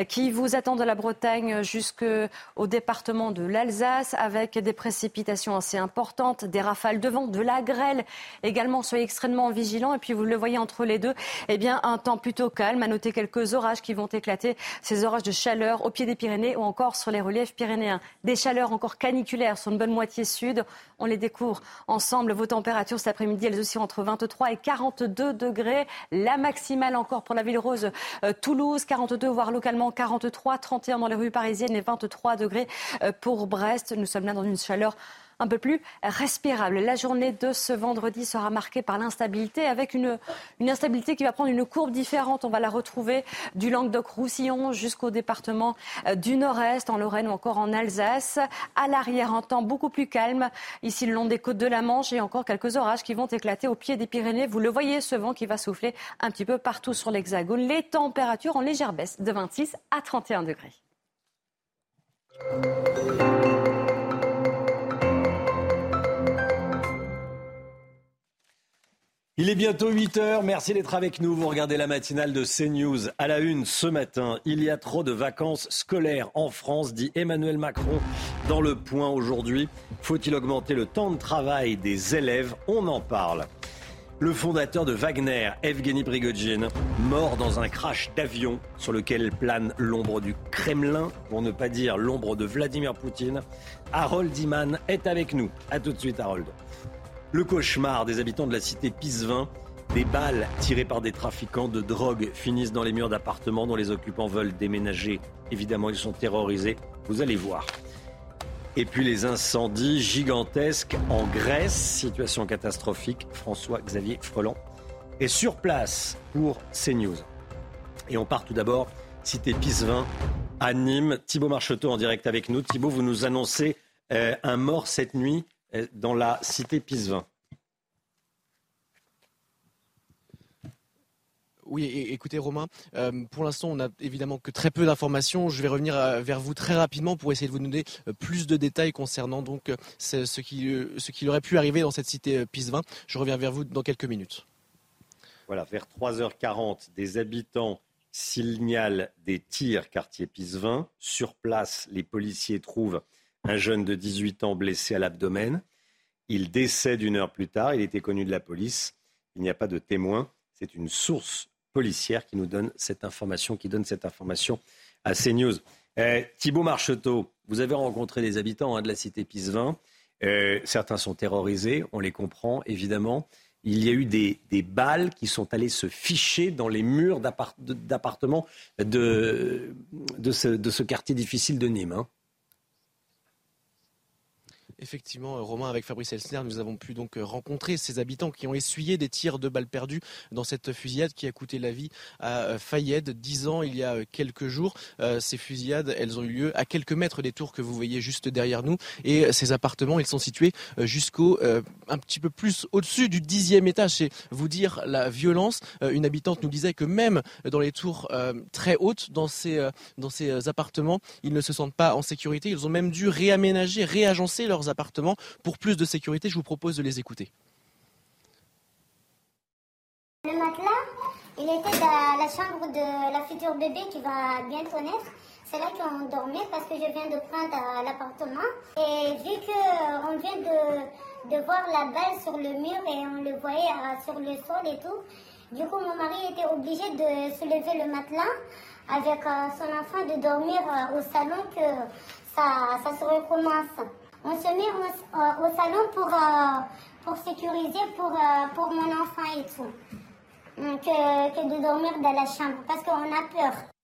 qui vous attend de la Bretagne jusqu'au département de l'Alsace avec des précipitations assez importantes, des rafales de vent, de la grêle également. Soyez extrêmement vigilants. Et puis, vous le voyez entre les deux, eh bien, un temps plutôt calme. À noter quelques orages qui vont éclater. Ces orages de chaleur au pied des Pyrénées ou encore sur les reliefs pyrénéens des chaleurs encore caniculaires sur une bonne moitié sud. On les découvre ensemble. Vos températures cet après-midi, elles aussi entre 23 et 42 degrés. La maximale encore pour la ville rose euh, Toulouse, 42, voire localement 43, 31 dans les rues parisiennes et 23 degrés euh, pour Brest. Nous sommes là dans une chaleur un peu plus respirable. La journée de ce vendredi sera marquée par l'instabilité, avec une, une, instabilité qui va prendre une courbe différente. On va la retrouver du Languedoc-Roussillon jusqu'au département euh, du Nord-Est, en Lorraine ou encore en Alsace. À l'arrière, un temps beaucoup plus calme, ici le long des côtes de la Manche, et encore quelques orages qui vont éclater au pied des Pyrénées. Vous le voyez, ce vent qui va souffler un petit peu partout sur l'Hexagone. Les températures en légère baisse de 26 à 31 degrés. Il est bientôt 8 heures. Merci d'être avec nous. Vous regardez la matinale de CNews. À la une ce matin, il y a trop de vacances scolaires en France, dit Emmanuel Macron dans le point aujourd'hui. Faut-il augmenter le temps de travail des élèves? On en parle. Le fondateur de Wagner, Evgeny Prigogine, mort dans un crash d'avion sur lequel plane l'ombre du Kremlin, pour ne pas dire l'ombre de Vladimir Poutine. Harold Iman est avec nous. A tout de suite, Harold. Le cauchemar des habitants de la cité Pisevin. Des balles tirées par des trafiquants de drogue finissent dans les murs d'appartements dont les occupants veulent déménager. Évidemment, ils sont terrorisés. Vous allez voir. Et puis les incendies gigantesques en Grèce, situation catastrophique. François-Xavier Freland est sur place pour CNews. Et on part tout d'abord, cité Pisevin, à Nîmes. Thibault Marcheteau en direct avec nous. Thibault, vous nous annoncez euh, un mort cette nuit dans la cité Pisevin. Oui, écoutez Romain, euh, pour l'instant on n'a évidemment que très peu d'informations. Je vais revenir euh, vers vous très rapidement pour essayer de vous donner plus de détails concernant donc ce qui, ce qui aurait pu arriver dans cette cité Pisevin. Je reviens vers vous dans quelques minutes. Voilà, vers 3h40, des habitants signalent des tirs quartier Pisevin. Sur place, les policiers trouvent un jeune de 18 ans blessé à l'abdomen. Il décède une heure plus tard. Il était connu de la police. Il n'y a pas de témoin. C'est une source policière qui nous donne cette information, qui donne cette information à CNews. Eh, Thibault Marcheteau, vous avez rencontré les habitants hein, de la cité Pisevin. Eh, certains sont terrorisés, on les comprend évidemment. Il y a eu des, balles qui sont allées se ficher dans les murs d'appartements de, de, ce, quartier difficile de Nîmes. Hein. Effectivement, euh, Romain, avec Fabrice Elsner, nous avons pu donc euh, rencontrer ces habitants qui ont essuyé des tirs de balles perdues dans cette fusillade qui a coûté la vie à euh, Fayed, dix ans il y a quelques jours. Ces fusillades, elles ont eu lieu à quelques mètres des tours que vous voyez juste derrière nous. Et ces appartements, ils sont situés jusqu'au un petit peu plus au-dessus du dixième étage. C'est vous dire la violence. Une habitante nous disait que même dans les tours très hautes, dans ces, dans ces appartements, ils ne se sentent pas en sécurité. Ils ont même dû réaménager, réagencer leurs appartements. Pour plus de sécurité, je vous propose de les écouter. Le matelas, il était dans la chambre de la future bébé qui va bientôt naître. C'est là qu'on dormait parce que je viens de prendre l'appartement. Et vu qu'on vient de, voir la balle sur le mur et on le voyait euh, sur le sol et tout, du coup mon mari était obligé de se lever le matelas avec euh, son enfant de dormir euh, au salon que ça, ça se recommence on se met au, salon pour, euh, pour sécuriser pour, euh, pour mon enfant et tout. Que, que de dormir dans la chambre parce qu'on a peur.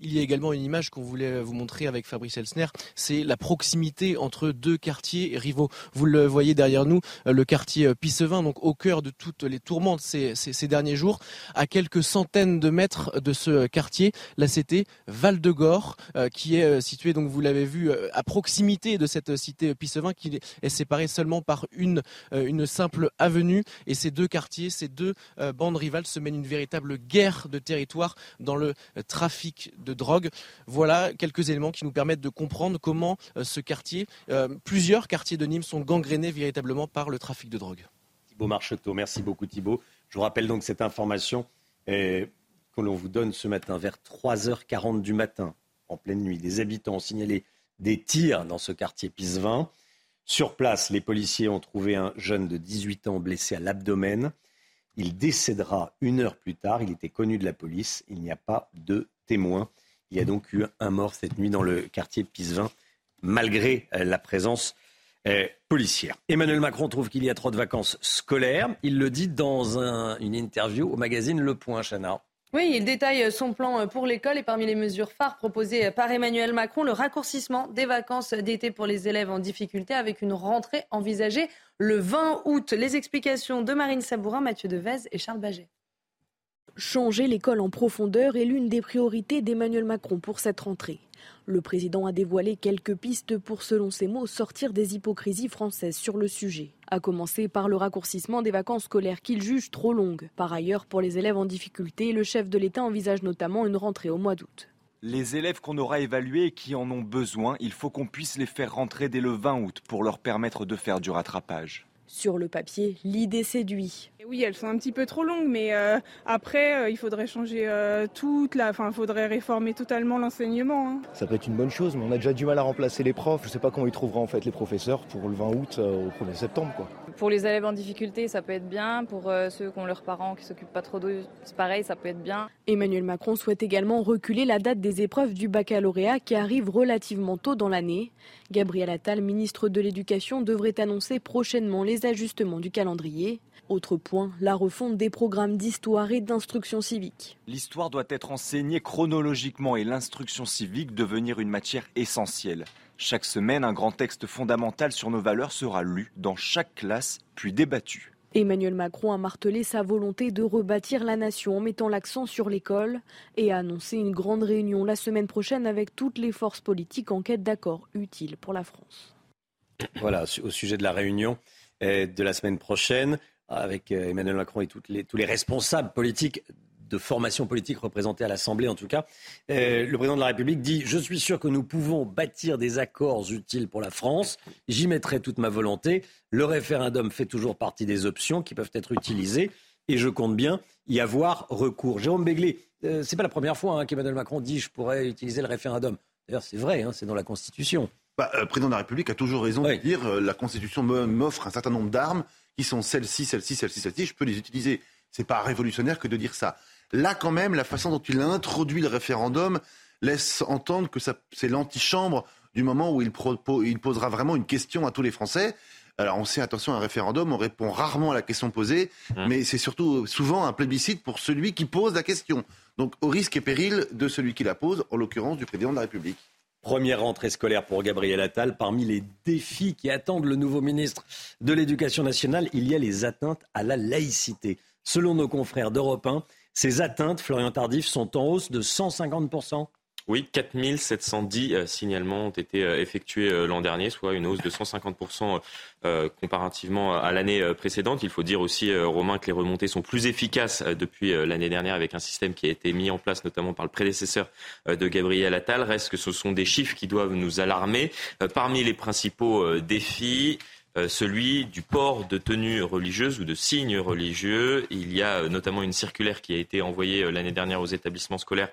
Il y a également une image qu'on voulait vous montrer avec Fabrice Elsner, c'est la proximité entre deux quartiers rivaux. Vous le voyez derrière nous, euh, le quartier euh, Pissevin, donc au cœur de toutes les tourmentes ces, ces, derniers jours, à quelques centaines de mètres de ce quartier, la cité Val-de-Gore, euh, qui est située, donc vous l'avez vu, à proximité de cette cité Pissevin, qui est séparée seulement par une, une simple avenue. Et ces deux quartiers, ces deux bandes rivales se mènent une véritable guerre de territoire dans le trafic de drogue. Voilà quelques éléments qui nous permettent de comprendre comment ce quartier, plusieurs quartiers de Nîmes sont gangrénés véritablement par le trafic de drogue. Thibault Marcheteau, merci beaucoup Thibault. Je vous rappelle donc cette information que l'on vous donne ce matin vers 3h40 du matin, en pleine nuit. Des habitants ont signalé des tirs dans ce quartier Pisevin. Sur place, les policiers ont trouvé un jeune de 18 ans blessé à l'abdomen. Il décédera une heure plus tard. Il était connu de la police. Il n'y a pas de témoins. Il y a donc eu un mort cette nuit dans le quartier Pisevin, malgré euh, la présence euh, policière. Emmanuel Macron trouve qu'il y a trop de vacances scolaires. Il le dit dans une interview au magazine Le Point, Chana. Oui, il détaille son plan pour l'école et parmi les mesures phares proposées par Emmanuel Macron, le raccourcissement des vacances d'été pour les élèves en difficulté avec une rentrée envisagée le 20 août. Les explications de Marine Sabourin, Mathieu Devez et Charles Baget. Changer l'école en profondeur est l'une des priorités d'Emmanuel Macron pour cette rentrée. Le président a dévoilé quelques pistes pour, selon ses mots, sortir des hypocrisies françaises sur le sujet. A commencer par le raccourcissement des vacances scolaires qu'il juge trop longues. Par ailleurs, pour les élèves en difficulté, le chef de l'État envisage notamment une rentrée au mois d'août. Les élèves qu'on aura évalués et qui en ont besoin, il faut qu'on puisse les faire rentrer dès le 20 août pour leur permettre de faire du rattrapage. Sur le papier, l'idée séduit. Oui, elles sont un petit peu trop longues, mais euh, après, euh, il faudrait changer euh, toute la. Enfin, il faudrait réformer totalement l'enseignement. Hein. Ça peut être une bonne chose, mais on a déjà du mal à remplacer les profs. Je ne sais pas comment ils trouveront en fait les professeurs pour le 20 août au 1er septembre. Quoi. Pour les élèves en difficulté, ça peut être bien. Pour ceux qui ont leurs parents qui s'occupent pas trop d'eux, c'est pareil, ça peut être bien. Emmanuel Macron souhaite également reculer la date des épreuves du baccalauréat qui arrive relativement tôt dans l'année. Gabriel Attal, ministre de l'Éducation, devrait annoncer prochainement les ajustements du calendrier. Autre point, la refonte des programmes d'histoire et d'instruction civique. L'histoire doit être enseignée chronologiquement et l'instruction civique devenir une matière essentielle. Chaque semaine, un grand texte fondamental sur nos valeurs sera lu dans chaque classe, puis débattu. Emmanuel Macron a martelé sa volonté de rebâtir la nation en mettant l'accent sur l'école et a annoncé une grande réunion la semaine prochaine avec toutes les forces politiques en quête d'accord utile pour la France. Voilà, au sujet de la réunion euh, de la semaine prochaine, avec euh, Emmanuel Macron et toutes les, tous les responsables politiques de formation politique représentée à l'Assemblée en tout cas. Euh, le président de la République dit Je suis sûr que nous pouvons bâtir des accords utiles pour la France. J'y mettrai toute ma volonté. Le référendum fait toujours partie des options qui peuvent être utilisées et je compte bien y avoir recours. Jérôme Béglé, euh, c'est pas la première fois hein, qu'Emmanuel Macron dit Je pourrais utiliser le référendum. D'ailleurs, c'est vrai, hein, c'est dans la Constitution. Bah, le président de la République a toujours raison de dire La Constitution m'offre un certain nombre d'armes qui sont celles-ci, celles-ci, celles-ci, celles-ci, je peux les utiliser. C'est pas révolutionnaire que de dire ça. Là, quand même, la façon dont il a introduit le référendum laisse entendre que c'est l'antichambre du moment où il, il posera vraiment une question à tous les Français. Alors on sait, attention, un référendum, on répond rarement à la question posée, mmh. mais c'est surtout souvent un plébiscite pour celui qui pose la question. Donc au risque et péril de celui qui la pose, en l'occurrence du président de la République. Première rentrée scolaire pour Gabriel Attal. Parmi les défis qui attendent le nouveau ministre de l'Éducation nationale, il y a les atteintes à la laïcité. Selon nos confrères d'Europe 1, ces atteintes, Florian Tardif, sont en hausse de 150% oui, 4710 euh, signalements ont été euh, effectués euh, l'an dernier, soit une hausse de 150% comparativement à l'année précédente. Il faut dire aussi, Romain, que les remontées sont plus efficaces depuis l'année dernière avec un système qui a été mis en place notamment par le prédécesseur de Gabriel Attal. Reste que ce sont des chiffres qui doivent nous alarmer. Parmi les principaux défis, celui du port de tenues religieuses ou de signes religieux. Il y a euh, notamment une circulaire qui a été envoyée euh, l'année dernière aux établissements scolaires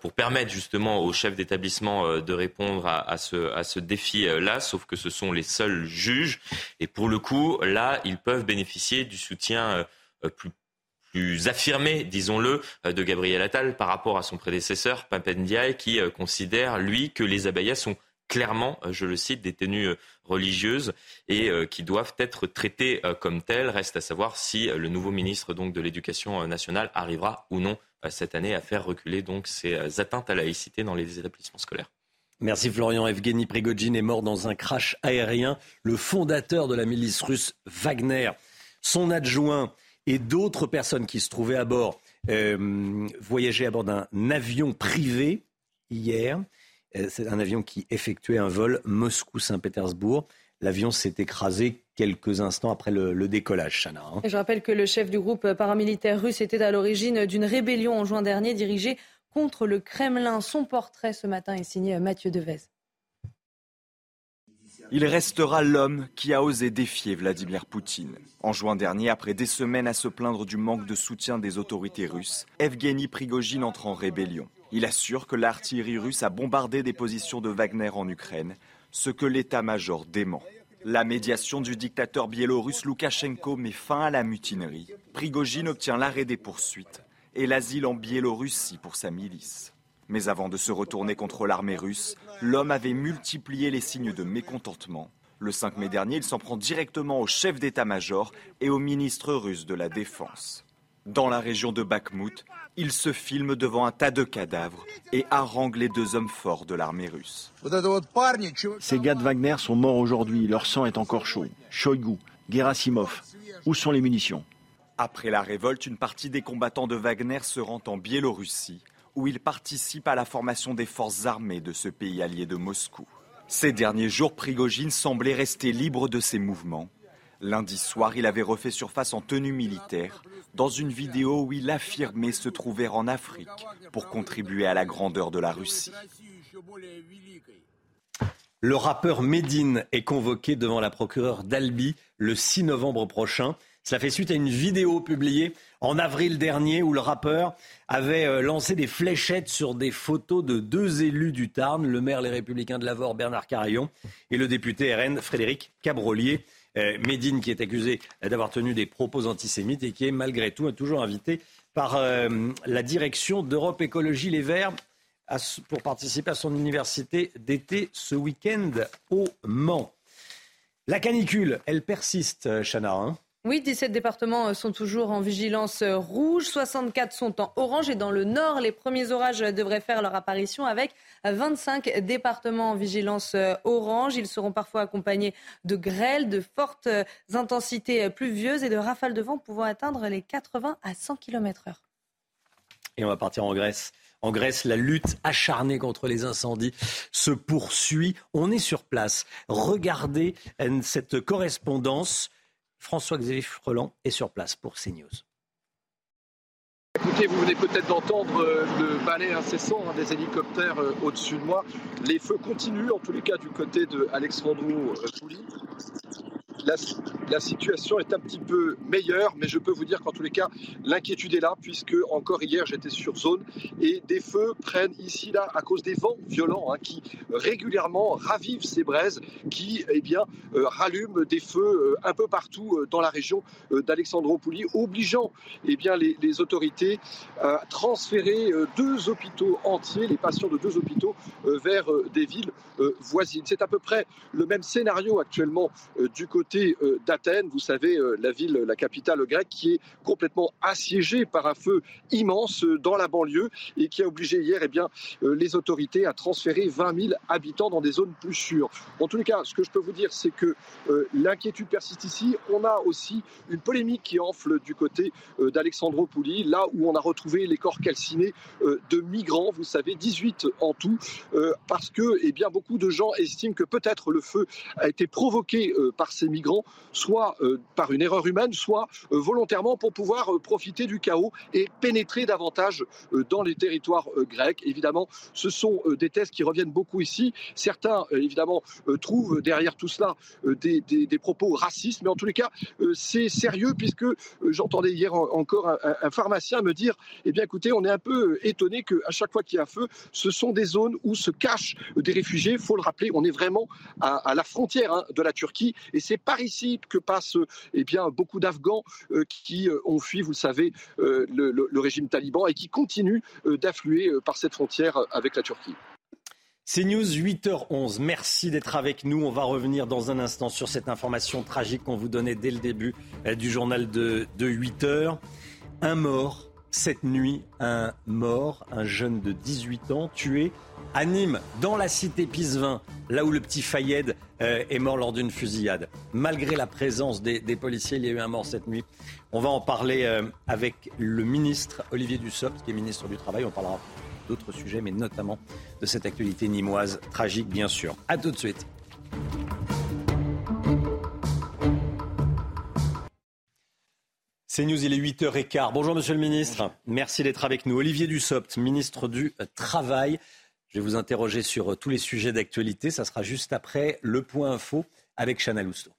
pour permettre justement aux chefs d'établissement de répondre à, ce, défi-là, sauf que ce sont les seuls juges. Et pour le coup, là, ils peuvent bénéficier du soutien plus plus affirmé, disons-le, de Gabriel Attal par rapport à son prédécesseur, Papendiaï, qui considère, lui, que les abayas sont clairement, euh, je le cite, des tenues euh, religieuses et euh, qui doivent être traitées comme telles. Reste à savoir si le nouveau ministre de l'Éducation nationale arrivera ou non cette année à faire reculer donc ces atteintes à la laïcité dans les établissements scolaires. Merci Florian. Evgeny Prigogine est mort dans un crash aérien. Le fondateur de la milice russe Wagner, son adjoint et d'autres personnes qui se trouvaient à bord voyageaient à bord d'un avion privé hier. Euh, c'est un avion qui effectuait un vol Moscou-Saint-Pétersbourg. L'avion s'est écrasé quelques instants après le, décollage, Chana. Hein. Je rappelle que le chef du groupe paramilitaire russe était à l'origine d'une rébellion en juin dernier dirigée contre le Kremlin. Son portrait ce matin est signé Mathieu Devez. Il restera l'homme qui a osé défier Vladimir Poutine. En juin dernier, après des semaines à se plaindre du manque de soutien des autorités russes, Evgeny Prigogine entre en rébellion. Il assure que l'artillerie russe a bombardé des positions de Wagner en Ukraine, ce que l'état-major dément. La médiation du dictateur biélorusse Loukachenko met fin à la mutinerie. Prigogine obtient l'arrêt des poursuites et l'asile en Biélorussie pour sa milice. Mais avant de se retourner contre l'armée russe, l'homme avait multiplié les signes de mécontentement. Le 5 mai dernier, il s'en prend directement au chef d'état-major et au ministre russe de la Défense. Dans la région de Bakhmut, il se filme devant un tas de cadavres et harangue les deux hommes forts de l'armée russe. Ces gars de Wagner sont morts aujourd'hui, leur sang est encore chaud. Shoigu, Gerasimov, où sont les munitions? Après la révolte, une partie des combattants de Wagner se rend en Biélorussie où il participe à la formation des forces armées de ce pays allié de Moscou. Ces derniers jours, Prigogine semblait rester libre de ses mouvements. Lundi soir, il avait refait surface en tenue militaire dans une vidéo où il affirmait se trouver en Afrique pour contribuer à la grandeur de la Russie. Le rappeur Medine est convoqué devant la procureure d'Albi le 6 novembre prochain. Cela fait suite à une vidéo publiée en avril dernier où le rappeur avait euh, lancé des fléchettes sur des photos de deux élus du Tarn, le maire Les Républicains de Lavore Bernard Carillon et le député RN Frédéric Cabrolier. Euh, Médine qui est accusé d'avoir tenu des propos antisémites et qui est malgré tout toujours invité par euh, la direction d'Europe Écologie Les Verts pour participer à son université d'été ce week-end au Mans. La canicule, elle persiste, Chana. Hein oui, 17 départements euh, sont toujours en vigilance euh, rouge, 64 sont en orange et dans le nord, les premiers orages devraient faire leur apparition avec 25 départements en vigilance euh, orange. Ils seront parfois accompagnés de grêles, de fortes intensités pluvieuses et de rafales de vent pouvant atteindre les 80 à 100 km/h. Et on va partir en Grèce. En Grèce, la lutte acharnée contre les incendies se poursuit. On est sur place. Regardez cette correspondance François-Xavier Freland est sur place pour CNews. Écoutez, vous venez peut-être d'entendre euh, le balai incessant hein, des hélicoptères euh, au-dessus de moi. Les feux continuent, en tous les cas du côté de Alexandro euh, Pouli la, situation est un petit peu meilleure, mais je peux vous dire qu'en tous les cas, l'inquiétude est là, puisque encore hier, j'étais sur zone et des feux prennent ici, là, à cause des vents violents hein, qui régulièrement ravivent ces braises, qui eh bien, euh, rallument des feux euh, un peu partout euh, dans la région d'Alexandropouli, obligeant eh bien, les, les, autorités à transférer deux hôpitaux entiers, les patients de deux hôpitaux, vers des villes voisines. C'est à peu près le même scénario actuellement du côté euh, d'Athènes, vous savez, euh, la ville, la capitale grecque, qui est complètement assiégée par un feu immense euh, dans la banlieue et qui a obligé hier eh bien, les autorités à transférer 20 000 habitants dans des zones plus sûres. En tous les cas, ce que je peux vous dire, c'est que l'inquiétude persiste ici. On a aussi une polémique qui enfle du côté d'Alexandropouli, là où on a retrouvé les corps calcinés de migrants, vous savez, 18 en tout, parce que eh bien, beaucoup de gens estiment que peut-être le feu a été provoqué par ces migrants, soit euh, par une erreur humaine, soit euh, volontairement pour pouvoir euh, profiter du chaos et pénétrer davantage dans les territoires grecs. Évidemment, ce sont des thèses qui reviennent beaucoup ici. Certains, évidemment, trouvent derrière tout cela des, propos racistes, mais en tous les cas, c'est sérieux puisque j'entendais hier encore un, pharmacien me dire, eh bien écoutez, on est un peu étonné qu'à chaque fois qu'il y a feu, ce sont des zones où se cachent des réfugiés. Il faut le rappeler, on est vraiment à, la frontière hein, de la Turquie et c'est par ici que passent eh bien, beaucoup d'Afghans euh, qui euh, ont fui, vous le savez, euh, le, régime taliban et qui continuent d'affluer par cette frontière avec la Turquie. C'est News 8h11. Merci d'être avec nous. On va revenir dans un instant sur cette information tragique qu'on vous donnait dès le début du journal de 8h. Un mort cette nuit, un mort, un jeune de 18 ans, tué à Nîmes, dans la cité Pisevin, là où le petit Fayed euh, est mort lors d'une fusillade. Malgré la présence des, policiers, il y a eu un mort cette nuit. On va en parler euh, avec le ministre Olivier Dussopt, qui est ministre du Travail. On parlera d'autres sujets, mais notamment de cette actualité nimoise, tragique bien sûr. A tout de suite. C'est News, il est 8h15. Bonjour Monsieur le Ministre. Merci d'être avec nous. Olivier Dussopt, ministre du Travail. Je vais vous interroger sur tous les sujets d'actualité. Ça sera juste après le point info avec Chana Lousteau.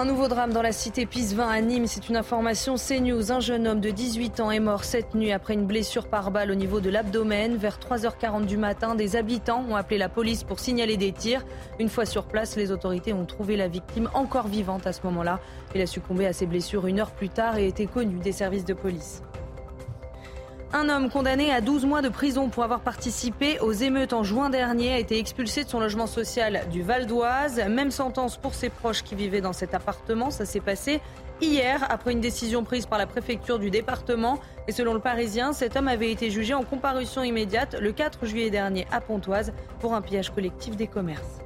Un nouveau drame dans la cité Pisevin à Nîmes. C'est une information CNews. Un jeune homme de 18 ans est mort cette nuit après une blessure par balle au niveau de l'abdomen. Vers 3h40 du matin, des habitants ont appelé la police pour signaler des tirs. Une fois sur place, les autorités ont trouvé la victime encore vivante à ce moment-là. Il a succombé à ses blessures une heure plus tard et était connu des services de police. Un homme condamné à 12 mois de prison pour avoir participé aux émeutes en juin dernier a été expulsé de son logement social du Val d'Oise. Même sentence pour ses proches qui vivaient dans cet appartement. Ça s'est passé hier après une décision prise par la préfecture du département. Et selon le Parisien, cet homme avait été jugé en comparution immédiate le 4 juillet dernier à Pontoise pour un pillage collectif des commerces.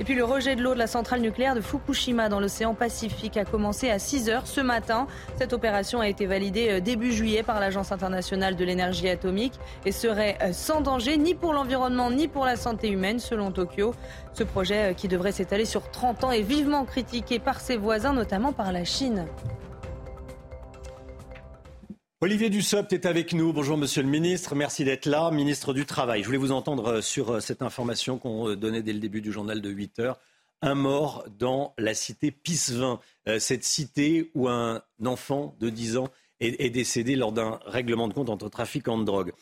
Et puis le rejet de l'eau de la centrale nucléaire de Fukushima dans l'océan Pacifique a commencé à 6 heures ce matin. Cette opération a été validée euh, début juillet par l'Agence internationale de l'énergie atomique et serait euh, sans danger ni pour l'environnement ni pour la santé humaine selon Tokyo. Ce projet euh, qui devrait s'étaler sur 30 ans est vivement critiqué par ses voisins, notamment par la Chine. Olivier Dussopt est avec nous. Bonjour Monsieur le Ministre, merci d'être là, ministre du Travail. Je voulais vous entendre euh, sur euh, cette information qu'on euh, donnait dès le début du journal de 8 heures. Un mort dans la cité Pissevin, cette cité où un enfant de 10 ans est, décédé lors d'un règlement de compte entre trafiquants de drogue.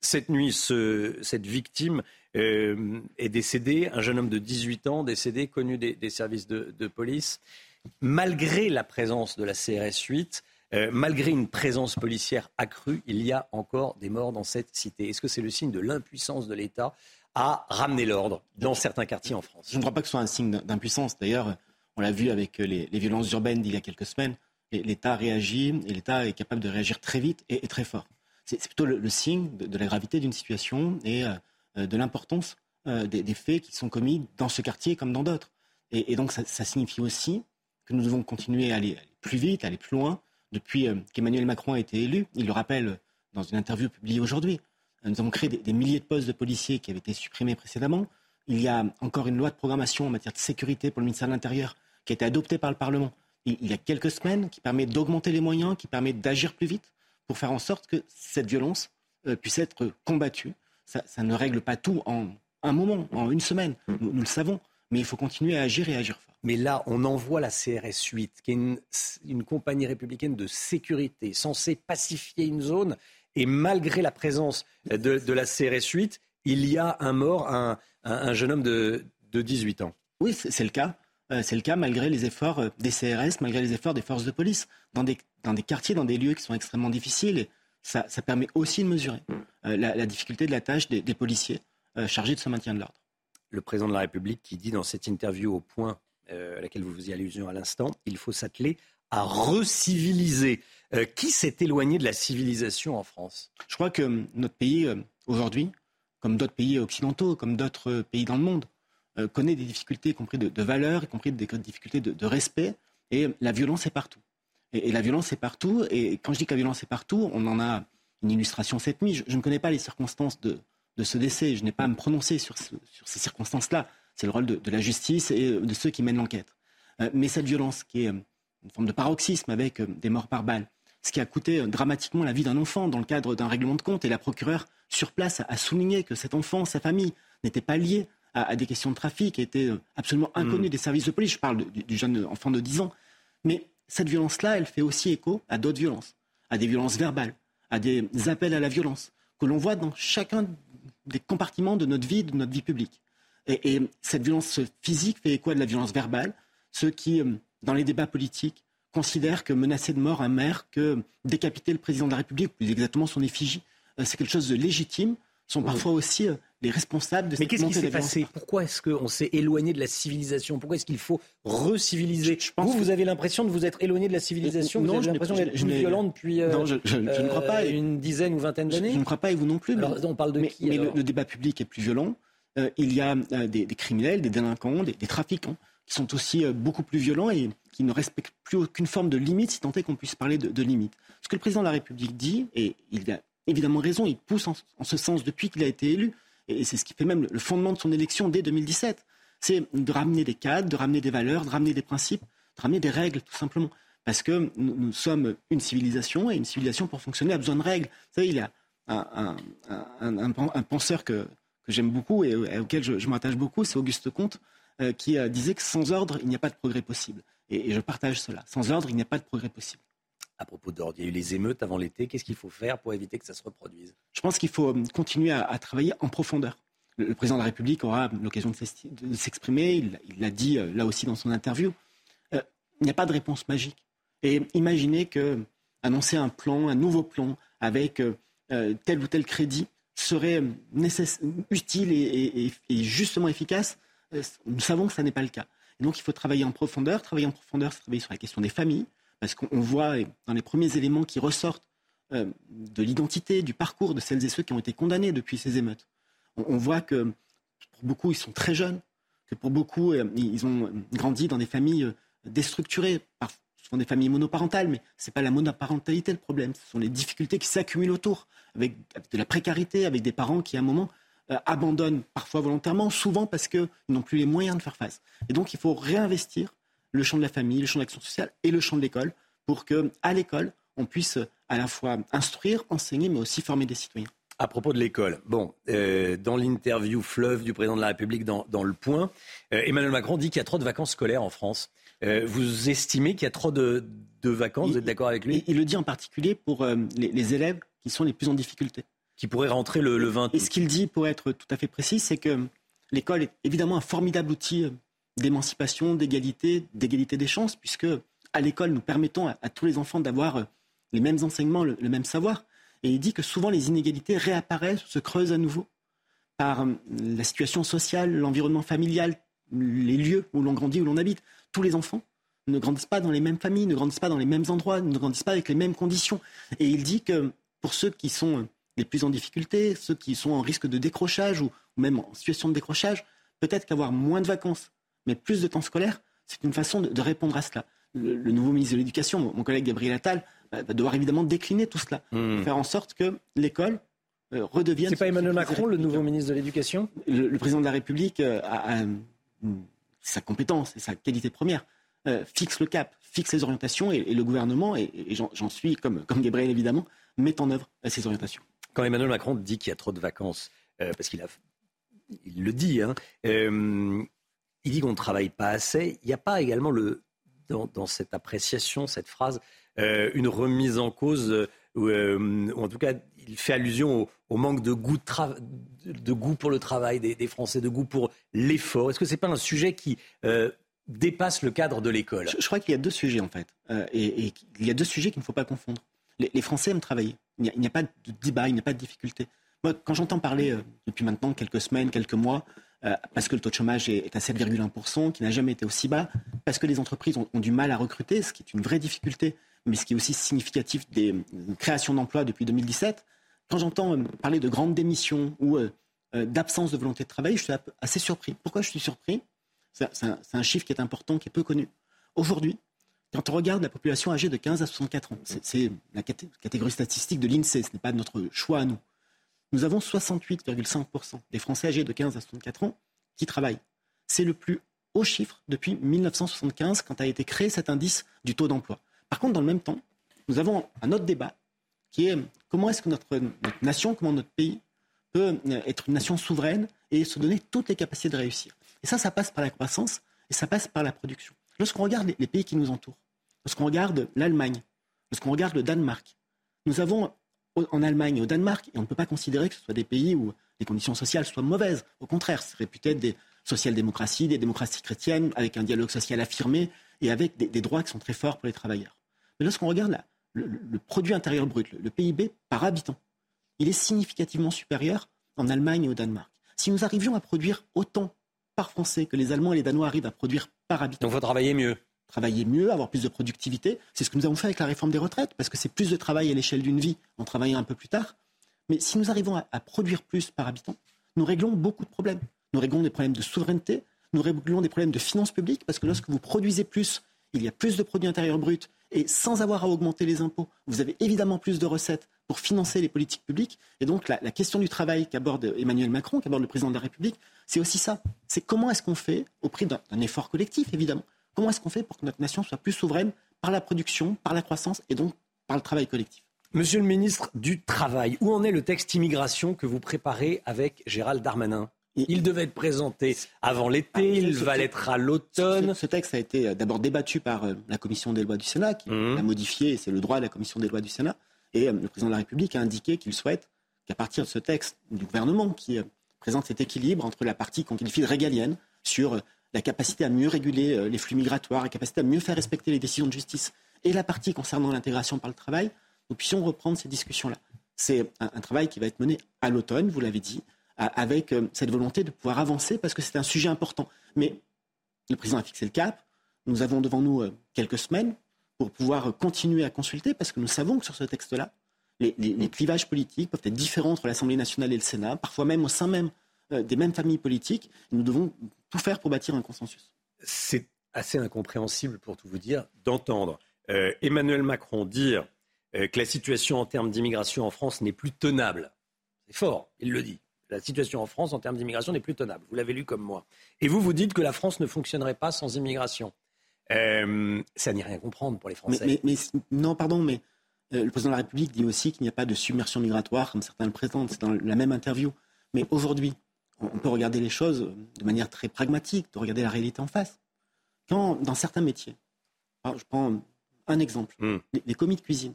cette nuit, cette victime est décédée, un jeune homme de 18 ans décédé, connu des, services de, de, police. Malgré la présence de la CRS 8, euh, malgré une présence policière accrue, il y a encore des morts dans cette cité. Est-ce que c'est le signe de l'impuissance de l'État à ramener l'ordre dans certains quartiers en France? Je ne crois pas que ce soit un signe d'impuissance. D'ailleurs, on l'a vu avec les, violences urbaines d'il y a quelques semaines. L'État réagit et l'État est capable de réagir très vite et, très fort. C'est plutôt le, signe de, la gravité d'une situation et euh, de l'importance euh, des, faits qui sont commis dans ce quartier comme dans d'autres. Et, donc ça, signifie aussi que nous devons continuer à aller plus vite, à aller plus loin, depuis euh, qu'Emmanuel Macron a été élu. Il le rappelle dans une interview publiée aujourd'hui. Euh, nous avons créé des, milliers de postes de policiers qui avaient été supprimés précédemment. Il y a encore une loi de programmation en matière de sécurité pour le ministère de l'Intérieur qui a été adoptée par le Parlement il y a quelques semaines, qui permet d'augmenter les moyens, qui permet d'agir plus vite pour faire en sorte que cette violence euh, puisse être combattue. Ça, ne règle pas tout en un moment, en une semaine, nous le savons, mais il faut continuer à agir et agir fort. Mais là, on envoie la CRS 8, qui est une, compagnie républicaine de sécurité, censée pacifier une zone. Et malgré la présence de, la CRS 8, il y a un mort, un, jeune homme de, 18 ans. Oui, c'est le cas. Euh, c'est le cas malgré les efforts euh, des CRS, malgré les efforts des forces de police, dans des, quartiers, dans des lieux qui sont extrêmement difficiles. Et ça, permet aussi de mesurer euh, la, difficulté de la tâche des, policiers chargés de ce maintien de l'ordre. Le président de la République qui dit dans cette interview au point euh, à laquelle vous faisiez allusion à l'instant, il faut s'atteler à reciviliser. Euh, qui s'est éloigné de la civilisation en France? Je crois que notre pays, euh, aujourd'hui, comme d'autres pays occidentaux, comme d'autres pays dans le monde, connaît des difficultés, y compris de, valeurs, y compris des difficultés de, respect. Et la violence est partout. Et, la violence est partout. Et quand je dis que la violence est partout, on en a une illustration cette nuit. Je, ne connais pas les circonstances de, ce décès. Je n'ai pas à me prononcer sur ces circonstances-là. C'est le rôle de, la justice et euh, de ceux qui mènent l'enquête. Euh, mais cette violence, qui est euh, une forme de paroxysme avec des morts par balle, ce qui a coûté dramatiquement la vie d'un enfant dans le cadre d'un règlement de compte, et la procureure sur place a souligné que cet enfant, sa famille, n'était pas lié à, des questions de trafic, était absolument hmm. inconnu des services de police. Je parle du, jeune enfant de 10 ans. Mais cette violence-là, elle fait aussi écho à d'autres violences, à des violences verbales, à des appels à la violence, que l'on voit dans chacun des compartiments de notre vie, de notre vie publique. Et, cette violence physique fait écho à de la violence verbale. Ceux qui, euh, dans les débats politiques, considèrent que menacer de mort un maire, que décapiter le président de la République, ou plus exactement son effigie, euh, c'est quelque chose de légitime, sont parfois aussi euh, les responsables de cette Mais qu'est-ce qui s'est passé? Pourquoi est-ce qu'on s'est éloigné de la civilisation? Pourquoi est-ce qu'il faut reciviliser? Vous, vous avez l'impression de vous être éloigné de la civilisation? Non, j'ai l'impression d'être plus violent depuis non, je, ne crois pas. une dizaine ou vingtaine d'années? Je, ne crois pas, et vous non plus. Alors, on parle de qui Mais le, débat public est plus violent. Euh, il y a euh, des, criminels, des délinquants, des, trafiquants qui sont aussi euh, beaucoup plus violents et qui ne respectent plus aucune forme de limite, si tant est qu'on puisse parler de, limite. Ce que le président de la République dit, et il a évidemment raison, il pousse en, ce sens depuis qu'il a été élu, et c'est ce qui fait même le fondement de son élection dès 2017, C'est de ramener des cadres, de ramener des valeurs, de ramener des principes, de ramener des règles, tout simplement. Parce que nous, sommes une civilisation et une civilisation, pour fonctionner, a besoin de règles. Vous savez, il y a un, un, penseur que, que j'aime beaucoup et auquel je, je m'attache beaucoup, c'est Auguste Comte, euh, qui euh, disait que sans ordre, il n'y a pas de progrès possible. Et, je partage cela. Sans ordre, il n'y a pas de progrès possible. À propos d'ordre, il y a eu les émeutes avant l'été. Qu'est-ce qu'il faut faire pour éviter que ça se reproduise? Je pense qu'il faut euh, continuer à, travailler en profondeur. Le, président de la République aura l'occasion de s'exprimer. Il l'a dit là aussi dans son interview. il n'y a pas de réponse magique. Et imaginez que annoncer un plan, un nouveau plan avec tel ou tel crédit serait utile et, justement efficace euh, nous savons que ça n'est pas le cas. Et donc il faut travailler en profondeur. Travailler en profondeur, c'est travailler sur la question des familles, parce qu'on voit dans les premiers éléments qui ressortent euh, de l'identité, du parcours de celles et ceux qui ont été condamnés depuis ces émeutes. On, voit que pour beaucoup, ils sont très jeunes, que pour beaucoup, euh, ils ont grandi dans des familles déstructurées, souvent des familles monoparentales, mais ce n'est pas la monoparentalité le problème, ce sont les difficultés qui s'accumulent autour, avec, de la précarité, avec des parents qui, à un moment, euh, abandonnent parfois volontairement, souvent parce qu'ils n'ont plus les moyens de faire face. Et donc il faut réinvestir le champ de la famille, le champ de l'action sociale et le champ de l'école pour qu'à l'école, on puisse à la fois instruire, enseigner, mais aussi former des citoyens. À propos de l'école, bon, euh, dans l'interview fleuve du président de la République dans, Le Point, euh, Emmanuel Macron dit qu'il y a trop de vacances scolaires en France. vous estimez qu'il y a trop de, vacances? Vous êtes d'accord avec lui? il, le dit en particulier pour les élèves qui sont les plus en difficulté qui pourrait rentrer le, le 20 Et ce qu'il dit, pour être tout à fait précis, c'est que l'école est évidemment un formidable outil d'émancipation, d'égalité, d'égalité des chances, puisque à l'école, nous permettons à, tous les enfants d'avoir les mêmes enseignements, le, même savoir. Et il dit que souvent les inégalités réapparaissent, se creusent à nouveau par euh, la situation sociale, l'environnement familial, les lieux où l'on grandit, où l'on habite. Tous les enfants ne grandissent pas dans les mêmes familles, ne grandissent pas dans les mêmes endroits, ne grandissent pas avec les mêmes conditions. Et il dit que pour ceux qui sont les plus en difficulté, ceux qui sont en risque de décrochage ou même en situation de décrochage, peut-être qu'avoir moins de vacances, mais plus de temps scolaire, c'est une façon de, répondre à cela. Le, nouveau ministre de l'Éducation, mon, collègue Gabriel Attal, va devoir évidemment décliner tout cela, hmm. faire en sorte que l'école euh, redevienne. C'est pas Emmanuel Macron, le nouveau ministre de l'Éducation? Le, président de la République euh, a, sa compétence et sa qualité première. Euh, fixe le cap, fixe les orientations et, le gouvernement, et, j'en suis, comme, comme Gabriel évidemment, met en œuvre ces orientations. Quand Emmanuel Macron dit qu'il y a trop de vacances, euh, parce qu'il a, il le dit, hein, euh, il dit qu'on ne travaille pas assez. Il n'y a pas également le, dans, cette appréciation, cette phrase, euh, une remise en cause, ou, en tout cas, il fait allusion au, manque de goût, de, goût pour le travail des, Français, de goût pour l'effort. Est-ce que ce n'est pas un sujet qui dépasse le cadre de l'école? Je, crois qu'il y a deux sujets en fait, et, il y a deux sujets qu'il ne faut pas confondre. Les Français aiment travailler. Il n'y a, pas de débat, il n'y a pas de difficulté. Moi, quand j'entends parler euh, depuis maintenant quelques semaines, quelques mois, euh, parce que le taux de chômage est, à 7,1%, qui n'a jamais été aussi bas, parce que les entreprises ont, du mal à recruter, ce qui est une vraie difficulté, mais ce qui est aussi significatif des euh, créations d'emplois depuis 2017. Quand j'entends parler de grandes démissions ou d'absence de volonté de travail, je suis assez surpris. Pourquoi je suis surpris? C'est un chiffre qui est important, qui est peu connu. Aujourd'hui, quand on regarde la population âgée de 15 à 64 ans, c'est la catégorie statistique de l'INSEE, ce n'est pas notre choix à nous. Nous avons 68,5% des Français âgés de 15 à 64 ans qui travaillent. C'est le plus haut chiffre depuis 1975 quand a été créé cet indice du taux d'emploi. Par contre, dans le même temps, nous avons un autre débat qui est comment est-ce que notre, nation, comment notre pays peut être une nation souveraine et se donner toutes les capacités de réussir? Et ça, ça passe par la croissance et ça passe par la production. Lorsqu'on regarde les pays qui nous entourent, Lorsqu'on regarde l'Allemagne, lorsqu'on regarde le Danemark, nous avons en Allemagne et au Danemark, et on ne peut pas considérer que ce soit des pays où les conditions sociales soient mauvaises. Au contraire, c'est réputé être des social-démocraties, des démocraties chrétiennes, avec un dialogue social affirmé et avec des, droits qui sont très forts pour les travailleurs. Mais lorsqu'on regarde le, produit intérieur brut, le, PIB par habitant, il est significativement supérieur en Allemagne et au Danemark. Si nous arrivions à produire autant par Français que les Allemands et les Danois arrivent à produire par habitant. Donc il faut travailler mieux travailler mieux, avoir plus de productivité. C'est ce que nous avons fait avec la réforme des retraites, parce que c'est plus de travail à l'échelle d'une vie en travaillant un peu plus tard. Mais si nous arrivons à, produire plus par habitant, nous réglons beaucoup de problèmes. Nous réglons des problèmes de souveraineté, nous réglons des problèmes de finances publiques, parce que lorsque vous produisez plus, il y a plus de produits intérieurs bruts, et sans avoir à augmenter les impôts, vous avez évidemment plus de recettes pour financer les politiques publiques. Et donc la, question du travail qu'aborde Emmanuel Macron, qu'aborde le président de la République, c'est aussi ça. C'est comment est-ce qu'on fait, au prix d'un effort collectif évidemment, comment est-ce qu'on fait pour que notre nation soit plus souveraine par la production, par la croissance et donc par le travail collectif? Monsieur le ministre du Travail, où en est le texte immigration que vous préparez avec Gérald Darmanin? Il devait être présenté avant l'été, ah, il va l'être à l'automne. Ce, texte a été euh, d'abord débattu par euh, la commission des lois du Sénat, qui mmh. l'a modifié, c'est le droit de la commission des lois du Sénat. Et euh, le président de la République a indiqué qu'il souhaite qu'à partir de ce texte du gouvernement, qui présente cet équilibre entre la partie qu'on qualifie de régalienne, sur la capacité à mieux réguler les flux migratoires, la capacité à mieux faire respecter les décisions de justice, et la partie concernant l'intégration par le travail, nous puissions reprendre ces discussions-là. C'est un, travail qui va être mené à l'automne, vous l'avez dit, avec euh, cette volonté de pouvoir avancer parce que c'est un sujet important. Mais le président a fixé le cap. Nous avons devant nous euh, quelques semaines pour pouvoir continuer à consulter parce que nous savons que sur ce texte-là, les, clivages politiques peuvent être différents entre l'Assemblée nationale et le Sénat, parfois même au sein même euh, des mêmes familles politiques. Nous devons tout faire pour bâtir un consensus. C'est assez incompréhensible, pour tout vous dire, d'entendre Emmanuel Macron dire que la situation en termes d'immigration en France n'est plus tenable. C'est fort, il le dit la situation en France en termes d'immigration n'est plus tenable. Vous l'avez lu comme moi. Et vous, vous dites que la France ne fonctionnerait pas sans immigration. Euh, ça n'est rien comprendre pour les Français. Mais, non, pardon, mais euh, le président de la République dit aussi qu'il n'y a pas de submersion migratoire, comme certains le prétendent. C'est dans la même interview. Mais aujourd'hui, on, peut regarder les choses de manière très pragmatique, de regarder la réalité en face. Quand, dans certains métiers, je prends un exemple, hmm. les, commis de cuisine,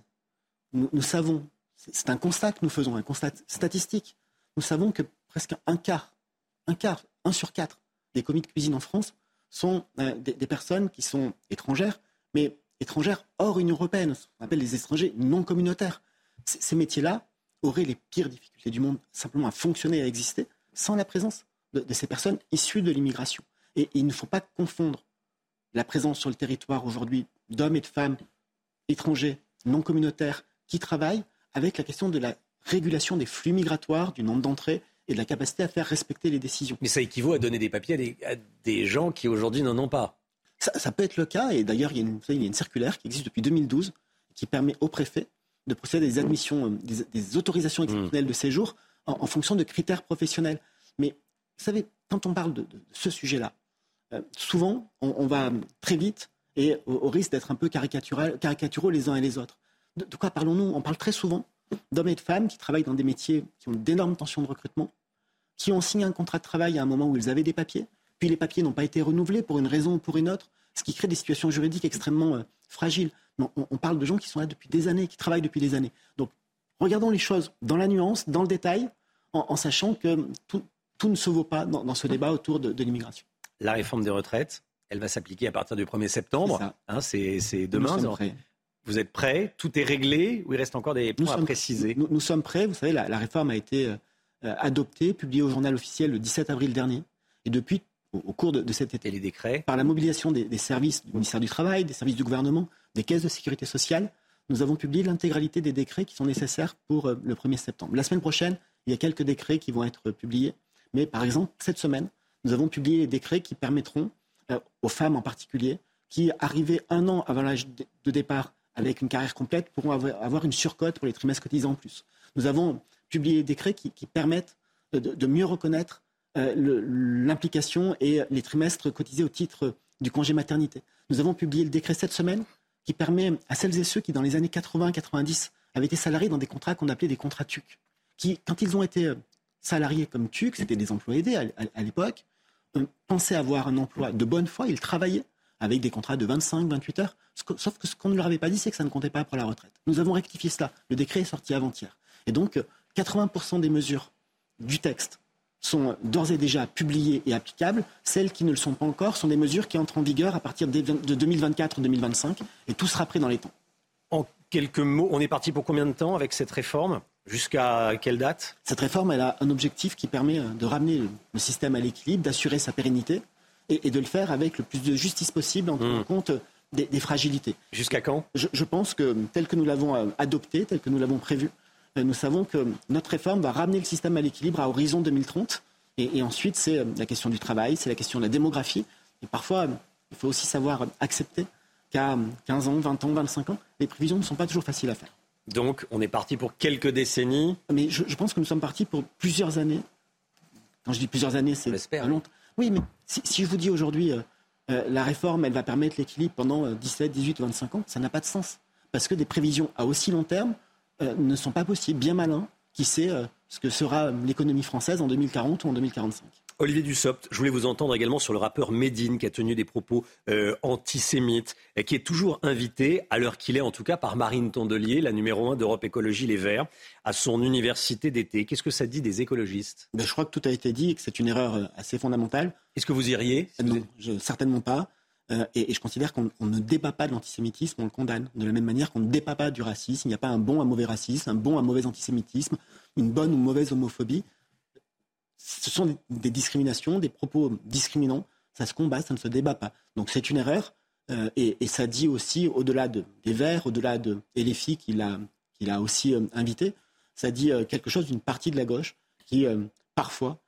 nous savons, c'est un constat que nous faisons, un constat statistique nous savons que presque un quart, un quart, un sur quatre des commis de cuisine en France sont euh, des, personnes qui sont étrangères, mais étrangères hors Union européenne, ce qu'on appelle les étrangers non communautaires. ces métiers-là auraient les pires difficultés du monde simplement à fonctionner, à exister, sans la présence de, ces personnes issues de l'immigration. et, il ne faut pas confondre la présence sur le territoire aujourd'hui d'hommes et de femmes étrangers, non communautaires, qui travaillent, avec la question de la régulation des flux migratoires, du nombre d'entrées et de la capacité à faire respecter les décisions. Mais ça équivaut à donner des papiers à des, gens qui aujourd'hui n'en ont pas. Ça, peut être le cas, et d'ailleurs, il, y a une circulaire qui existe depuis 2012 qui permet au préfet de procéder à des admissions, euh, des, autorisations exceptionnelles de séjour en, fonction de critères professionnels. Mais vous savez, quand on parle de, ce sujet-là, euh, souvent, on, va très vite et au, risque d'être un peu caricaturaux les uns et les autres. de quoi parlons-nous? On parle très souvent d'hommes et de femmes qui travaillent dans des métiers qui ont d'énormes tensions de recrutement, qui ont signé un contrat de travail à un moment où ils avaient des papiers, puis les papiers n'ont pas été renouvelés pour une raison ou pour une autre, ce qui crée des situations juridiques extrêmement euh, fragiles. on, parle de gens qui sont là depuis des années, qui travaillent depuis des années. Donc, regardons les choses dans la nuance, dans le détail, en, sachant que tout, ne se vaut pas dans, ce débat autour de, l'immigration. La réforme des retraites, elle va s'appliquer à partir du 1er septembre. C'est hein, demain. Vous êtes prêts? Tout est réglé ou il reste encore des points à préciser? nous, sommes prêts. Vous savez, la, réforme a été euh, adoptée, publiée au journal officiel le 17 avril dernier. Et depuis, au, cours de, cet été, les décrets? par la mobilisation des, services du ministère du Travail, des services du gouvernement, des caisses de sécurité sociale, nous avons publié l'intégralité des décrets qui sont nécessaires pour euh, le 1er septembre. La semaine prochaine, il y a quelques décrets qui vont être publiés. Mais par exemple, cette semaine, nous avons publié les décrets qui permettront euh, aux femmes en particulier, qui arrivaient un an avant l'âge de départ avec une carrière complète pourront avoir une surcote pour les trimestres cotisants en plus. Nous avons publié des décrets qui, permettent de, mieux reconnaître euh, l'implication et les trimestres cotisés au titre du congé maternité. Nous avons publié le décret cette semaine qui permet à celles et ceux qui, dans les années 80-90, avaient été salariés dans des contrats qu'on appelait des contrats TUC, qui, quand ils ont été euh, salariés comme TUC, c'était des emplois aidés à, l'époque, euh, pensaient avoir un emploi de bonne foi, ils travaillaient avec des contrats de 25, 28 heures. Sauf que ce qu'on ne leur avait pas dit, c'est que ça ne comptait pas pour la retraite. Nous avons rectifié cela. Le décret est sorti avant-hier. Et donc, 80% des mesures du texte sont d'ores et déjà publiées et applicables. Celles qui ne le sont pas encore sont des mesures qui entrent en vigueur à partir de 2024-2025 et tout sera prêt dans les temps. En quelques mots, on est parti pour combien de temps avec cette réforme? Jusqu'à quelle date? Cette réforme, elle a un objectif qui permet de ramener le système à l'équilibre, d'assurer sa pérennité et, de le faire avec le plus de justice possible en tenant hmm. compte des, fragilités. Jusqu'à quand? Je, pense que tel que nous l'avons euh, adopté, tel que nous l'avons prévu, euh, nous savons que notre réforme va ramener le système à l'équilibre à horizon 2030. Et, ensuite, c'est euh, la question du travail, c'est la question de la démographie. Et parfois, il faut aussi savoir accepter qu'à 15 ans, 20 ans, 25 ans, les prévisions ne sont pas toujours faciles à faire. Donc, on est parti pour quelques décennies. Mais je, pense que nous sommes partis pour plusieurs années. Quand je dis plusieurs années, c'est longtemps. Oui, mais si, je vous dis aujourd'hui, euh, euh, la réforme, elle va permettre l'équilibre pendant 17, 18, 25 ans, ça n'a pas de sens. Parce que des prévisions à aussi long terme euh, ne sont pas possibles. Bien malin, qui sait ce que sera l'économie française en 2040 ou en 2045. Olivier Dussopt, je voulais vous entendre également sur le rappeur Medine qui a tenu des propos euh, antisémites et qui est toujours invité, à l'heure qu'il est en tout cas, par Marine Tondelier, la numéro un d'Europe Écologie Les Verts, à son université d'été. Qu'est-ce que ça dit des écologistes? Ben, Je crois que tout a été dit et que c'est une erreur euh, assez fondamentale. Est-ce que vous iriez? Non, certainement pas. Euh, et, je considère qu'on ne débat pas de l'antisémitisme, on le condamne. De la même manière qu'on ne débat pas du racisme. Il n'y a pas un bon, un mauvais racisme, un bon, un mauvais antisémitisme, une bonne ou mauvaise homophobie ce sont des discriminations, des propos discriminants. Ça se combat, ça ne se débat pas. Donc c'est une erreur. Euh, et, ça dit aussi, au-delà de, des Verts, au-delà de et qu'il a, a aussi euh, invité, ça dit euh, quelque chose d'une partie de la gauche qui, parfois,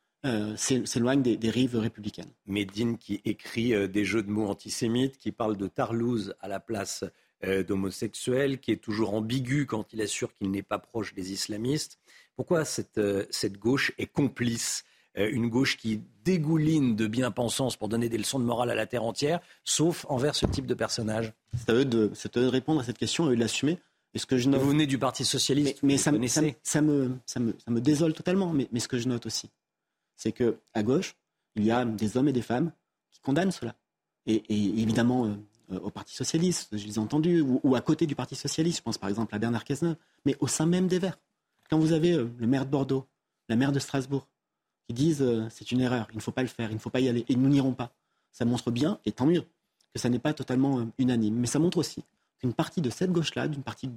s'éloigne des, des, rives républicaines. Médine qui écrit des jeux de mots antisémites, qui parle de Tarlouse à la place d'homosexuels, qui est toujours ambigu quand il assure qu'il n'est pas proche des islamistes. Pourquoi cette, cette gauche est complice euh, une gauche qui dégouline de bien-pensance pour donner des leçons de morale à la terre entière, sauf envers ce type de personnage? C'est à eux de, répondre à cette question et de l'assumer. ce que je Vous venez du Parti Socialiste, mais, ça, me, ça, me, ça, me, désole totalement. Mais, ce que je note aussi, c'est qu'à gauche, il y a des hommes et des femmes qui condamnent cela. Et, évidemment, euh, au Parti Socialiste, je les ai entendus, ou, à côté du Parti Socialiste, je pense par exemple à Bernard Cazeneuve, mais au sein même des Verts. Quand vous avez euh, le maire de Bordeaux, la maire de Strasbourg, qui disent euh, c'est une erreur, il ne faut pas le faire, il ne faut pas y aller, et nous n'irons pas. Ça montre bien, et tant mieux, que ça n'est pas totalement euh, unanime. Mais ça montre aussi qu'une partie de cette gauche-là, d'une partie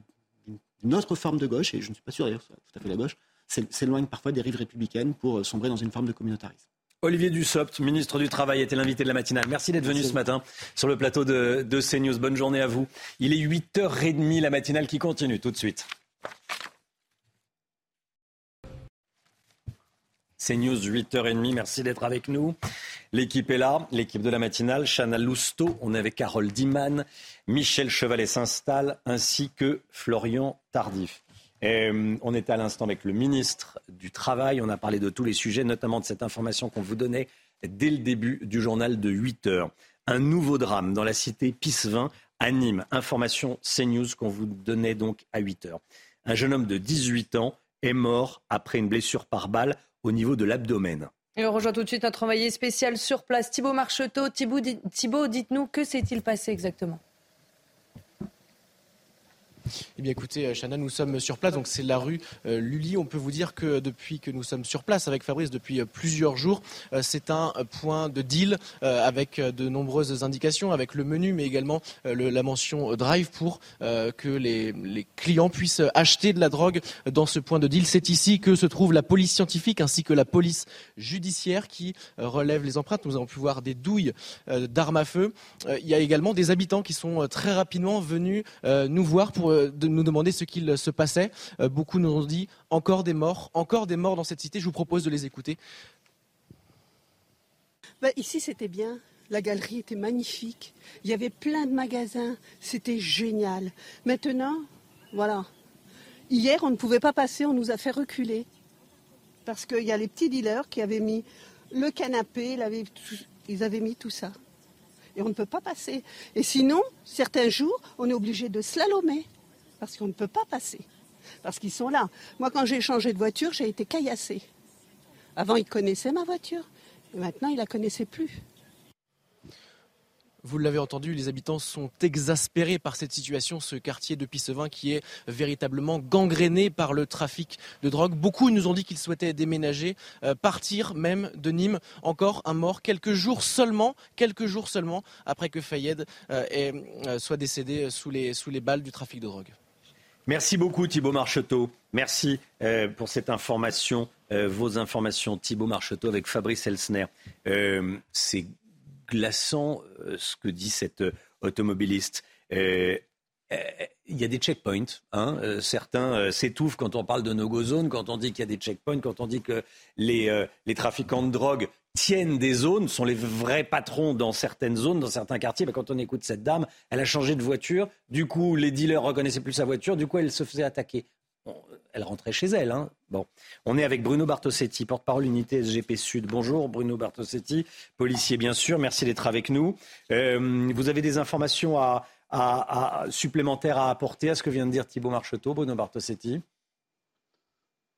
d'une autre forme de gauche, et je ne suis pas sûr d'ailleurs que tout à fait la gauche, s'éloigne parfois des rives républicaines pour euh, sombrer dans une forme de communautarisme. Olivier Dussopt, ministre du Travail, était l'invité de la matinale. Merci d'être venu ce matin sur le plateau de, de CNews. Bonne journée à vous. Il est 8h30, la matinale qui continue tout de suite. C'est News 8h30. Merci d'être avec nous. L'équipe est là, l'équipe de la matinale. Chana Lousteau, on est avec Carole Diman, Michel Chevalet s'installe, ainsi que Florian Tardif. Euh, on était à l'instant avec le ministre du Travail. On a parlé de tous les sujets, notamment de cette information qu'on vous donnait dès le début du journal de 8 h Un nouveau drame dans la cité Pissevin à Nîmes. Information CNews qu'on vous donnait donc à 8 h Un jeune homme de 18 ans est mort après une blessure par balle au niveau de l'abdomen. Et on rejoint tout de suite notre envoyé spécial sur place, Thibaut Marcheteau. Thibaut, dites-nous, que s'est-il passé exactement? Eh bien écoutez, euh, Chana, nous sommes sur place, donc c'est la rue euh, Lully. On peut vous dire que depuis que nous sommes sur place avec Fabrice depuis euh, plusieurs jours, c'est un point de deal avec de nombreuses indications, avec le menu, mais également la mention drive pour que les, clients puissent acheter de la drogue dans ce point de deal. C'est ici que se trouve la police scientifique ainsi que la police judiciaire qui relève les empreintes. Nous avons pu voir des douilles d'armes à feu. Il y a également des habitants qui sont très rapidement venus nous voir pour euh, de nous demander ce qu'il se passait. Euh, beaucoup nous ont dit encore des morts, encore des morts dans cette cité. Je vous propose de les écouter. Bah, ici, c'était bien. La galerie était magnifique. Il y avait plein de magasins. C'était génial. Maintenant, voilà. Hier, on ne pouvait pas passer. On nous a fait reculer. Parce qu'il y a les petits dealers qui avaient mis le canapé, ils avaient mis tout ça. Et on ne peut pas passer. Et sinon, certains jours, on est obligé de slalomer parce qu'on ne peut pas passer, parce qu'ils sont là. Moi, quand j'ai changé de voiture, j'ai été caillassée. Avant, il connaissait ma voiture, et maintenant, il la connaissait plus. Vous l'avez entendu, les habitants sont exaspérés par cette situation, ce quartier de Pissevin qui est véritablement gangréné par le trafic de drogue. Beaucoup nous ont dit qu'ils souhaitaient déménager, euh, partir même de Nîmes. Encore un mort quelques jours seulement, quelques jours seulement après que Fayed euh, euh, soit décédé sous les, sous les balles du trafic de drogue. Merci beaucoup Thibault Marcheteau. Merci euh, pour cette information, euh, vos informations. Thibault Marcheteau avec Fabrice Elsner. Euh, c'est glaçant ce que dit cet automobiliste. Il y a des checkpoints. Hein. certains s'étouffent quand on parle de no-go zone, quand on dit qu'il y a des checkpoints, quand on dit que les trafiquants de drogue tiennent des zones, sont les vrais patrons dans certaines zones, dans certains quartiers. Ben, quand on écoute cette dame, elle a changé de voiture. Du coup, les dealers reconnaissaient plus sa voiture. Du coup, elle se faisait attaquer. elle rentrait chez elle. Hein. Bon. On est avec Bruno Bartosetti, porte-parole unité SGP Sud. Bonjour Bruno Bartosetti, policier bien sûr. Merci d'être avec nous. Euh, vous avez des informations à, supplémentaires à apporter à ce que vient de dire Thibault Marcheteau, Bruno Bartosetti?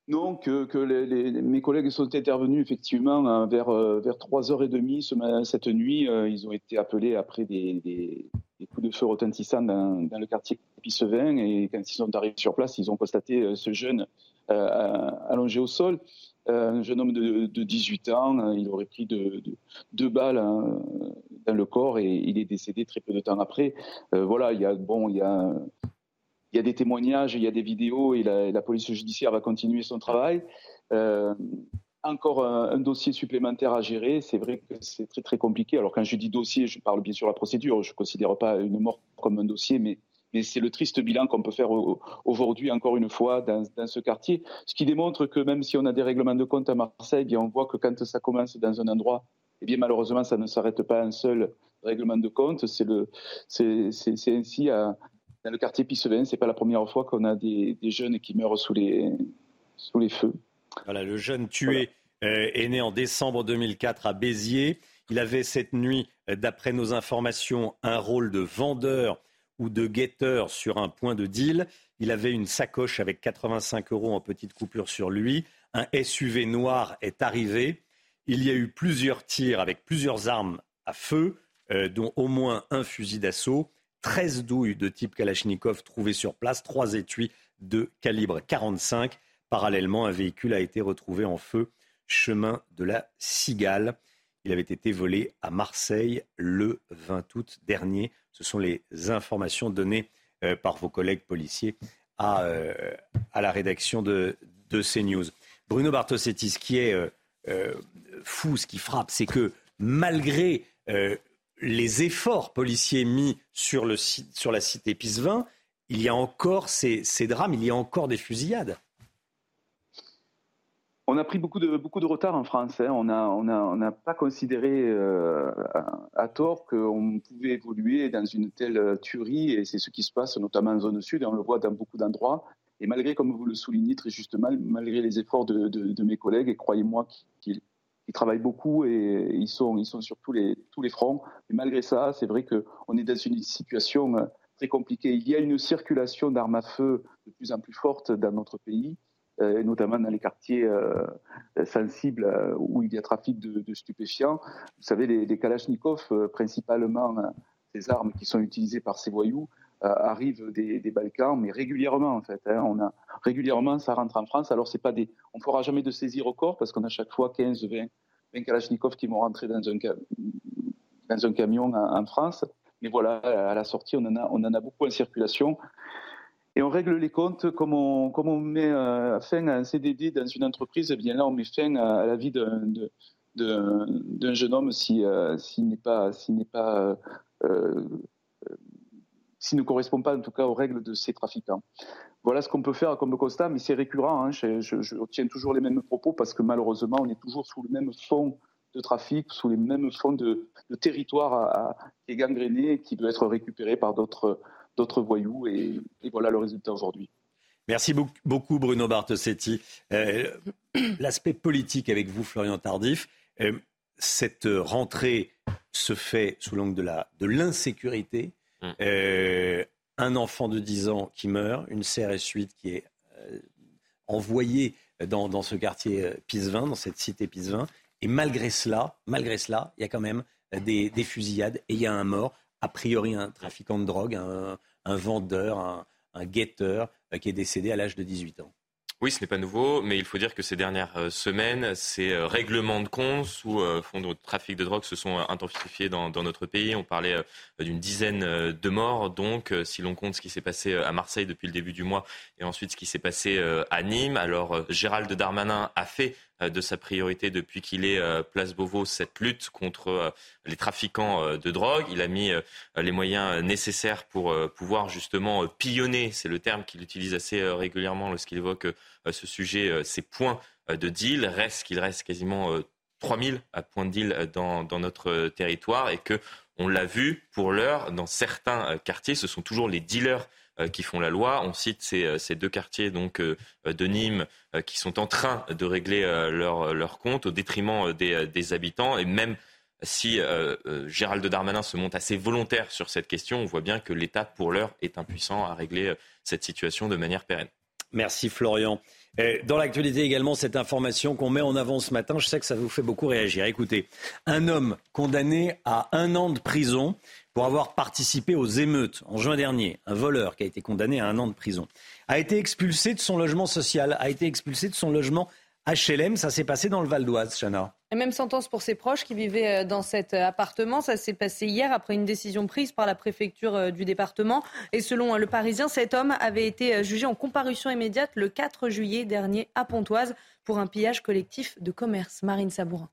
Non, que, mes collègues sont intervenus effectivement euh, vers, euh, vers 3h30 cette nuit. Euh, ils ont été appelés après des, coups de feu retentissants dans, le quartier Pissevin et quand ils sont arrivés sur place, ils ont constaté ce jeune allongé au sol. un jeune homme de, 18 ans, il aurait pris deux balles hein, dans le corps et il est décédé très peu de temps après. voilà, bon, il y a il y a des témoignages, il y a des vidéos et la, police judiciaire va continuer son travail. Euh, encore un, dossier supplémentaire à gérer. C'est vrai que c'est très très compliqué. Alors quand je dis dossier, je parle bien sûr de la procédure. Je ne considère pas une mort comme un dossier, mais, c'est le triste bilan qu'on peut faire aujourd'hui encore une fois dans, ce quartier. Ce qui démontre que même si on a des règlements de compte à Marseille, bien on voit que quand ça commence dans un endroit, eh bien malheureusement ça ne s'arrête pas à un seul règlement de compte. C'est ainsi à, dans le quartier Pissevin, c'est pas la première fois qu'on a des, jeunes qui meurent sous les, sous les feux. Voilà, le jeune tué euh, est né en décembre 2004 à Béziers. Il avait cette nuit, euh, d'après nos informations, un rôle de vendeur ou de guetteur sur un point de deal. Il avait une sacoche avec 85 euros en petite coupure sur lui. Un SUV noir est arrivé. Il y a eu plusieurs tirs avec plusieurs armes à feu, euh, dont au moins un fusil d'assaut. 13 douilles de type Kalachnikov trouvées sur place, 3 étuis de calibre 45. Parallèlement, un véhicule a été retrouvé en feu chemin de la Cigale. Il avait été volé à Marseille le 20 août dernier. Ce sont les informations données euh, par vos collègues policiers à, euh, la rédaction de, de, CNews. Bruno Bartosetti, ce qui est euh, fou, ce qui frappe, c'est que malgré les efforts policiers mis sur, la cité Pisevin, il y a encore ces, drames, il y a encore des fusillades. On a pris beaucoup de, retard en France. Hein. On n'a pas considéré euh, à, tort qu'on pouvait évoluer dans une telle tuerie, et c'est ce qui se passe notamment en zone sud, et on le voit dans beaucoup d'endroits. Et malgré, comme vous le soulignez très justement, malgré les efforts de, de mes collègues, et croyez-moi qu'ils ils travaillent beaucoup et ils sont, ils sont sur tous les, tous les fronts. Mais malgré ça, c'est vrai qu'on est dans une situation euh, très compliquée. Il y a une circulation d'armes à feu de plus en plus forte dans notre pays, euh, notamment dans les quartiers euh, sensibles où il y a trafic de, stupéfiants. Vous savez, les, les Kalachnikov, principalement ces armes qui sont utilisées par ces voyous, arrivent des, Balkans, mais régulièrement en fait. Hein. on a régulièrement ça rentre en France. Alors c'est pas des, on fera jamais de saisie record parce qu'on a chaque fois 15, 20, 20 Kalachnikov qui vont rentrer dans un, camion en, France. Mais voilà, à la sortie, on en a, on en a beaucoup en circulation. Et on règle les comptes comme on, met euh, fin à un CDD dans une entreprise. Eh bien là, on met fin à, la vie d'un jeune homme s'il euh, n'est pas, s'il n'est pas euh, s'il ne correspond pas en tout cas aux règles de ces trafiquants. Voilà ce qu'on peut faire comme constat, mais c'est récurrent. Hein. Je, je, toujours les mêmes propos parce que malheureusement, on est toujours sous le même fond de trafic, sous les mêmes fonds de, territoire qui est gangréné et qui doit être récupéré par d'autres voyous. Et, voilà le résultat aujourd'hui. Merci beaucoup Bruno Bartosetti. Euh, l'aspect politique avec vous, Florian Tardif. Euh, cette rentrée se fait sous l'angle de l'insécurité. Mm. Euh, un enfant de 10 ans qui meurt, une CRS-8 qui est euh, envoyée dans, ce quartier euh, Pisevin, dans cette cité Pisevin. Et malgré cela, il y a quand même des, fusillades et il y a un mort. A priori, un trafiquant de drogue, un, vendeur, un, un guetteur qui est décédé à l'âge de 18 ans. Oui, ce n'est pas nouveau, mais il faut dire que ces dernières euh, semaines, ces euh, règlements de compte sous euh, fond de trafic de drogue se sont intensifiés dans, notre pays. On parlait d'une dizaine de morts. Donc, si l'on compte ce qui s'est passé à Marseille depuis le début du mois et ensuite ce qui s'est passé à Nîmes, alors Gérald Darmanin a fait de sa priorité depuis qu'il est euh, place Beauvau cette lutte contre euh, les trafiquants de drogue. Il a mis les moyens nécessaires pour pouvoir justement pillonner, c'est le terme qu'il utilise assez régulièrement lorsqu'il évoque ce sujet, ces points de deal. Reste qu'il reste quasiment 3000 à Pointe-d'Île dans, dans notre territoire et que on l'a vu pour l'heure dans certains quartiers, ce sont toujours les dealers qui font la loi. On cite ces, ces deux quartiers donc de Nîmes qui sont en train de régler leur, leur compte au détriment des, des habitants et même si euh, euh, Gérald Darmanin se montre assez volontaire sur cette question, on voit bien que l'État, pour l'heure, est impuissant à régler euh, cette situation de manière pérenne. Merci Florian. dans l'actualité également, cette information qu'on met en avant ce matin, je sais que ça vous fait beaucoup réagir. Écoutez, un homme condamné à un an de prison pour avoir participé aux émeutes en juin dernier, un voleur qui a été condamné à un an de prison, a été expulsé de son logement social, a été expulsé de son logement HLM. Ça s'est passé dans le Val d'Oise, Chana. La même sentence pour ses proches qui vivaient euh, dans cet euh, appartement. Ça s'est passé hier après une décision prise par la préfecture euh, du département. Et selon Le Parisien, cet homme avait été jugé en comparution immédiate le 4 juillet dernier à Pontoise pour un pillage collectif de commerce. Marine Sabourin.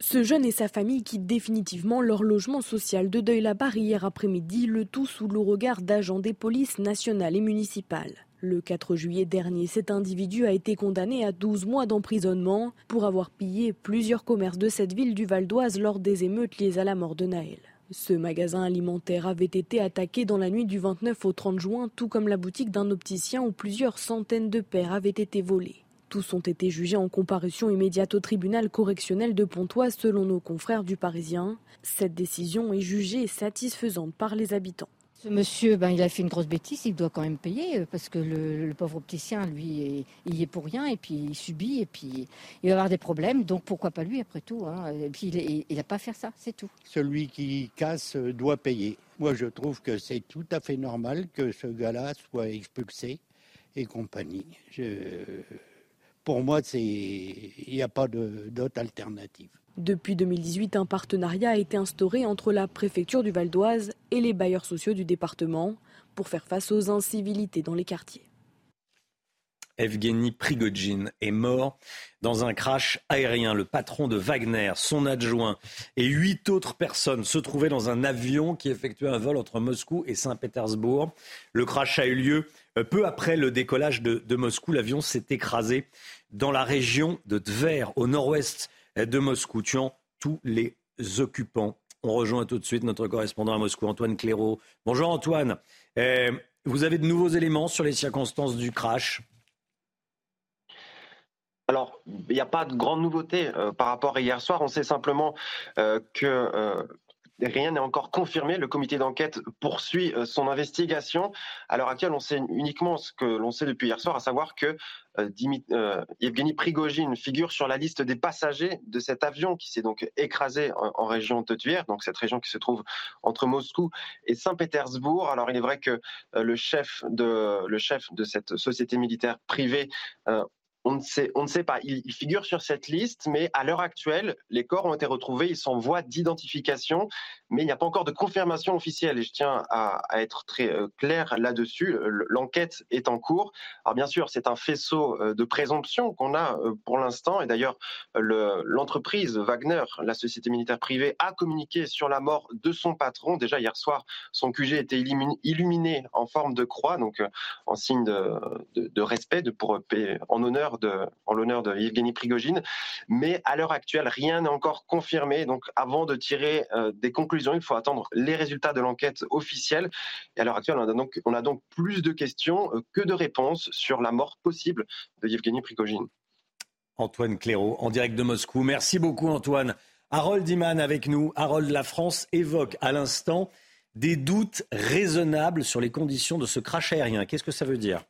Ce jeune et sa famille quittent définitivement leur logement social de Deuil-la-Barre hier après-midi, le tout sous le regard d'agents des polices nationales et municipales. Le 4 juillet dernier, cet individu a été condamné à 12 mois d'emprisonnement pour avoir pillé plusieurs commerces de cette ville du Val d'Oise lors des émeutes liées à la mort de Naël. Ce magasin alimentaire avait été attaqué dans la nuit du 29 au 30 juin, tout comme la boutique d'un opticien où plusieurs centaines de paires avaient été volées. Tous ont été jugés en comparution immédiate au tribunal correctionnel de Pontoise selon nos confrères du Parisien. Cette décision est jugée satisfaisante par les habitants. Ce monsieur, ben, il a fait une grosse bêtise, il doit quand même payer euh, parce que le, pauvre opticien, lui, il y est pour rien et puis il subit et puis il va avoir des problèmes. Donc pourquoi pas lui après tout hein. Et puis il n'a pas à faire ça, c'est tout. Celui qui casse euh, doit payer. Moi, je trouve que c'est tout à fait normal que ce gars-là soit expulsé et compagnie. Pour moi, il n'y a pas d'autre alternative. Depuis 2018, un partenariat a été instauré entre la préfecture du Val d'Oise et les bailleurs sociaux du département pour faire face aux incivilités dans les quartiers. Evgeny Prigogine est mort dans un crash aérien. Le patron de Wagner, son adjoint et huit autres personnes se trouvaient dans un avion qui effectuait un vol entre Moscou et Saint-Pétersbourg. Le crash a eu lieu euh, peu après le décollage de, de Moscou. L'avion s'est écrasé dans la région de Tver, au nord-ouest de Moscou, tuant tous les occupants. On rejoint tout de suite notre correspondant à Moscou, Antoine Clairaut. Bonjour Antoine. Euh, vous avez de nouveaux éléments sur les circonstances du crash? Alors, il n'y a pas de grande nouveauté euh, par rapport à hier soir. On sait simplement euh, que Rien n'est encore confirmé. Le comité d'enquête poursuit son investigation. À l'heure actuelle, on sait uniquement ce que l'on sait depuis hier soir, à savoir que euh, euh, Evgeny Prigogine figure sur la liste des passagers de cet avion qui s'est donc écrasé en, région de donc cette région qui se trouve entre Moscou et Saint-Pétersbourg. Alors il est vrai que le chef de le chef de cette société militaire privée on ne, sait, pas. Il, figure sur cette liste, mais à l'heure actuelle, les corps ont été retrouvés, ils sont en voie d'identification, mais il n'y a pas encore de confirmation officielle. Et je tiens à, être très euh, clair là-dessus. L'enquête est en cours. Alors bien sûr, c'est un faisceau euh, de présomption qu'on a euh, pour l'instant. Et d'ailleurs, l'entreprise Wagner, la société militaire privée, a communiqué sur la mort de son patron. Déjà hier soir, son QG était illuminé en forme de croix, donc en signe de, de respect, de pour en honneur en l'honneur de Yevgeny Prigogine. Mais à l'heure actuelle, rien n'est encore confirmé. Donc avant de tirer euh, des conclusions, il faut attendre les résultats de l'enquête officielle. Et à l'heure actuelle, on a, donc, plus de questions euh, que de réponses sur la mort possible de Yevgeny Prigogine. Antoine Clairaut, en direct de Moscou. Merci beaucoup Antoine. Harold Iman avec nous. Harold, la France évoque à l'instant des doutes raisonnables sur les conditions de ce crash aérien. Qu'est-ce que ça veut dire?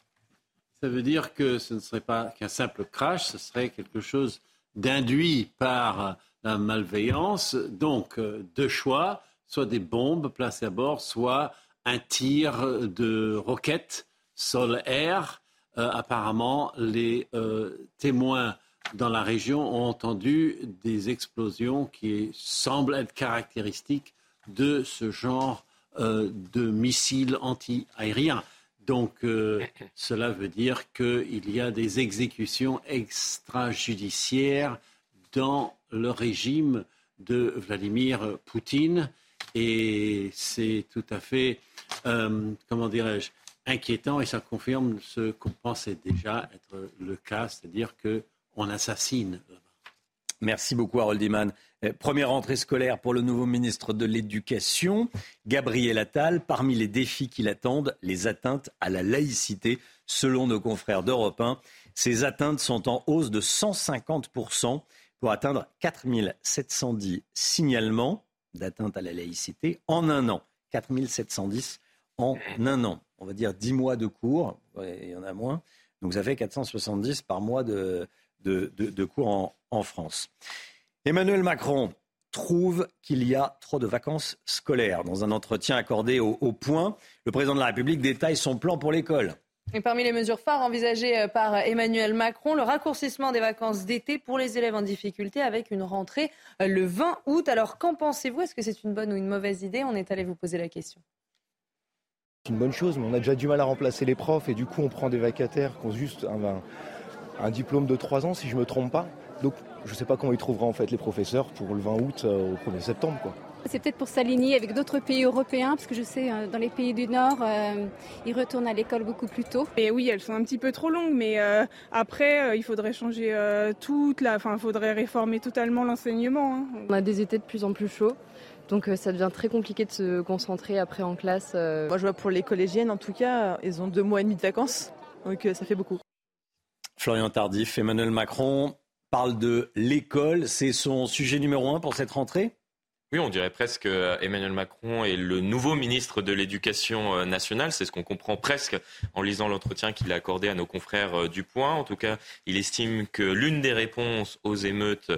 Ça veut dire que ce ne serait pas qu'un simple crash, ce serait quelque chose d'induit par la malveillance. Donc, euh, deux choix, soit des bombes placées à bord, soit un tir de roquettes sol-air. Euh, apparemment, les euh, témoins dans la région ont entendu des explosions qui semblent être caractéristiques de ce genre de missiles anti-aériens. Donc euh, cela veut dire qu'il y a des exécutions extrajudiciaires dans le régime de Vladimir Poutine et c'est tout à fait, euh, comment dirais-je, inquiétant et ça confirme ce qu'on pensait déjà être le cas, c'est-à-dire qu'on assassine Merci beaucoup, Harold Iman. Euh, première rentrée scolaire pour le nouveau ministre de l'Éducation, Gabriel Attal. Parmi les défis qui l'attendent, les atteintes à la laïcité. Selon nos confrères d'Europe 1, ces atteintes sont en hausse de 150% pour atteindre 4710 signalements d'atteinte à la laïcité en un an. 4710 en un an. On va dire 10 mois de cours, il y en a moins. Donc ça fait 470 par mois de, de, cours en, France. Emmanuel Macron trouve qu'il y a trop de vacances scolaires. Dans un entretien accordé au, au Point, le président de la République détaille son plan pour l'école. Et parmi les mesures phares envisagées euh, par Emmanuel Macron, le raccourcissement des vacances d'été pour les élèves en difficulté avec une rentrée euh, le 20 août. Alors qu'en pensez-vous? Est-ce que c'est une bonne ou une mauvaise idée? On est allé vous poser la question. C'est une bonne chose, mais on a déjà du mal à remplacer les profs et du coup on prend des vacataires qui ont juste un, un diplôme de 3 ans si je ne me trompe pas. Donc je ne sais pas comment ils trouveront en fait les professeurs pour le 20 août euh, au 1er septembre. Quoi. C'est peut-être pour s'aligner avec d'autres pays européens, parce que je sais, euh, dans les pays du Nord, euh, ils retournent à l'école beaucoup plus tôt. Et oui, elles sont un petit peu trop longues, mais après, il faudrait changer toute la... Enfin, il faudrait réformer totalement l'enseignement. Hein. On a des étés de plus en plus chauds. Donc ça devient très compliqué de se concentrer après en classe. Moi je vois pour les collégiennes en tout cas, ils ont deux mois et demi de vacances, donc ça fait beaucoup. Florian Tardif, Emmanuel Macron parle de l'école. C'est son sujet numéro un pour cette rentrée? Oui, on dirait presque euh, Emmanuel Macron est le nouveau ministre de l'Éducation euh, nationale. C'est ce qu'on comprend presque en lisant l'entretien qu'il a accordé à nos confrères euh, du Point. En tout cas, il estime que l'une des réponses aux émeutes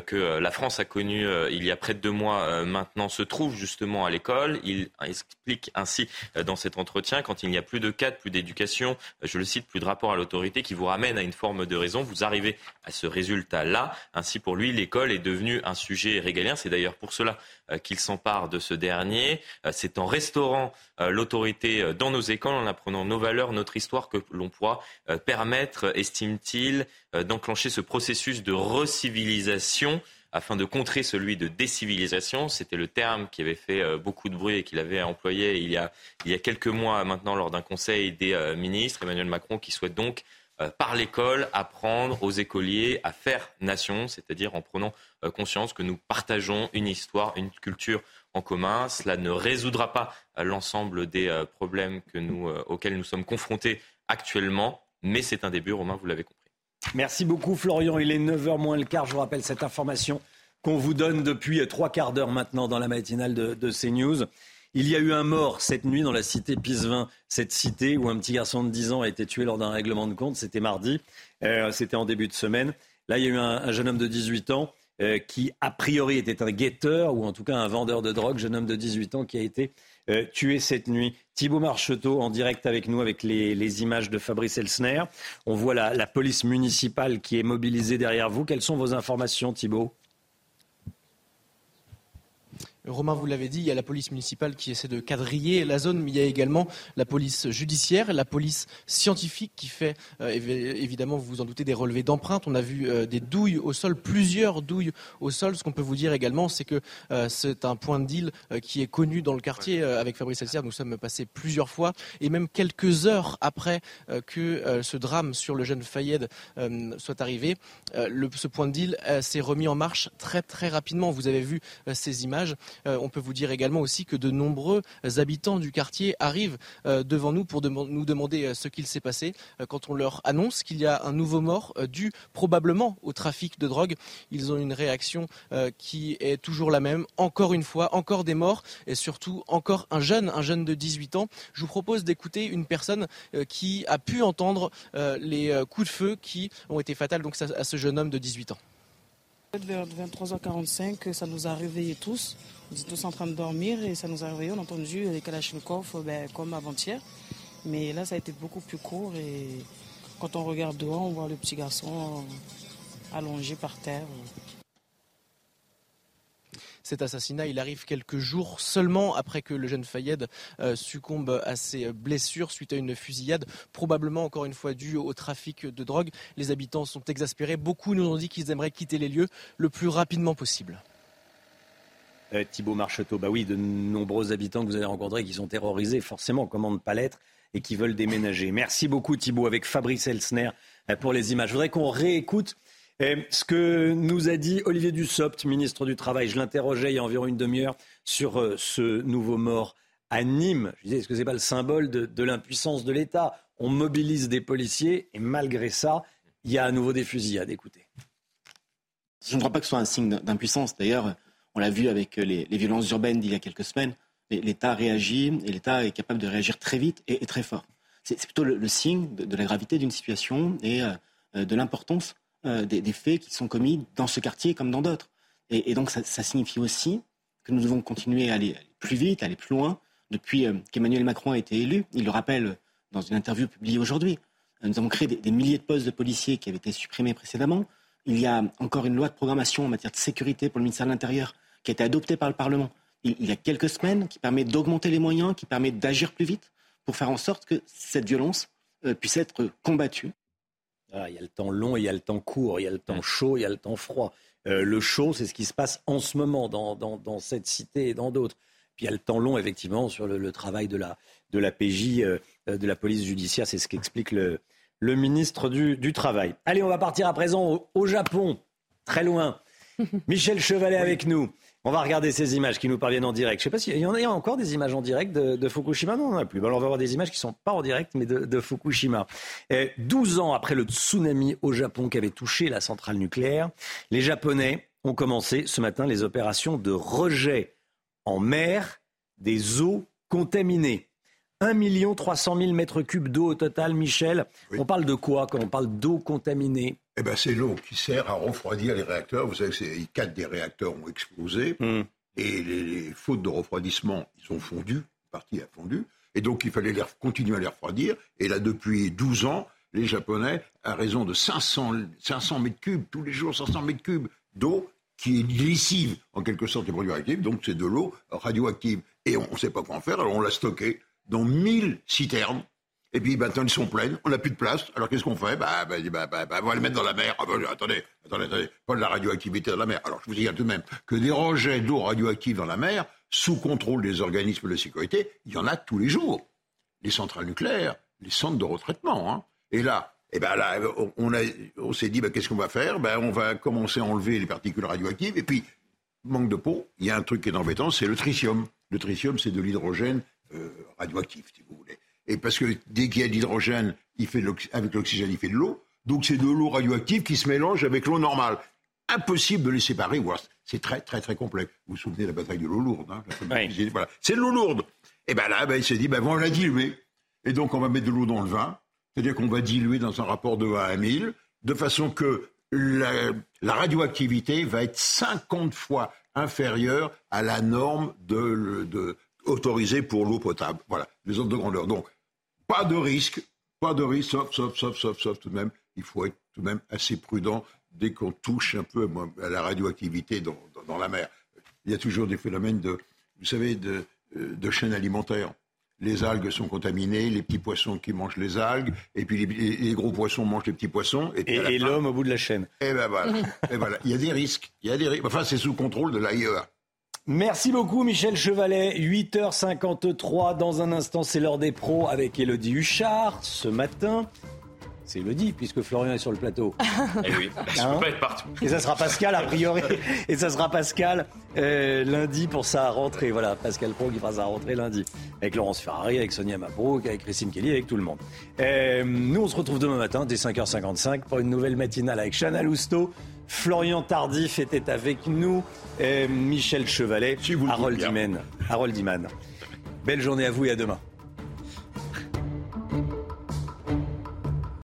que euh, la France a connu euh, il y a près de deux mois maintenant se trouve justement à l'école. Il explique ainsi dans cet entretien, quand il n'y a plus de cadre, plus d'éducation, je le cite, plus de rapport à l'autorité qui vous ramène à une forme de raison, vous arrivez à ce résultat-là. Ainsi, pour lui, l'école est devenue un sujet régalien. C'est d'ailleurs pour cela qu'il s'empare de ce dernier. C'est en restaurant l'autorité dans nos écoles, en apprenant nos valeurs, notre histoire, que l'on pourra permettre, estime-t-il, d'enclencher ce processus de recivilisation afin de contrer celui de décivilisation. C'était le terme qui avait fait euh, beaucoup de bruit et qu'il avait employé il y a, il y a quelques mois maintenant lors d'un conseil des euh, ministres. Emmanuel Macron qui souhaite donc euh, par l'école apprendre aux écoliers à faire nation, c'est-à-dire en prenant conscience que nous partageons une histoire, une culture en commun. Cela ne résoudra pas l'ensemble des problèmes auxquels nous sommes confrontés actuellement, mais c'est un début, Romain, vous l'avez compris. Merci beaucoup Florian. Il est 9h moins le quart. Je vous rappelle cette information qu'on vous donne depuis trois quarts d'heure maintenant dans la matinale de, de, CNews. Il y a eu un mort cette nuit dans la cité Pisevin, cette cité où un petit garçon de 10 ans a été tué lors d'un règlement de compte. C'était mardi, euh, c'était en début de semaine. Là, il y a eu un, un jeune homme de 18 ans euh, qui, a priori, était un guetteur ou en tout cas un vendeur de drogue, jeune homme de 18 ans qui a été euh, tué cette nuit. Thibault Marcheteau en direct avec nous avec les, images de Fabrice Elsner. On voit la, la police municipale qui est mobilisée derrière vous. Quelles sont vos informations, Thibault? Romain, vous l'avez dit, il y a la police municipale qui essaie de quadriller la zone, mais il y a également la police judiciaire, la police scientifique qui fait, euh, évidemment, vous vous en doutez, des relevés d'empreintes. On a vu euh, des douilles au sol, plusieurs douilles au sol. Ce qu'on peut vous dire également, c'est que euh, c'est un point de deal qui est connu dans le quartier. avec Fabrice Elsière, nous sommes passés plusieurs fois, et même quelques heures après que ce drame sur le jeune Fayed soit arrivé, le, ce point de deal s'est remis en marche très très rapidement. Vous avez vu ces images. Euh, on peut vous dire également aussi que de nombreux habitants du quartier arrivent euh, devant nous pour nous demander euh, ce qu'il s'est passé quand on leur annonce qu'il y a un nouveau mort dû probablement au trafic de drogue. Ils ont une réaction qui est toujours la même. Encore une fois, encore des morts et surtout encore un jeune, un jeune de 18 ans. Je vous propose d'écouter une personne qui a pu entendre les coups de feu qui ont été fatals à ce jeune homme de 18 ans. Vers 23h45, ça nous a réveillés tous. On était tous en train de dormir et ça nous a réveillés. On a entendu les Kalachnikov ben, comme avant-hier. Mais là, ça a été beaucoup plus court et quand on regarde dehors, on voit le petit garçon allongé par terre. Cet assassinat, il arrive quelques jours seulement après que le jeune Fayed euh, succombe à ses blessures suite à une fusillade, probablement encore une fois due au trafic de drogue. Les habitants sont exaspérés. Beaucoup nous ont dit qu'ils aimeraient quitter les lieux le plus rapidement possible. Euh, Thibault Marcheteau, bah de nombreux habitants que vous avez rencontrés qui sont terrorisés, forcément, comment ne pas l'être, et qui veulent déménager. Merci beaucoup Thibault avec Fabrice Elsner euh, pour les images. Je voudrais qu'on réécoute Et ce que nous a dit Olivier Dussopt, ministre du Travail, je l'interrogeais il y a environ une demi-heure sur euh, ce nouveau mort à Nîmes. Je disais, est-ce que ce n'est pas le symbole de, l'impuissance de l'État? On mobilise des policiers et malgré ça, il y a à nouveau des fusillades. Écoutez. Je ne crois pas que ce soit un signe d'impuissance. D'ailleurs, on l'a vu avec les, violences urbaines d'il y a quelques semaines. L'État réagit et l'État est capable de réagir très vite et, très fort. C'est plutôt le, signe de, la gravité d'une situation et euh, de l'importance euh, des, faits qui sont commis dans ce quartier comme dans d'autres. Et, donc ça, signifie aussi que nous devons continuer à aller, plus vite, à aller plus loin. Depuis euh, qu'Emmanuel Macron a été élu, il le rappelle dans une interview publiée aujourd'hui, nous avons créé des milliers de postes de policiers qui avaient été supprimés précédemment. Il y a encore une loi de programmation en matière de sécurité pour le ministère de l'Intérieur qui a été adoptée par le Parlement il, y a quelques semaines, qui permet d'augmenter les moyens, qui permet d'agir plus vite pour faire en sorte que cette violence euh, puisse être combattue. Ah, il y a le temps long et il y a le temps court, il y a le temps chaud, il y a le temps froid. Euh, le chaud, c'est ce qui se passe en ce moment dans, dans, cette cité et dans d'autres. Puis il y a le temps long, effectivement, sur le, travail de la, de la PJ, euh, de la police judiciaire. C'est ce qu'explique le, le ministre du, Travail. Allez, on va partir à présent au, Japon, très loin. Michel Chevalet avec nous. On va regarder ces images qui nous parviennent en direct. Je ne sais pas s'il y en a encore des images en direct de, Fukushima. Non, on n'en a plus. on va voir des images qui ne sont pas en direct, mais de, Fukushima. 12 ans après le tsunami au Japon qui avait touché la centrale nucléaire, les Japonais ont commencé ce matin les opérations de rejet en mer des eaux contaminées. 1 300 000 mètres cubes d'eau au total, Michel. On parle de quoi quand on parle d'eau contaminée? Eh ben, c'est l'eau qui sert à refroidir les réacteurs. Vous savez que quatre des réacteurs ont explosé hmm. et les, fautes de refroidissement, ils ont fondu, une partie a fondu, et donc il fallait continuer à les refroidir. Et là, depuis 12 ans, les Japonais, à raison de 500, 500 mètres cubes, tous les jours 500 mètres cubes d'eau, qui est lessive en quelque sorte des produits radioactifs, donc c'est de l'eau radioactive. Et on ne sait pas quoi en faire, alors on l'a stocké dans 1000 citernes. Et puis maintenant, ils sont pleines, on n'a plus de place. Alors qu'est-ce qu'on fait? Bah, bah, bah, bah, bah, on va les mettre dans la mer. Ah, bah, attendez, attendez, attendez, pas de la radioactivité dans la mer. Alors je vous dis tout de même que des rejets d'eau radioactive dans la mer, sous contrôle des organismes de sécurité, il y en a tous les jours. Les centrales nucléaires, les centres de retraitement. Hein. Et là, eh ben là, on, on s'est dit, bah, qu'est-ce qu'on va faire? Ben, On va commencer à enlever les particules radioactives. Et puis, manque de peau, il y a un truc qui est embêtant, c'est le tritium. Le tritium, c'est de l'hydrogène radioactif, si vous voulez. Et parce que dès qu'il y a de l'hydrogène, il fait avec l'oxygène, il fait de l'eau. Donc c'est de l'eau radioactive qui se mélange avec l'eau normale. Impossible de les séparer. C'est très très très complexe. Vous vous souvenez de la bataille de l'eau lourde hein, C'est de l'eau lourde. Et bien là, ben, il s'est dit, ben, on va la diluer. Et donc on va mettre de l'eau dans le vin. C'est-à-dire qu'on va diluer dans un rapport de 1 à 1000, de façon que la, radioactivité va être 50 fois inférieure à la norme de, autorisée pour l'eau potable. Voilà, les ordres de grandeur. Donc, pas de risque, pas de risque, sauf, sauf, sauf, sauf, sauf tout de même. Il faut être tout de même assez prudent dès qu'on touche un peu à la radioactivité dans, la mer. Il y a toujours des phénomènes de, vous savez, de, euh, de chaîne alimentaire les algues sont contaminées, les petits poissons qui mangent les algues, et puis les, gros poissons mangent les petits poissons. Et, l'homme au bout de la chaîne. Et ben voilà. et voilà. Il y a des risques. Il y a des risques. Enfin, c'est sous contrôle de l'AIEA. Merci beaucoup Michel Chevalet. 8h53 dans un instant, c'est l'heure des pros avec Elodie Huchard ce matin. C'est Elodie, puisque Florian est sur le plateau. Et eh oui, je ne peux hein pas être partout. Et ça sera Pascal, a priori. Et ça sera Pascal euh, lundi pour sa rentrée. Voilà, Pascal Pro qui fera sa rentrée lundi. Avec Laurence Ferrari, avec Sonia Mabrouk, avec Christine Kelly, avec tout le monde. Euh, nous, on se retrouve demain matin, dès 5h55, pour une nouvelle matinale avec Chana Lousteau. Florian Tardif était avec nous, Michel Chevalet, Harold Iman. Harold Iman. Belle journée à vous et à demain.